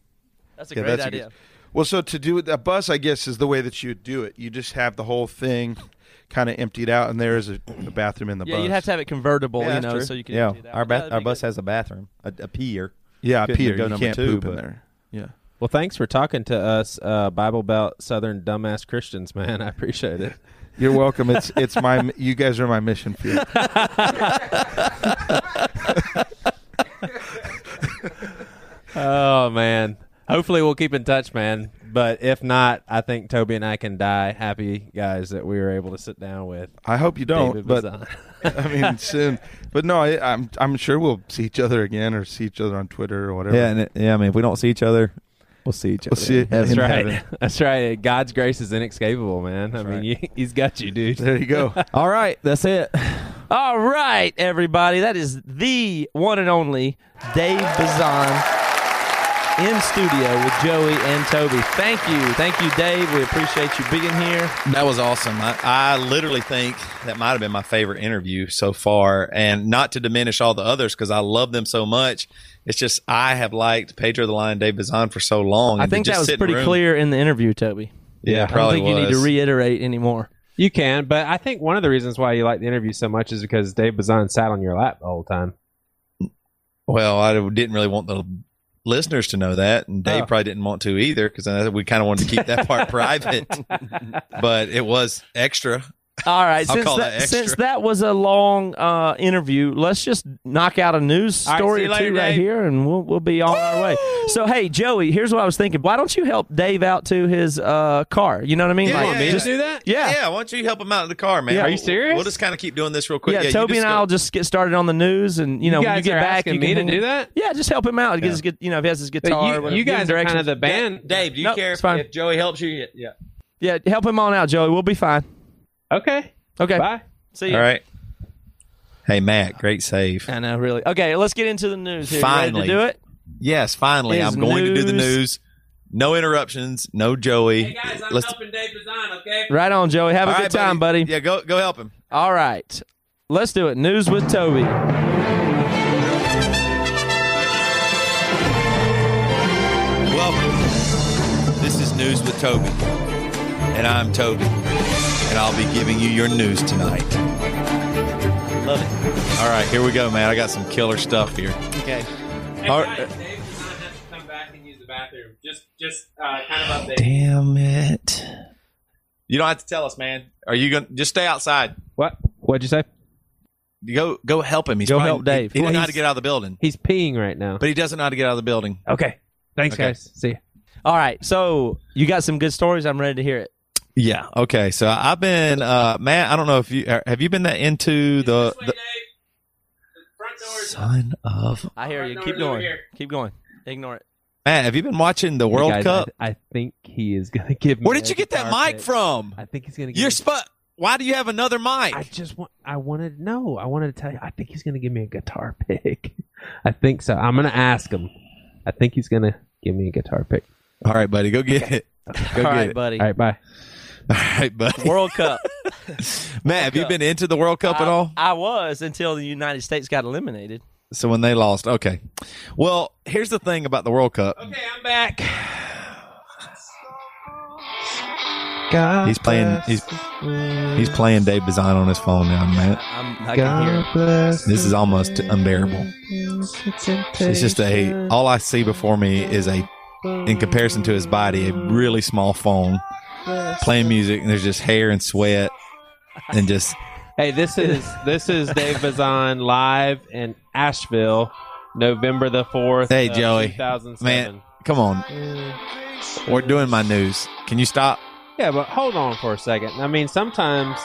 that's a Yeah, great that's a idea. good- Well, so to do a bus, I guess, is the way that you would do it. You just have the whole thing kind of emptied out, and there is a, a bathroom in the yeah, bus. you'd have to have it convertible. Yeah, you that's know, true. so you can Yeah, do that. our Yeah, ba- that'd our be bus good. has a bathroom, a, a pier. yeah, a couldn't pier. go You number can't two, poop in but- there. Yeah. Well, thanks for talking to us, uh, Bible Belt Southern dumbass Christians, man. <laughs> I appreciate it. You're welcome. It's it's my you guys are my mission field. <laughs> <laughs> Oh man. Hopefully we'll keep in touch, man. But if not, I think Toby and I can die happy guys that we were able to sit down with. I hope you don't, David but <laughs> I mean <laughs> soon. But no, I, I'm I'm sure we'll see each other again or see each other on Twitter or whatever. Yeah, and it, yeah. I mean, if we don't see each other, we'll see each We'll other. see it That's in right. heaven. <laughs> That's right. God's grace is inescapable, man. I mean, right. you, he's got you, dude. There you go. All right, that's it. All right, everybody. That is the one and only Dave Bazan. In studio with Joey and Toby. Thank you. Thank you, Dave. We appreciate you being here. That was awesome. I, I literally think that might have been my favorite interview so far. And not to diminish all the others because I love them so much. It's just I have liked Pedro the Lion, Dave Bazan for so long. I think just that was pretty room- clear in the interview, Toby. Yeah, I don't probably think you need to reiterate anymore. You can, but I think one of the reasons why you like the interview so much is because Dave Bazan sat on your lap the whole time. Well, I didn't really want the listeners to know that, and Dave Oh. probably didn't want to either because uh, we kind of wanted to keep that part <laughs> private. But it was extra. All right, I'll since call that, that extra. since that was a long uh, interview, let's just knock out a news story see or later, two right Dave. here, and we'll we'll be on our way. So, hey, Joey, here's what I was thinking. Why don't you help Dave out to his uh, car? You know what I mean? Yeah, like, yeah, yeah. just do that? yeah, Yeah, why don't you help him out in the car, man? Yeah. Are you serious? We'll just kind of keep doing this real quick. yeah. you Toby just and I'll just get started on the news, and you know, you when you get back, asking you me can to do that? Yeah, just help him out. Get Yeah. his, gu- you know, if he has his But guitar. you, whatever, you give him guys are kind of the band. Dave, do you care if, if Joey helps you? Yeah. Yeah, help him on out, Joey. We'll be fine. Okay. Okay, Bye. see you. All right. Hey, Matt, great save. I know, really. Okay, let's get into the news. Here. You ready Finally. to do it? Yes, finally, His I'm going to do the news. news. No interruptions, no Joey. Hey guys, Let's- helping Dave Bazan, okay? Right on, Joey. Have a All good right, time, buddy. Yeah, go go help him. All right. Let's do it. News with Toby. Welcome. This is News with Toby. And I'm Toby. And I'll be giving you your news tonight. Love it. All right, here we go, man. I got some killer stuff here. Okay. All Dave right. Bazan has to come back and use the bathroom. Just, just uh, kind of update. Damn it. You don't have to tell us, man. Are you going to just stay outside? What? What'd you say? You Go go help him. He's Go probably- help Dave. He, he Well, doesn't know how he's- to get out of the building, He's peeing right now. but he doesn't know how to get out of the building. Okay. Thanks, Okay. guys. See ya. All right. So you got some good stories. I'm ready to hear it. Yeah. Okay. So I've been, uh, Matt. I don't know if you uh, have you been that into the, the son of I hear you. Keep going. Keep going. Ignore it. Matt. Have you been watching the World Guys, Cup? I, I think he is going <laughs> to give me Where did you get that mic pick. from? I think he's going to give You're me spot. Why do you have another mic? I just want. I wanted to know. I wanted to tell you. I think he's going to give me a guitar <laughs> pick. I think so. I'm going to ask him. I think he's going to give me a guitar pick. All right, buddy. Go get it. Go <laughs> All get right, it. buddy. All right. Bye. <laughs> All right, buddy. World Cup. <laughs> Matt, have you been into the World Cup at all? I was until the United States got eliminated. So when they lost, okay. Well, here's the thing about the World Cup. Okay, I'm back. God He's playing. He's he's playing Dave Bazan on his phone now, man. I'm, I can hear it. This is almost unbearable. It's just a. All I see before me is a, in comparison to his body, a really small phone playing music, and there's just hair and sweat, and just Hey, this is this is Dave Bazan live in Asheville, November the fourth. Hey, uh, Joey. 2007. man. Come on, we're doing my news. Can you stop? Yeah, but hold on for a second. I mean, sometimes.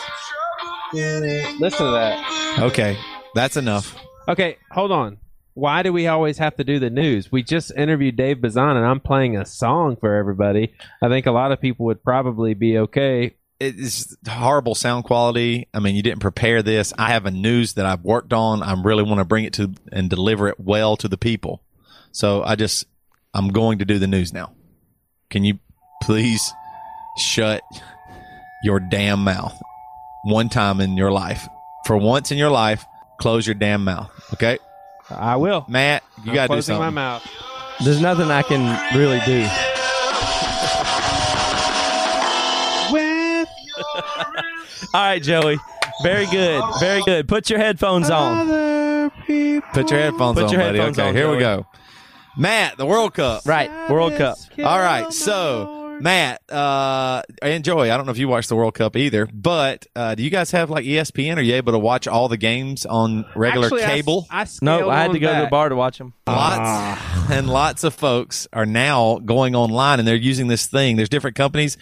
Listen to that. Okay, that's enough. Okay, hold on. Why do we always have to do the news? We just interviewed Dave Bazan, and I'm playing a song for everybody. I think a lot of people would probably be okay. It's horrible sound quality. I mean, you didn't prepare this. I have a news that I've worked on. I really want to bring it to and deliver it well to the people. So I just, I'm going to do the news now. Can you please shut your damn mouth one time in your life? For once in your life, close your damn mouth. Okay, I will. Matt, you got to do closing something. my mouth. There's nothing I can really do. <laughs> All right, Joey. Very good. Very good. Put your headphones on. Put your headphones Put on, your buddy. headphones okay, on, here we Joey. go. Matt, the World Cup. Right. World Cup. All right, so Matt, uh, and Joey, I don't know if you watch the World Cup either, but uh, do you guys have like ESPN? Are you able to watch all the games on regular Actually, cable? I, No, I had to on go to the bar to watch them. Lots and lots of folks are now going online and they're using this thing. There's different companies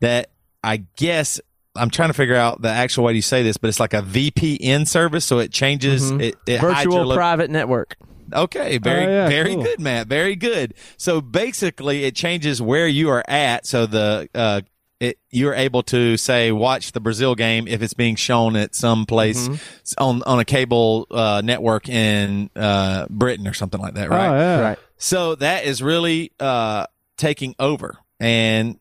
that I guess I'm trying to figure out the actual way you say this, but it's like a VPN service, so it changes Mhm. it, it hides your Virtual lo- private network. Okay, very Oh, yeah, very cool. good, Matt. Very good. So basically, it changes where you are at. So the uh, it you're able to say watch the Brazil game if it's being shown at some place Mm-hmm. on on a cable uh, network in uh, Britain or something like that, right? Oh, yeah. Right. So that is really uh, taking over. And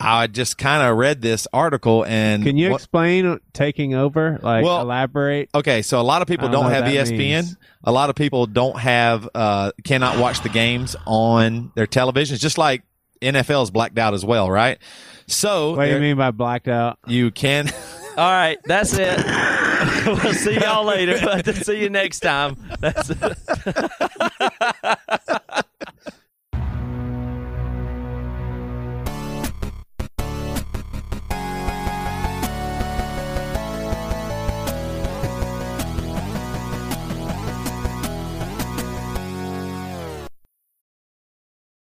I just kind of read this article and Can you what- explain taking over? Like Well- elaborate? Okay, so a lot of people I don't don't, have what that ESPN. means. A lot of people don't have uh cannot watch the games on their televisions just like NFL's blacked out as well, right? So What do you mean by blacked out? you can <laughs> All right, that's it. <laughs> we'll see y'all later. But <laughs> see you next time. That's it.